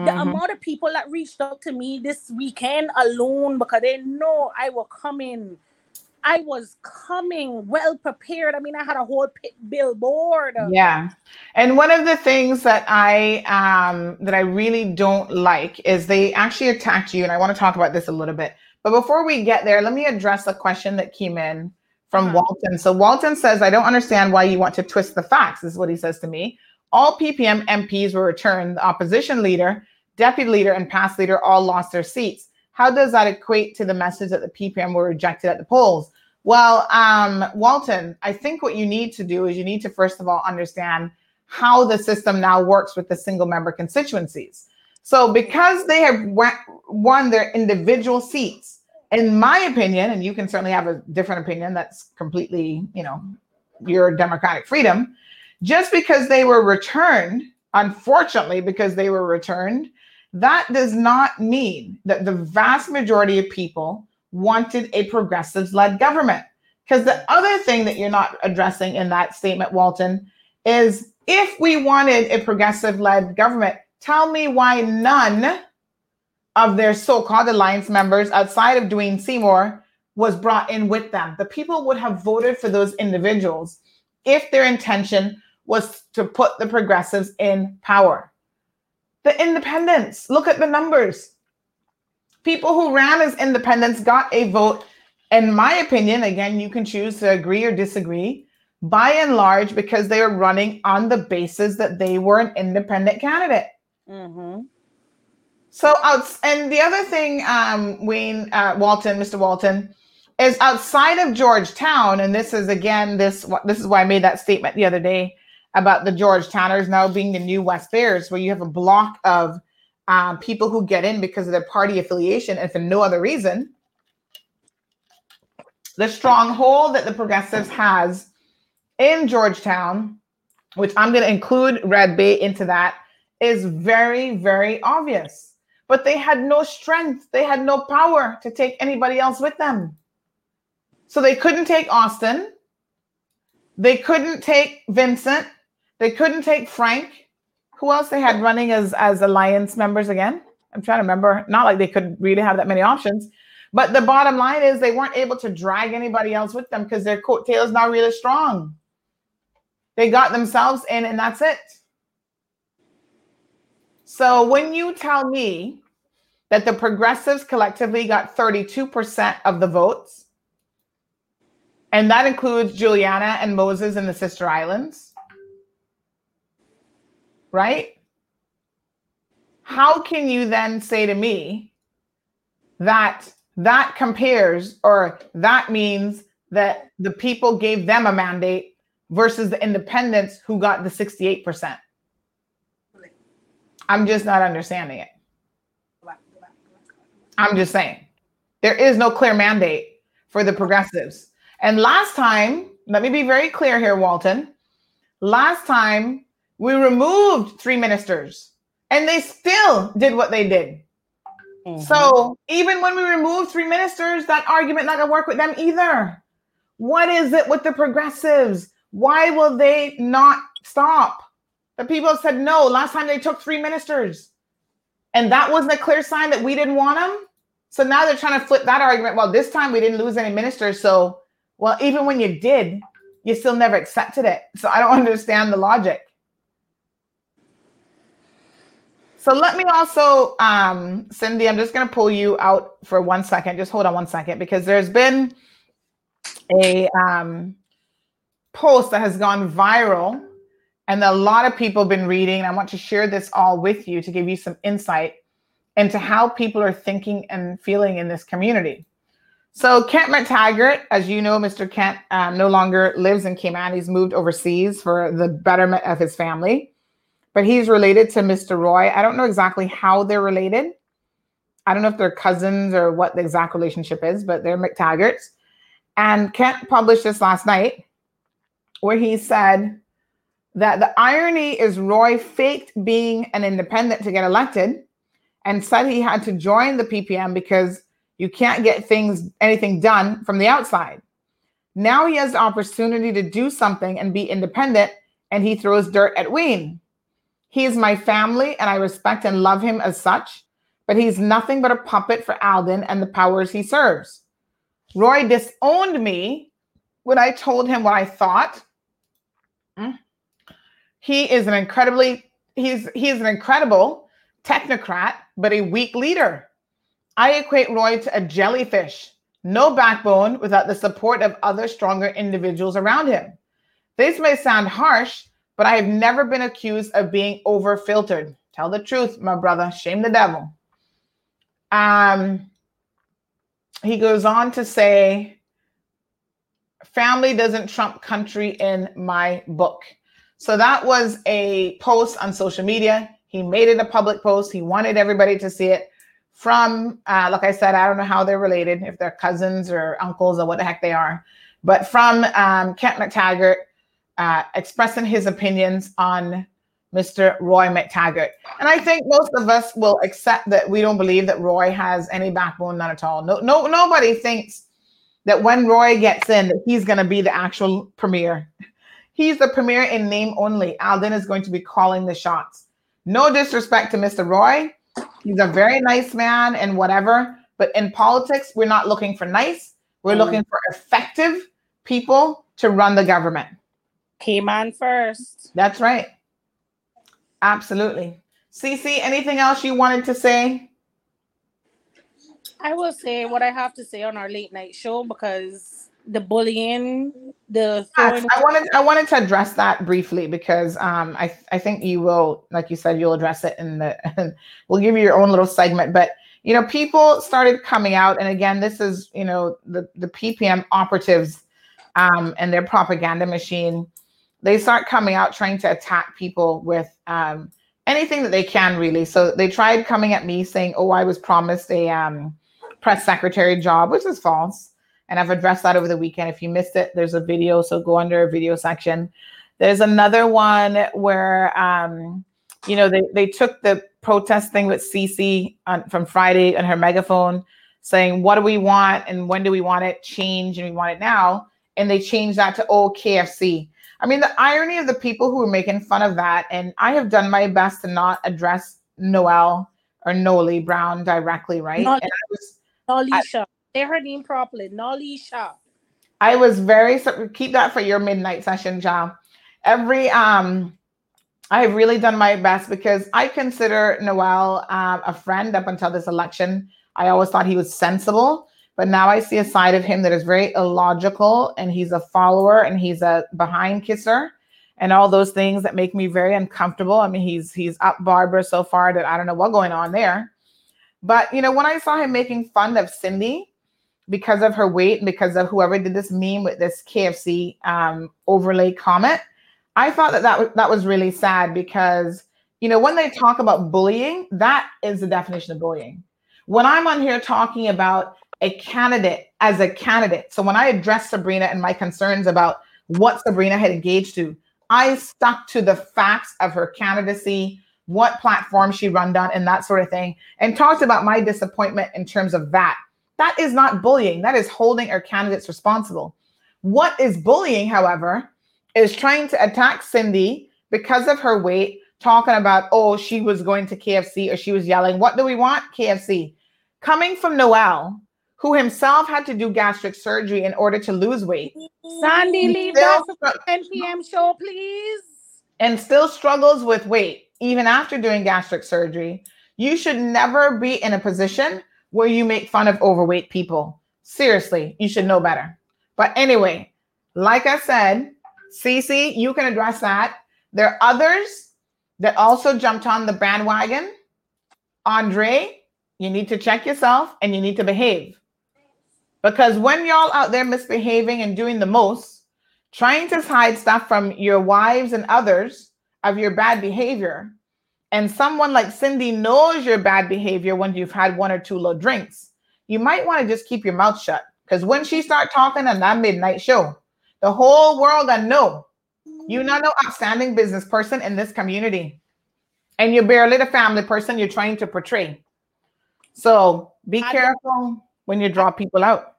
Speaker 5: The
Speaker 2: Mhm.
Speaker 5: amount of people that reached out to me this weekend alone because they know I will come in. I was coming well prepared. I mean, I had a whole billboard.
Speaker 2: Yeah. And one of the things that I um that I really don't like is they actually attacked you and I want to talk about this a little bit. But before we get there, let me address a question that came in from
Speaker 5: Uh-huh.
Speaker 2: Walton. So Walton says, I don't understand why you want to twist the facts, is what he says to me. All PPM MPs were returned. The opposition leader, deputy leader, and past leader all lost their seats. How does that equate to the message that the PPM were rejected at the polls? Well, um, Walton, I think what you need to do is you need to first of all understand how the system now works with the single member constituencies. So, because they have won their individual seats, in my opinion, and you can certainly have a different opinion, that's completely, you know, your democratic freedom. Just because they were returned, unfortunately, because they were returned, that does not mean that the vast majority of people wanted a progressives led government. Because the other thing that you're not addressing in that statement, Walton, is if we wanted a progressive led government, tell me why none of their so called alliance members outside of Dwayne Seymour was brought in with them. The people would have voted for those individuals if their intention was to put the progressives in power. The independents, look at the numbers people who ran as independents got a vote. In my opinion, again, you can choose to agree or disagree, by and large, because they were running on the basis that they were an independent candidate.
Speaker 5: Mm-hmm.
Speaker 2: So, outs- and the other thing, um, Wayne uh, Walton, Mr. Walton, is outside of Georgetown, and this is again this this is why I made that statement the other day about the Georgetowners now being the new West Bears, where you have a block of um, people who get in because of their party affiliation and for no other reason. The stronghold that the Progressives has in Georgetown, which I'm going to include Red Bay into that, is very, very obvious. But they had no strength, they had no power to take anybody else with them. So they couldn't take Austin, they couldn't take Vincent, they couldn't take Frank. Who else they had running as as alliance members again? I'm trying to remember. Not like they could really have that many options. But the bottom line is they weren't able to drag anybody else with them because their coattails not really strong. They got themselves in, and that's it. So when you tell me that the progressives collectively got 32% of the votes, and that includes Juliana and Moses in the Sister Islands, right? How can you then say to me that that compares or that means that the people gave them a mandate versus the independents who got the 68%? I'm just not understanding it. I'm just saying there is no clear mandate for the progressives. And last time, let me be very clear here, Walton. Last time we removed three ministers and they still did what they did. Mm-hmm. So even when we removed three ministers, that argument not gonna work with them either. What is it with the progressives? Why will they not stop? The people have said no. Last time they took three ministers. And that wasn't a clear sign that we didn't want them. So now they're trying to flip that argument. Well, this time we didn't lose any ministers. So, well, even when you did, you still never accepted it. So I don't understand the logic. So let me also, um, Cindy, I'm just going to pull you out for one second. Just hold on one second because there's been a um, post that has gone viral and a lot of people have been reading. I want to share this all with you to give you some insight into how people are thinking and feeling in this community. So Kent McTaggart, as you know, Mr. Kent um, no longer lives in Cayman. He's moved overseas for the betterment of his family, but he's related to Mr. Roy. I don't know exactly how they're related. I don't know if they're cousins or what the exact relationship is, but they're McTaggarts. And Kent published this last night where he said that the irony is Roy faked being an independent to get elected and said he had to join the PPM because you can't get things anything done from the outside. Now he has the opportunity to do something and be independent, and he throws dirt at Wayne. He is my family, and I respect and love him as such, but he's nothing but a puppet for Alden and the powers he serves. Roy disowned me when I told him what I thought. Hmm. He is an incredibly he's he's an incredible technocrat, but a weak leader. I equate Roy to a jellyfish, no backbone without the support of other stronger individuals around him. This may sound harsh, but I have never been accused of being over filtered. Tell the truth, my brother. Shame the devil. Um, he goes on to say, family doesn't trump country in my book. So that was a post on social media. He made it a public post. He wanted everybody to see it from, uh, like I said, I don't know how they're related, if they're cousins or uncles or what the heck they are, but from um, Kent McTaggart uh, expressing his opinions on Mr. Roy McTaggart. And I think most of us will accept that we don't believe that Roy has any backbone, not at all. No, no, nobody thinks that when Roy gets in, that he's going to be the actual premier. He's the premier in name only. Alden is going to be calling the shots. No disrespect to Mr. Roy. He's a very nice man and whatever. But in politics, we're not looking for nice. We're mm. looking for effective people to run the government.
Speaker 5: Cayman first.
Speaker 2: That's right. Absolutely. Cece, anything else you wanted to say?
Speaker 5: I will say what I have to say on our late night show because the bullying, the
Speaker 2: yes, I wanted I wanted to address that briefly because um I I think you will, like you said, you'll address it in the we'll give you your own little segment. But you know, people started coming out, and again, this is you know the the PPM operatives um and their propaganda machine they start coming out trying to attack people with um, anything that they can really. So they tried coming at me saying, "Oh, I was promised a um, press secretary job," which is false. And I've addressed that over the weekend. If you missed it, there's a video, so go under a video section. There's another one where um, you know they they took the protest thing with Cece on, from Friday on her megaphone, saying, "What do we want and when do we want it? Change and we want it now." And they changed that to "Oh KFC." I mean, the irony of the people who were making fun of that, and I have done my best to not address Noel or Noli Brown directly, right?
Speaker 5: Nol-
Speaker 2: and I was
Speaker 5: Nolisha. Say her name properly. Nolisha.
Speaker 2: I was very keep that for your midnight session, John. Every um I have really done my best because I consider Noel um, a friend up until this election. I always thought he was sensible, but now I see a side of him that is very illogical and he's a follower and he's a behind kisser and all those things that make me very uncomfortable. I mean, he's he's up Barbara so far that I don't know what's going on there. But you know, when I saw him making fun of Cindy because of her weight and because of whoever did this meme with this KFC um, overlay comment, I thought that that was, that was really sad because you know when they talk about bullying, that is the definition of bullying. When I'm on here talking about a candidate as a candidate, so when I addressed Sabrina and my concerns about what Sabrina had engaged to, I stuck to the facts of her candidacy, what platform she run on, and that sort of thing, and talked about my disappointment in terms of that. That is not bullying. That is holding our candidates responsible. What is bullying, however, is trying to attack Cindy because of her weight, talking about, oh, she was going to KFC or she was yelling, What do we want? KFC. Coming from Noel, who himself had to do gastric surgery in order to lose weight.
Speaker 5: Sandy, leave that for 10 p.m. show, please.
Speaker 2: And still struggles with weight, even after doing gastric surgery. You should never be in a position where you make fun of overweight people. Seriously, you should know better. But anyway, like I said, Cece, you can address that. There are others that also jumped on the bandwagon. Andre, you need to check yourself and you need to behave. Because when y'all out there misbehaving and doing the most, trying to hide stuff from your wives and others of your bad behavior, and someone like Cindy knows your bad behavior when you've had one or two low drinks, you might want to just keep your mouth shut. Because when she start talking on that midnight show, the whole world gonna know you're not no outstanding business person in this community, and you're barely the family person you're trying to portray. So be
Speaker 5: I
Speaker 2: careful when you draw people out.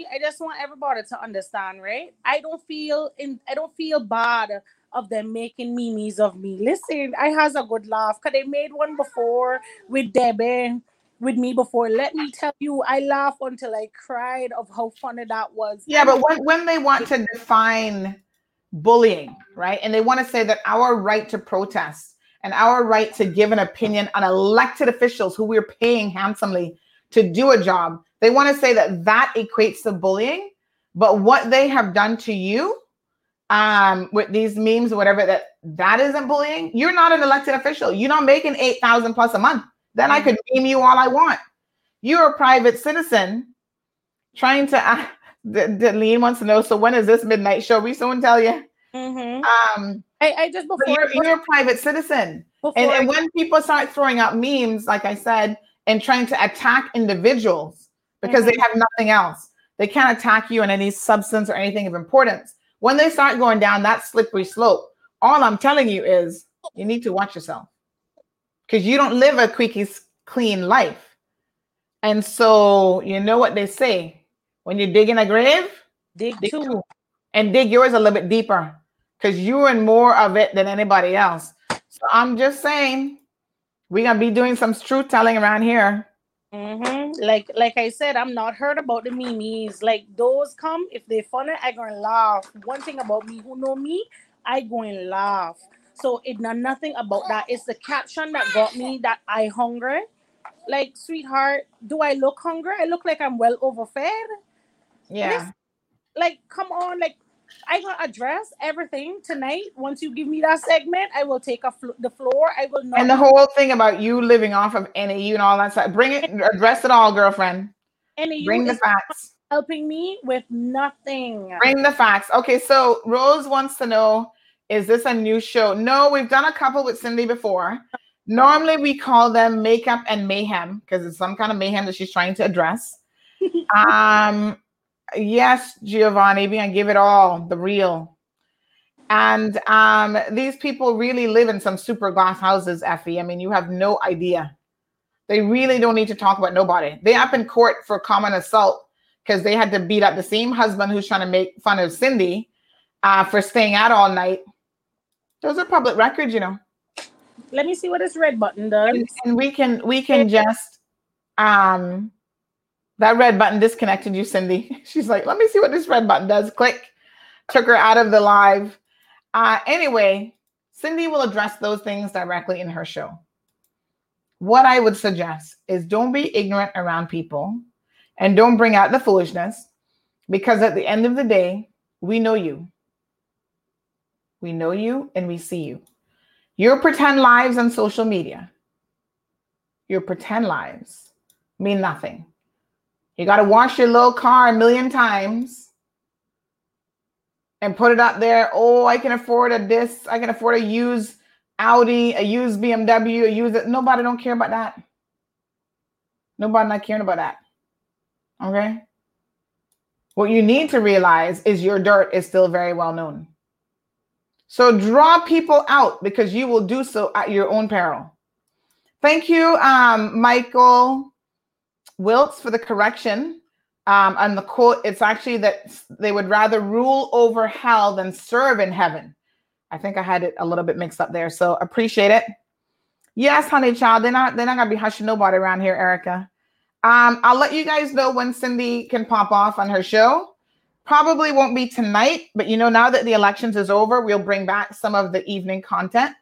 Speaker 5: I just want everybody to understand, right? I don't feel in I don't feel bad of them making memes of me. Listen, I has a good laugh because they made one before with Debbie with me before. Let me tell you, I laughed until I cried of how funny that was.
Speaker 2: Yeah, but when, when they want to define bullying, right? And they want to say that our right to protest and our right to give an opinion on elected officials who we're paying handsomely to do a job, they want to say that that equates to bullying. But what they have done to you um with these memes or whatever that that isn't bullying you're not an elected official you're not making 8000 plus a month then I could meme you all I want. You're a private citizen trying to. Uh, Deline wants to know. So when is this midnight show? We soon tell you.
Speaker 5: Mm-hmm.
Speaker 2: Um,
Speaker 5: I, I just before
Speaker 2: you're, you're, a private citizen, and, and when people start throwing out memes, like I said, and trying to attack individuals because mm-hmm. they have nothing else, they can't attack you on any substance or anything of importance. When they start going down that slippery slope, all I'm telling you is you need to watch yourself because you don't live a quickie clean life. And so you know what they say when you dig in a grave,
Speaker 5: dig, dig two.
Speaker 2: and dig yours a little bit deeper because you're in more of it than anybody else. So I'm just saying we're gonna be doing some truth telling around here.
Speaker 5: Mm-hmm. Like like I said, I'm not hurt about the memes. Like those come if they funny, I gonna laugh. One thing about me, who know me, I go and laugh. So it not nothing about that. It's the caption that got me that I hungry. Like, sweetheart, do I look hungry? I look like I'm well overfed.
Speaker 2: Yeah.
Speaker 5: like, come on, like I gonna address everything tonight. Once you give me that segment, I will take a fl- the floor. I will
Speaker 2: not. And the whole thing about you living off of NAU and all that stuff. Bring it, address it all, girlfriend.
Speaker 5: NAU
Speaker 2: Bring the facts.
Speaker 5: Helping me with nothing.
Speaker 2: Bring the facts. Okay, so Rose wants to know is this a new show? No, we've done a couple with Cindy before. Normally, we call them makeup and mayhem because it's some kind of mayhem that she's trying to address. um, yes, Giovanni, gonna give it all the real. And um, these people really live in some super glass houses, Effie. I mean, you have no idea. They really don't need to talk about nobody. They up in court for common assault because they had to beat up the same husband who's trying to make fun of Cindy uh, for staying out all night those are public records, you know.
Speaker 5: Let me see what this red button does.
Speaker 2: And, and we can we can just um that red button disconnected you, Cindy. She's like, let me see what this red button does. Click. Took her out of the live. Uh anyway, Cindy will address those things directly in her show. What I would suggest is don't be ignorant around people and don't bring out the foolishness because at the end of the day, we know you. We know you and we see you. Your pretend lives on social media, your pretend lives mean nothing. You got to wash your little car a million times and put it up there. Oh, I can afford a this. I can afford a used Audi, a used BMW, a used. Nobody don't care about that. Nobody not caring about that. Okay. What you need to realize is your dirt is still very well known. So draw people out because you will do so at your own peril. Thank you, um, Michael Wiltz, for the correction. Um, and the quote, it's actually that they would rather rule over hell than serve in heaven. I think I had it a little bit mixed up there. So appreciate it. Yes, honey child. They're not they're not gonna be hushing nobody around here, Erica. Um, I'll let you guys know when Cindy can pop off on her show. Probably won't be tonight, but you know, now that the elections is over, we'll bring back some of the evening content.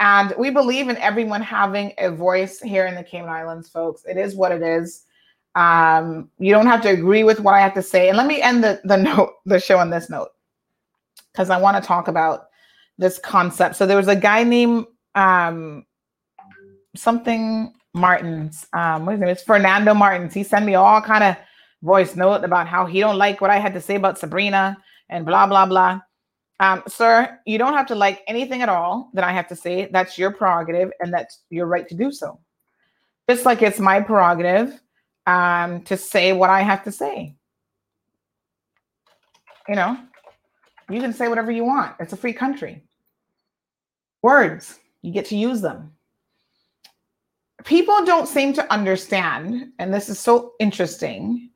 Speaker 2: And we believe in everyone having a voice here in the Cayman Islands, folks. It is what it is. Um, you don't have to agree with what I have to say. And let me end the, the note, the show on this note, because I want to talk about this concept. So there was a guy named um, something Martins. Um, what is it? It's Fernando Martins. He sent me all kind of voice note about how he don't like what I had to say about Sabrina and blah blah blah. Um, sir, you don't have to like anything at all that I have to say. That's your prerogative, and that's your right to do so. Just like it's my prerogative um, to say what I have to say. You know, you can say whatever you want. It's a free country. Words, you get to use them people don't seem to understand, and this is so interesting.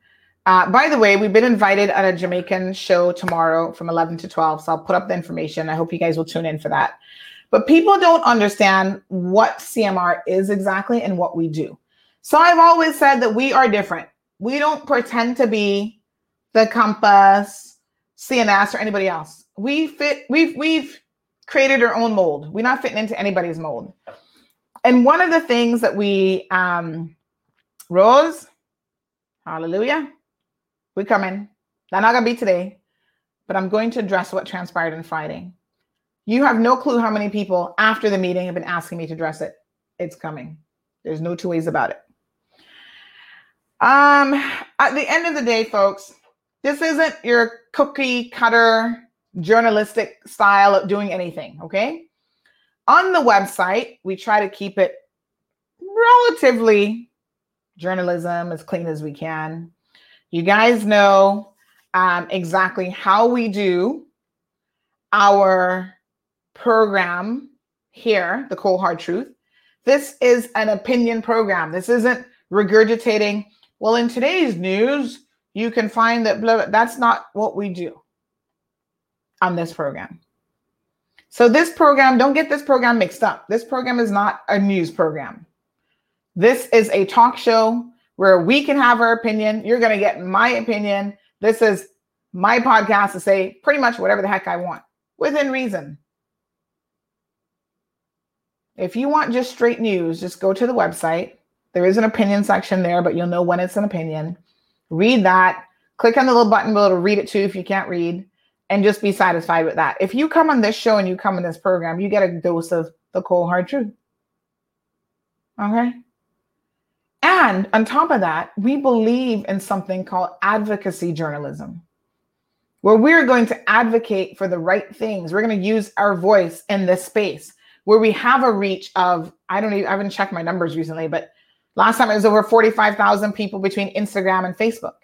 Speaker 2: Uh, by the way, we've been invited at a Jamaican show tomorrow from 11 to 12. So I'll put up the information. I hope you guys will tune in for that. But people don't understand what CMR is exactly and what we do. So I've always said that we are different. We don't pretend to be the Compass, CNS, or anybody else. We fit, we've, we've created our own mold. We're not fitting into anybody's mold and one of the things that we um Rose, hallelujah, we're coming. They're not gonna be today, but I'm going to address what transpired on Friday. You have no clue how many people after the meeting have been asking me to address it. It's coming. There's no two ways about it. Um, at the end of the day, folks, this isn't your cookie cutter journalistic style of doing anything, okay? On the website, we try to keep it relatively journalism as clean as we can. You guys know um, exactly how we do our program here, the Cold Hard Truth. This is an opinion program. This isn't regurgitating. Well, in today's news, you can find that blah, blah. that's not what we do on this program. So this program, don't get this program mixed up. This program is not a news program. This is a talk show where we can have our opinion. You're going to get my opinion. This is my podcast to say pretty much whatever the heck I want within reason. If you want just straight news, just go to the website. There is an opinion section there, but you'll know when it's an opinion. Read that. Click on the little button below to read it too if you can't read and just be satisfied with that. If you come on this show and you come in this program, you get a dose of the cold hard truth. Okay. And on top of that, we believe in something called advocacy journalism, where we're going to advocate for the right things. We're going to use our voice in this space where we have a reach of, I don't even, I haven't checked my numbers recently, but last time it was over 45,000 people between Instagram and Facebook.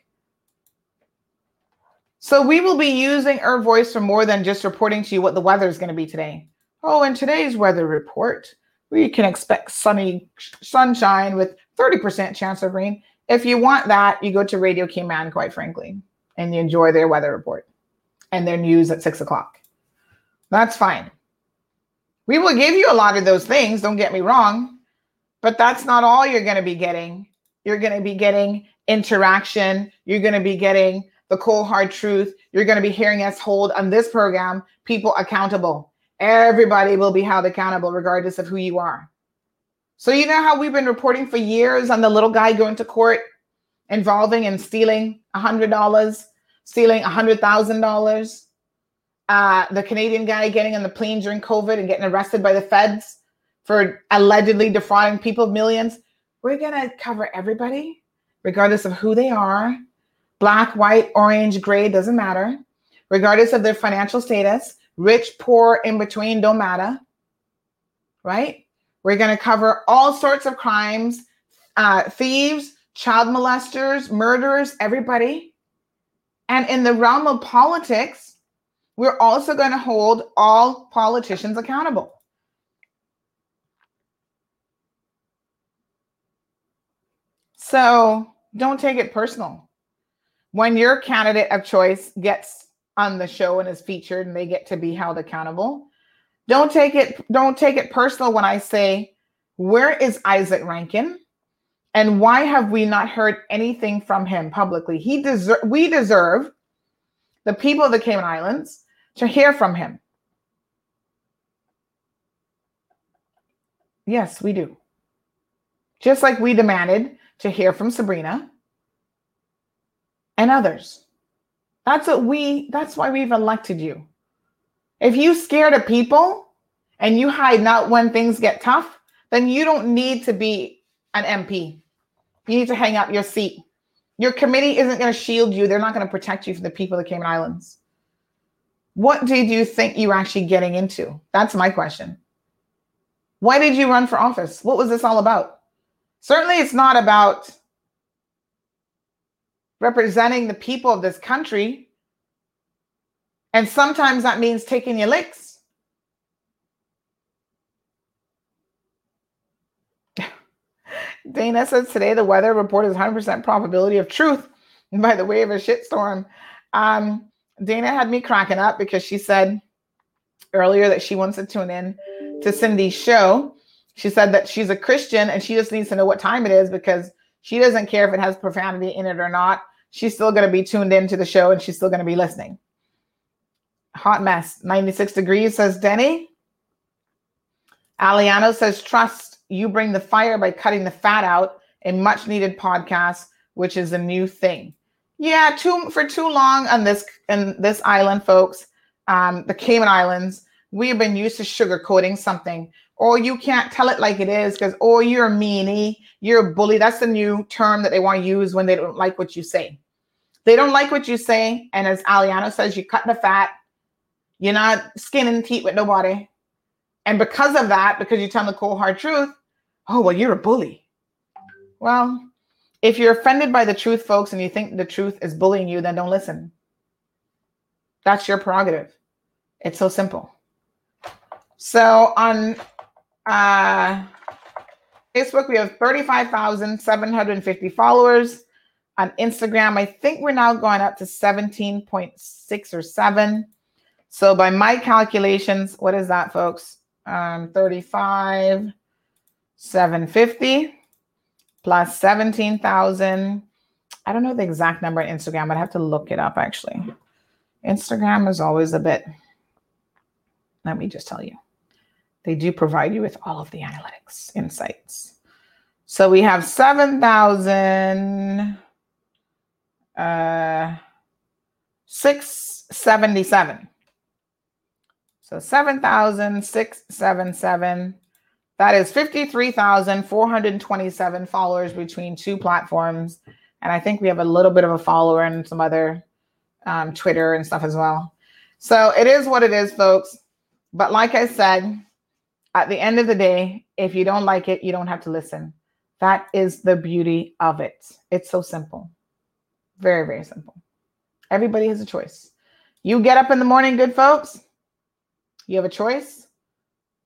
Speaker 2: So we will be using our voice for more than just reporting to you what the weather is going to be today. Oh, in today's weather report, we can expect sunny sunshine with 30% chance of rain. If you want that, you go to Radio Cayman, quite frankly, and you enjoy their weather report and their news at six o'clock. That's fine. We will give you a lot of those things, don't get me wrong, but that's not all you're going to be getting. You're going to be getting interaction, you're going to be getting the cold hard truth. You're going to be hearing us hold on this program people accountable. Everybody will be held accountable regardless of who you are. So, you know how we've been reporting for years on the little guy going to court involving and stealing $100, stealing $100,000? Uh, the Canadian guy getting on the plane during COVID and getting arrested by the feds for allegedly defrauding people of millions. We're going to cover everybody, regardless of who they are black, white, orange, gray, doesn't matter, regardless of their financial status, rich, poor, in between, don't matter. Right? We're going to cover all sorts of crimes, uh, thieves, child molesters, murderers, everybody. And in the realm of politics, we're also going to hold all politicians accountable. So don't take it personal. When your candidate of choice gets on the show and is featured and they get to be held accountable, don't take it don't take it personal when I say where is Isaac Rankine and why have we not heard anything from him publicly? He deserve we deserve the people of the Cayman Islands to hear from him. Yes, we do. Just like we demanded to hear from Sabrina and others. That's what we that's why we've elected you. If you scared of people and you hide not when things get tough, then you don't need to be an MP. You need to hang up your seat. Your committee isn't going to shield you. They're not going to protect you from the people of the Cayman Islands. What did you think you were actually getting into? That's my question. Why did you run for office? What was this all about? Certainly, it's not about representing the people of this country. And sometimes that means taking your licks. Dana says today the weather report is 100% probability of truth by the way of a shitstorm. Um, Dana had me cracking up because she said earlier that she wants to tune in to Cindy's show she said that she's a Christian and she just needs to know what time it is because she doesn't care if it has profanity in it or not. She's still going to be tuned into the show and she's still going to be listening. Hot mess. 96 degrees, says Denny. Aliano says, trust you bring the fire by cutting the fat out. A much needed podcast, which is a new thing. Yeah, too for too long on this in this island, folks. Um, the Cayman Islands, we have been used to sugarcoating something or you can't tell it like it is because oh you're a meanie you're a bully that's the new term that they want to use when they don't like what you say they don't like what you say and as aliano says you cut the fat you're not skin and teeth with nobody. And because of that because you tell the cold hard truth oh well you're a bully. Well if you're offended by the truth folks and you think the truth is bullying you then don't listen. That's your prerogative. It's so simple. So on uh, Facebook, we have 35,750 followers. On Instagram, I think we're now going up to 17.6 or 7. So by my calculations, what is that, folks? Um, 35, 750 plus 17,000. I don't know the exact number on Instagram. I'd have to look it up actually. Instagram is always a bit, let me just tell you. They do provide you with all of the analytics insights. So we have 7,000 uh, 677. So 7,677. That is 53,427 followers between two platforms. And I think we have a little bit of a follower and some other um, Twitter and stuff as well. So it is what it is, folks. But like I said, at the end of the day, if you don't like it, you don't have to listen. That is the beauty of it. It's so simple. Very, very simple. Everybody has a choice. You get up in the morning, good folks. You have a choice.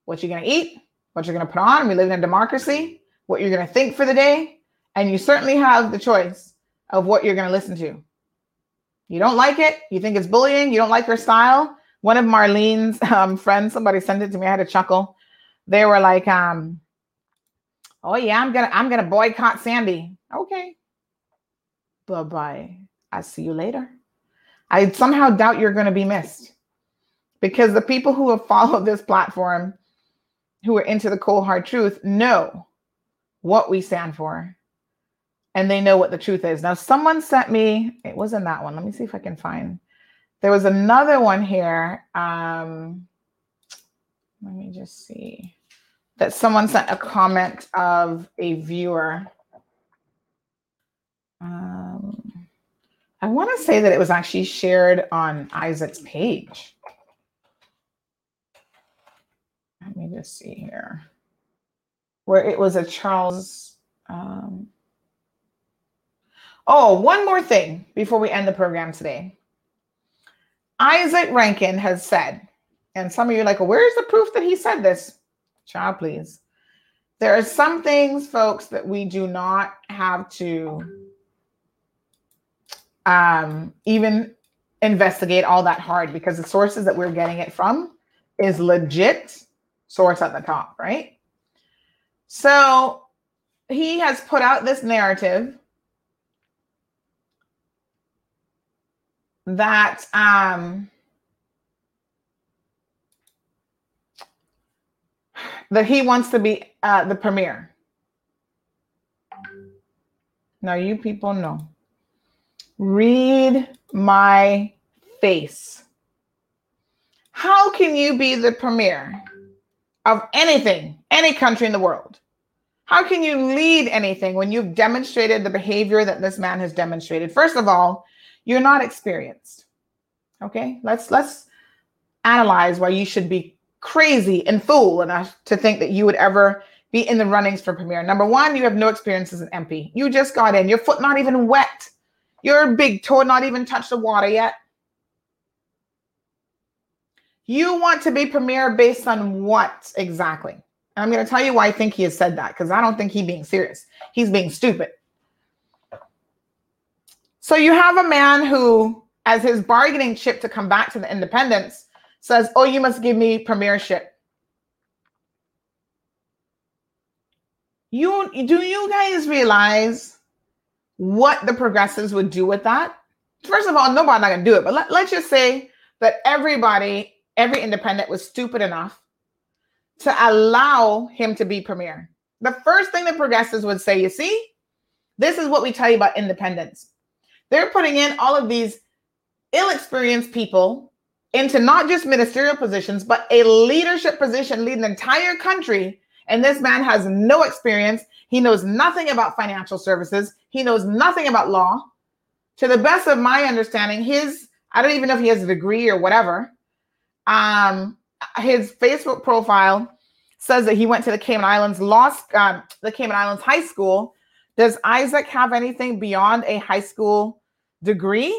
Speaker 2: What you're going to eat, what you're going to put on. We live in a democracy. What you're going to think for the day. And you certainly have the choice of what you're going to listen to. You don't like it. You think it's bullying. You don't like her style. One of Marlene's um, friends, somebody sent it to me. I had a chuckle they were like, um, oh yeah, I'm gonna I'm gonna boycott Sandy. Okay. Bye-bye. I see you later. I somehow doubt you're gonna be missed because the people who have followed this platform, who are into the cold hard truth, know what we stand for and they know what the truth is. Now, someone sent me, it wasn't that one. Let me see if I can find. There was another one here. Um, let me just see that someone sent a comment of a viewer. Um, I want to say that it was actually shared on Isaac's page. Let me just see here. Where it was a Charles. Um, oh, one more thing before we end the program today. Isaac Rankine has said, and some of you are like, well, where's the proof that he said this? Child, please. There are some things, folks, that we do not have to um, even investigate all that hard because the sources that we're getting it from is legit source at the top, right? So he has put out this narrative that um that he wants to be uh, the premier. Now, you people know. Read my face. How can you be the premier of anything, any country in the world? How can you lead anything when you've demonstrated the behavior that this man has demonstrated? First of all, you're not experienced. Okay? Let's let's analyze why you should be crazy and fool enough to think that you would ever be in the runnings for premier. Number one, you have no experience as an MP. You just got in. Your foot not even wet. Your big toe not even touched the water yet. You want to be premier based on what exactly? And I'm going to tell you why I think he has said that because I don't think he's being serious. He's being stupid. So you have a man who, as his bargaining chip to come back to the independents, says, Oh, you must give me premiership. You do you guys realize what the progressives would do with that? First of all, nobody's not gonna do it, but let, let's just say that everybody, every independent was stupid enough to allow him to be premier. The first thing the progressives would say, you see, this is what we tell you about independence. They're putting in all of these ill experienced people into not just ministerial positions, but a leadership position leading an entire country. And this man has no experience. He knows nothing about financial services. He knows nothing about law. To the best of my understanding, his, I don't even know if he has a degree or whatever. Um, his Facebook profile says that he went to the Cayman Islands lost uh, the Cayman Islands High School. Does Isaac have anything beyond a high school degree?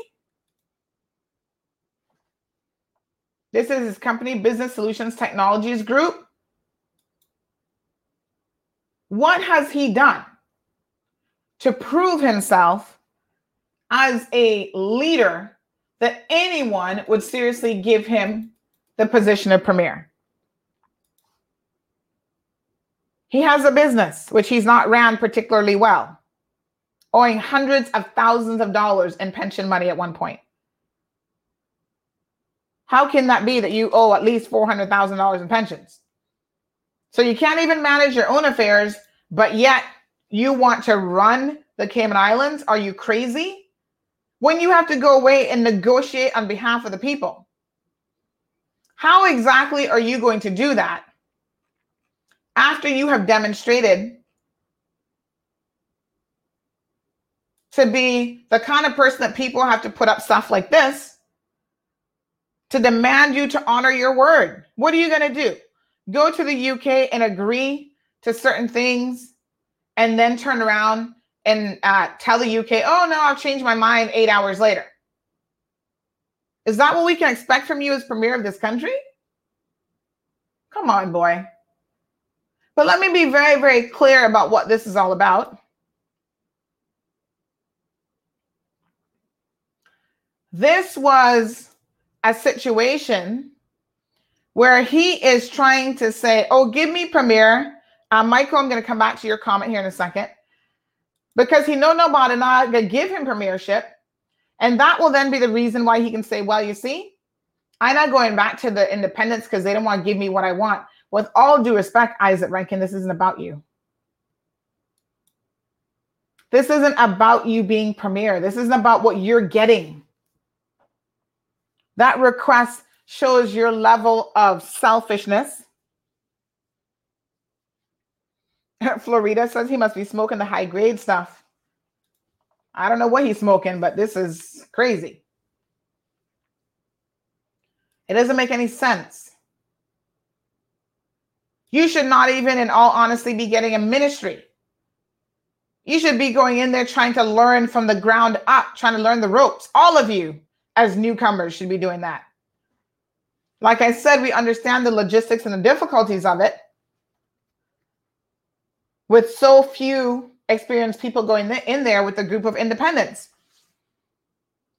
Speaker 2: This is his company, Business Solutions Technologies Group. What has he done to prove himself as a leader that anyone would seriously give him the position of premier? He has a business which he's not ran particularly well, owing hundreds of thousands of dollars in pension money at one point. How can that be that you owe at least $400,000 in pensions? So you can't even manage your own affairs, but yet you want to run the Cayman Islands? Are you crazy? When you have to go away and negotiate on behalf of the people. How exactly are you going to do that after you have demonstrated to be the kind of person that people have to put up stuff like this to demand you to honor your word. What are you going to do? Go to the UK and agree to certain things and then turn around and uh, tell the UK, oh, no, I've changed my mind eight hours later. Is that what we can expect from you as premier of this country? Come on, boy. But let me be very, very clear about what this is all about. This was a situation where he is trying to say, Oh, give me Premier. Uh, Michael, I'm going to come back to your comment here in a second. Because he know nobody not going to give him premiership. And that will then be the reason why he can say, Well, you see, I'm not going back to the independents because they don't want to give me what I want. With all due respect, Isaac Rankine, this isn't about you. This isn't about you being premier. This isn't about what you're getting. That request shows your level of selfishness. Florida says he must be smoking the high grade stuff. I don't know what he's smoking, but this is crazy. It doesn't make any sense. You should not even, in all honesty, be getting a ministry. You should be going in there trying to learn from the ground up, trying to learn the ropes. All of you, as newcomers, should be doing that. Like I said, we understand the logistics and the difficulties of it. With so few experienced people going in there with a group of independents.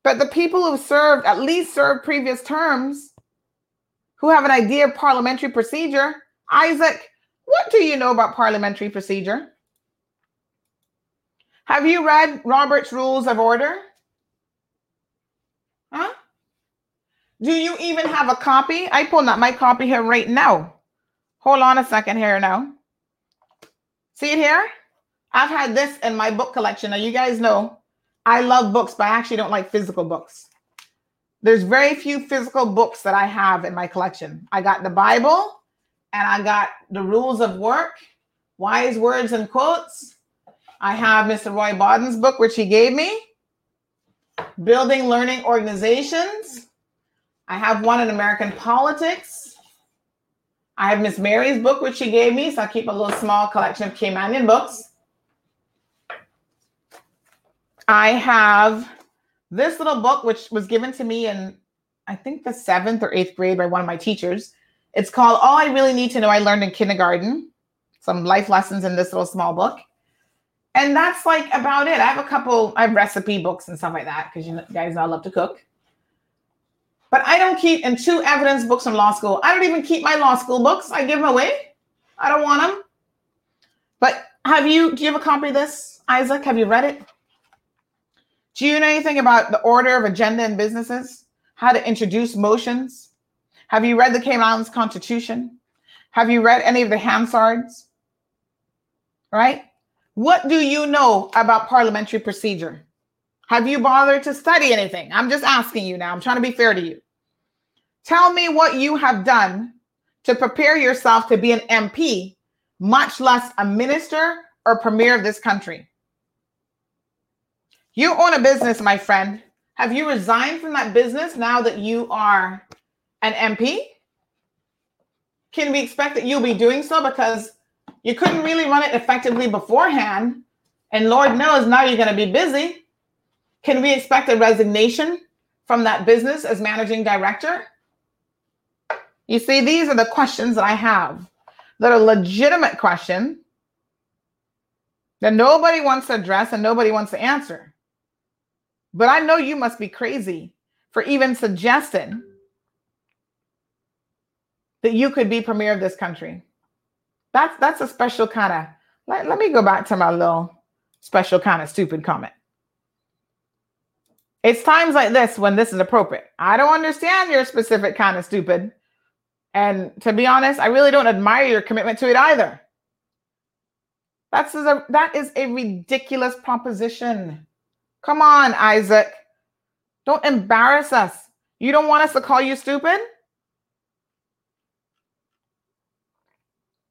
Speaker 2: But the people who served, at least served previous terms, who have an idea of parliamentary procedure, Isaac, what do you know about parliamentary procedure? Have you read Robert's Rules of Order? Huh? Do you even have a copy? I pulled up my copy here right now. Hold on a second here now. See it here? I've had this in my book collection. Now, you guys know I love books, but I actually don't like physical books. There's very few physical books that I have in my collection. I got the Bible and I got the rules of work, wise words and quotes. I have Mr. Roy Bodden's book, which he gave me, Building Learning Organizations. I have one in American Politics. I have Miss Mary's book, which she gave me. So I keep a little small collection of Caymanian books. I have this little book, which was given to me in, I think, the seventh or eighth grade by one of my teachers. It's called All I Really Need to Know I Learned in Kindergarten. Some life lessons in this little small book. And that's like about it. I have a couple, I have recipe books and stuff like that because you guys know I love to cook. But I don't keep, and two evidence books from law school. I don't even keep my law school books. I give them away. I don't want them. But have you, do you have a copy of this, Isaac? Have you read it? Do you know anything about the order of agenda in businesses? How to introduce motions? Have you read the Cayman Islands Constitution? Have you read any of the Hansards? Right? What do you know about parliamentary procedure? Have you bothered to study anything? I'm just asking you now. I'm trying to be fair to you. Tell me what you have done to prepare yourself to be an MP, much less a minister or premier of this country. You own a business, my friend. Have you resigned from that business now that you are an MP? Can we expect that you'll be doing so because you couldn't really run it effectively beforehand? And Lord knows now you're going to be busy. Can we expect a resignation from that business as managing director? You see, these are the questions that I have that are legitimate questions that nobody wants to address and nobody wants to answer. But I know you must be crazy for even suggesting that you could be premier of this country. That's that's a special kind of let, let me go back to my little special kind of stupid comment. It's times like this when this is appropriate. I don't understand your specific kind of stupid. And to be honest, I really don't admire your commitment to it either. That's a, that is a ridiculous proposition. Come on, Isaac. Don't embarrass us. You don't want us to call you stupid?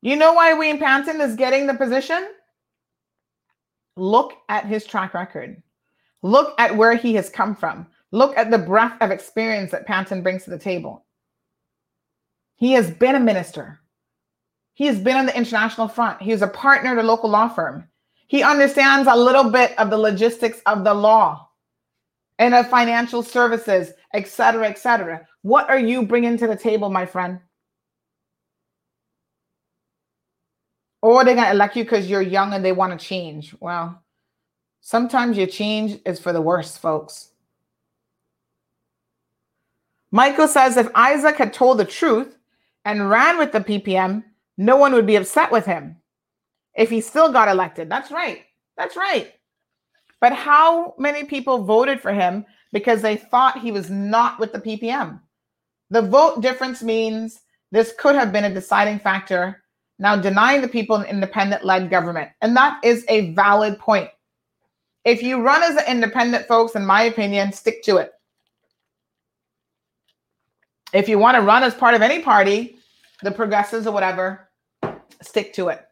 Speaker 2: You know why Wayne Panton is getting the position? Look at his track record. Look at where he has come from. Look at the breadth of experience that Panton brings to the table. He has been a minister. He has been on the international front. He is a partner at a local law firm. He understands a little bit of the logistics of the law and of financial services, et cetera, et cetera. What are you bringing to the table, my friend? Or they're going to elect you because you're young and they want to change. Well, sometimes your change is for the worse, folks. Michael says if Isaac had told the truth and ran with the PPM, no one would be upset with him if he still got elected. That's right. That's right. But how many people voted for him because they thought he was not with the PPM? The vote difference means this could have been a deciding factor, now denying the people an independent led government. And that is a valid point. If you run as an independent, folks, in my opinion, stick to it. If you want to run as part of any party, the progressives or whatever, stick to it.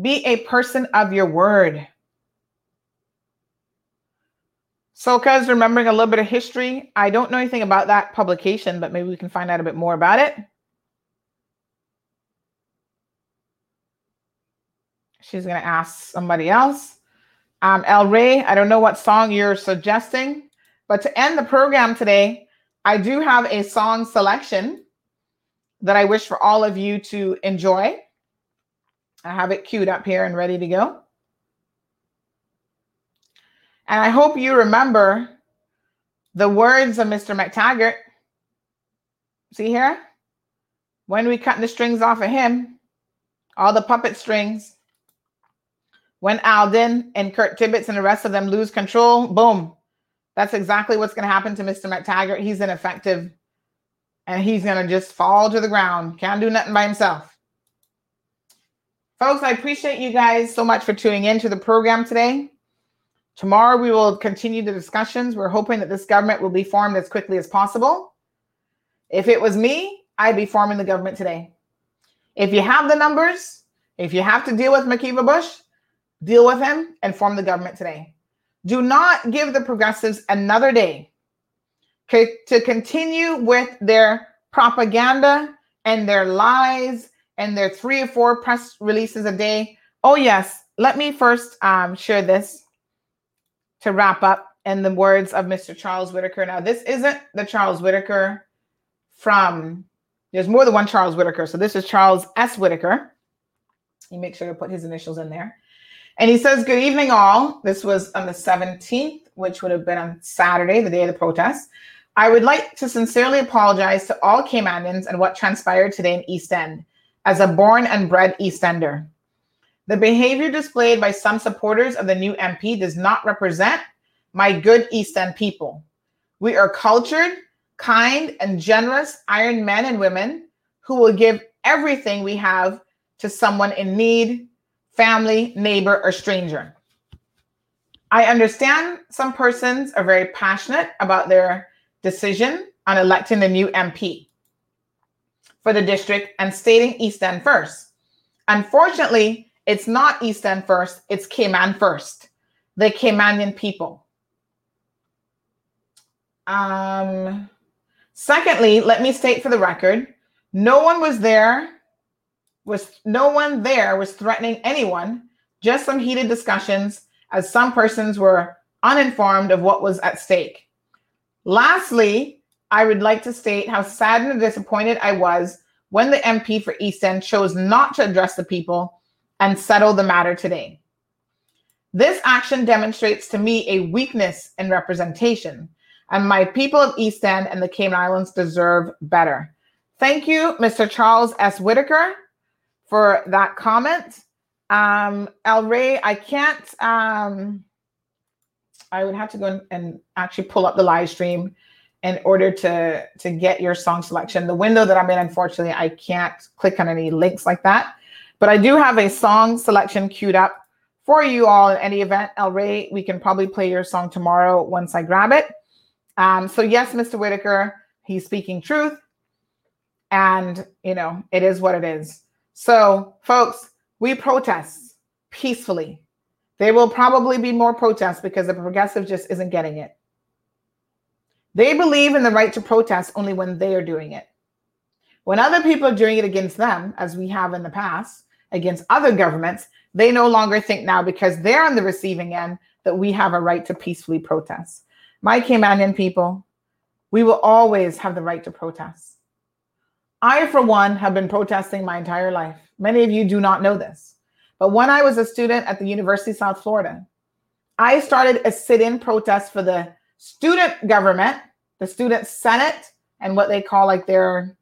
Speaker 2: Be a person of your word. So, because remembering a little bit of history, I don't know anything about that publication, but maybe we can find out a bit more about it. She's going to ask somebody else. Um, El Rey, I don't know what song you're suggesting, but to end the program today, I do have a song selection that I wish for all of you to enjoy. I have it queued up here and ready to go. And I hope you remember the words of Mr. McTaggart. See here? When we cut the strings off of him, all the puppet strings, when Alden and Kurt Tibbetts and the rest of them lose control, boom. That's exactly what's going to happen to Mr. McTaggart. He's ineffective and he's going to just fall to the ground. Can't do nothing by himself. Folks, I appreciate you guys so much for tuning in to the program today. Tomorrow we will continue the discussions. We're hoping that this government will be formed as quickly as possible. If it was me, I'd be forming the government today. If you have the numbers, if you have to deal with McKeeva Bush, deal with him, and form the government today. Do not give the progressives another day to continue with their propaganda and their lies and their three or four press releases a day. Oh, yes. Let me first um, share this to wrap up in the words of Mr. Charles Whitaker. Now, this isn't the Charles Whitaker from, there's more than one Charles Whitaker. So this is Charles S. Whitaker. You make sure to put his initials in there. And he says, Good evening, all. This was on the 17th, which would have been on Saturday, the day of the protest. I would like to sincerely apologize to all Caymanians and what transpired today in East End as a born and bred Eastender. The behavior displayed by some supporters of the new MP does not represent my good East End people. We are cultured, kind, and generous iron men and women who will give everything we have to someone in need family, neighbor, or stranger. I understand some persons are very passionate about their decision on electing the new MP for the district and stating East End first. Unfortunately, it's not East End first, it's Cayman first, the Caymanian people. Um, secondly, let me state for the record no one was there was no one there was threatening anyone, just some heated discussions as some persons were uninformed of what was at stake. Lastly, I would like to state how sad and disappointed I was when the MP for East End chose not to address the people and settle the matter today. This action demonstrates to me a weakness in representation, and my people of East End and the Cayman Islands deserve better. Thank you, Mr. Charles S. Whitaker for that comment. Um, El Rey, I can't, um, I would have to go and actually pull up the live stream in order to to get your song selection. The window that I'm in, unfortunately, I can't click on any links like that. But I do have a song selection queued up for you all in any event. El Rey, we can probably play your song tomorrow once I grab it. Um, so yes, Mr. Whitaker, he's speaking truth. And you know, it is what it is. So, folks, we protest peacefully. There will probably be more protests because the progressive just isn't getting it. They believe in the right to protest only when they are doing it. When other people are doing it against them, as we have in the past, against other governments, they no longer think now because they're on the receiving end that we have a right to peacefully protest. My Caymanian people, we will always have the right to protest. I, for one, have been protesting my entire life. Many of you do not know this. But when I was a student at the University of South Florida, I started a sit in protest for the student government, the student senate, and what they call like their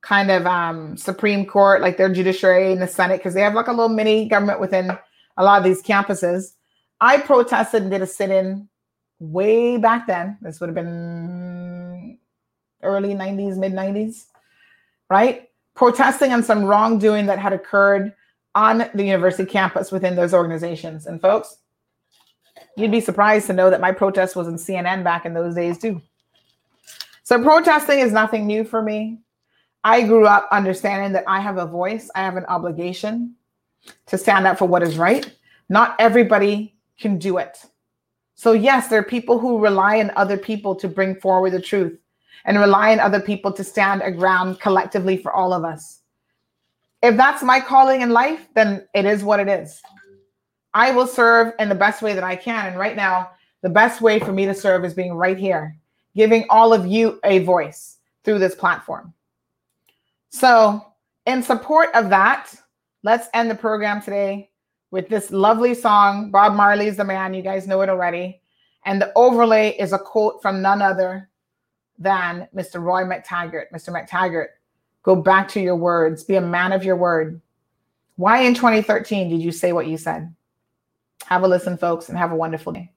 Speaker 2: kind of um, Supreme Court, like their judiciary in the Senate, because they have like a little mini government within a lot of these campuses. I protested and did a sit in way back then. This would have been
Speaker 6: early 90s, mid 90s, right? Protesting on some wrongdoing that had occurred on the university campus within those organizations. And folks, you'd be surprised to know that my protest was in CNN back in those days too. So protesting is nothing new for me. I grew up understanding that I have a voice, I have an obligation to stand up for what is right. Not everybody can do it. So, yes, there are people who rely on other people to bring forward the truth and rely on other people to stand a ground collectively for all of us. If that's my calling in life, then it is what it is. I will serve in the best way that I can. And right now, the best way for me to serve is being right here, giving all of you a voice through this platform. So, in support of that, let's end the program today with this lovely song. Bob Marley's the man. You guys know it already. And the overlay is a quote from none other than Mr. Roy McTaggart. Mr. McTaggart, go back to your words, be a man of your word. Why in 2013 did you say what you said? Have a listen, folks, and have a wonderful day.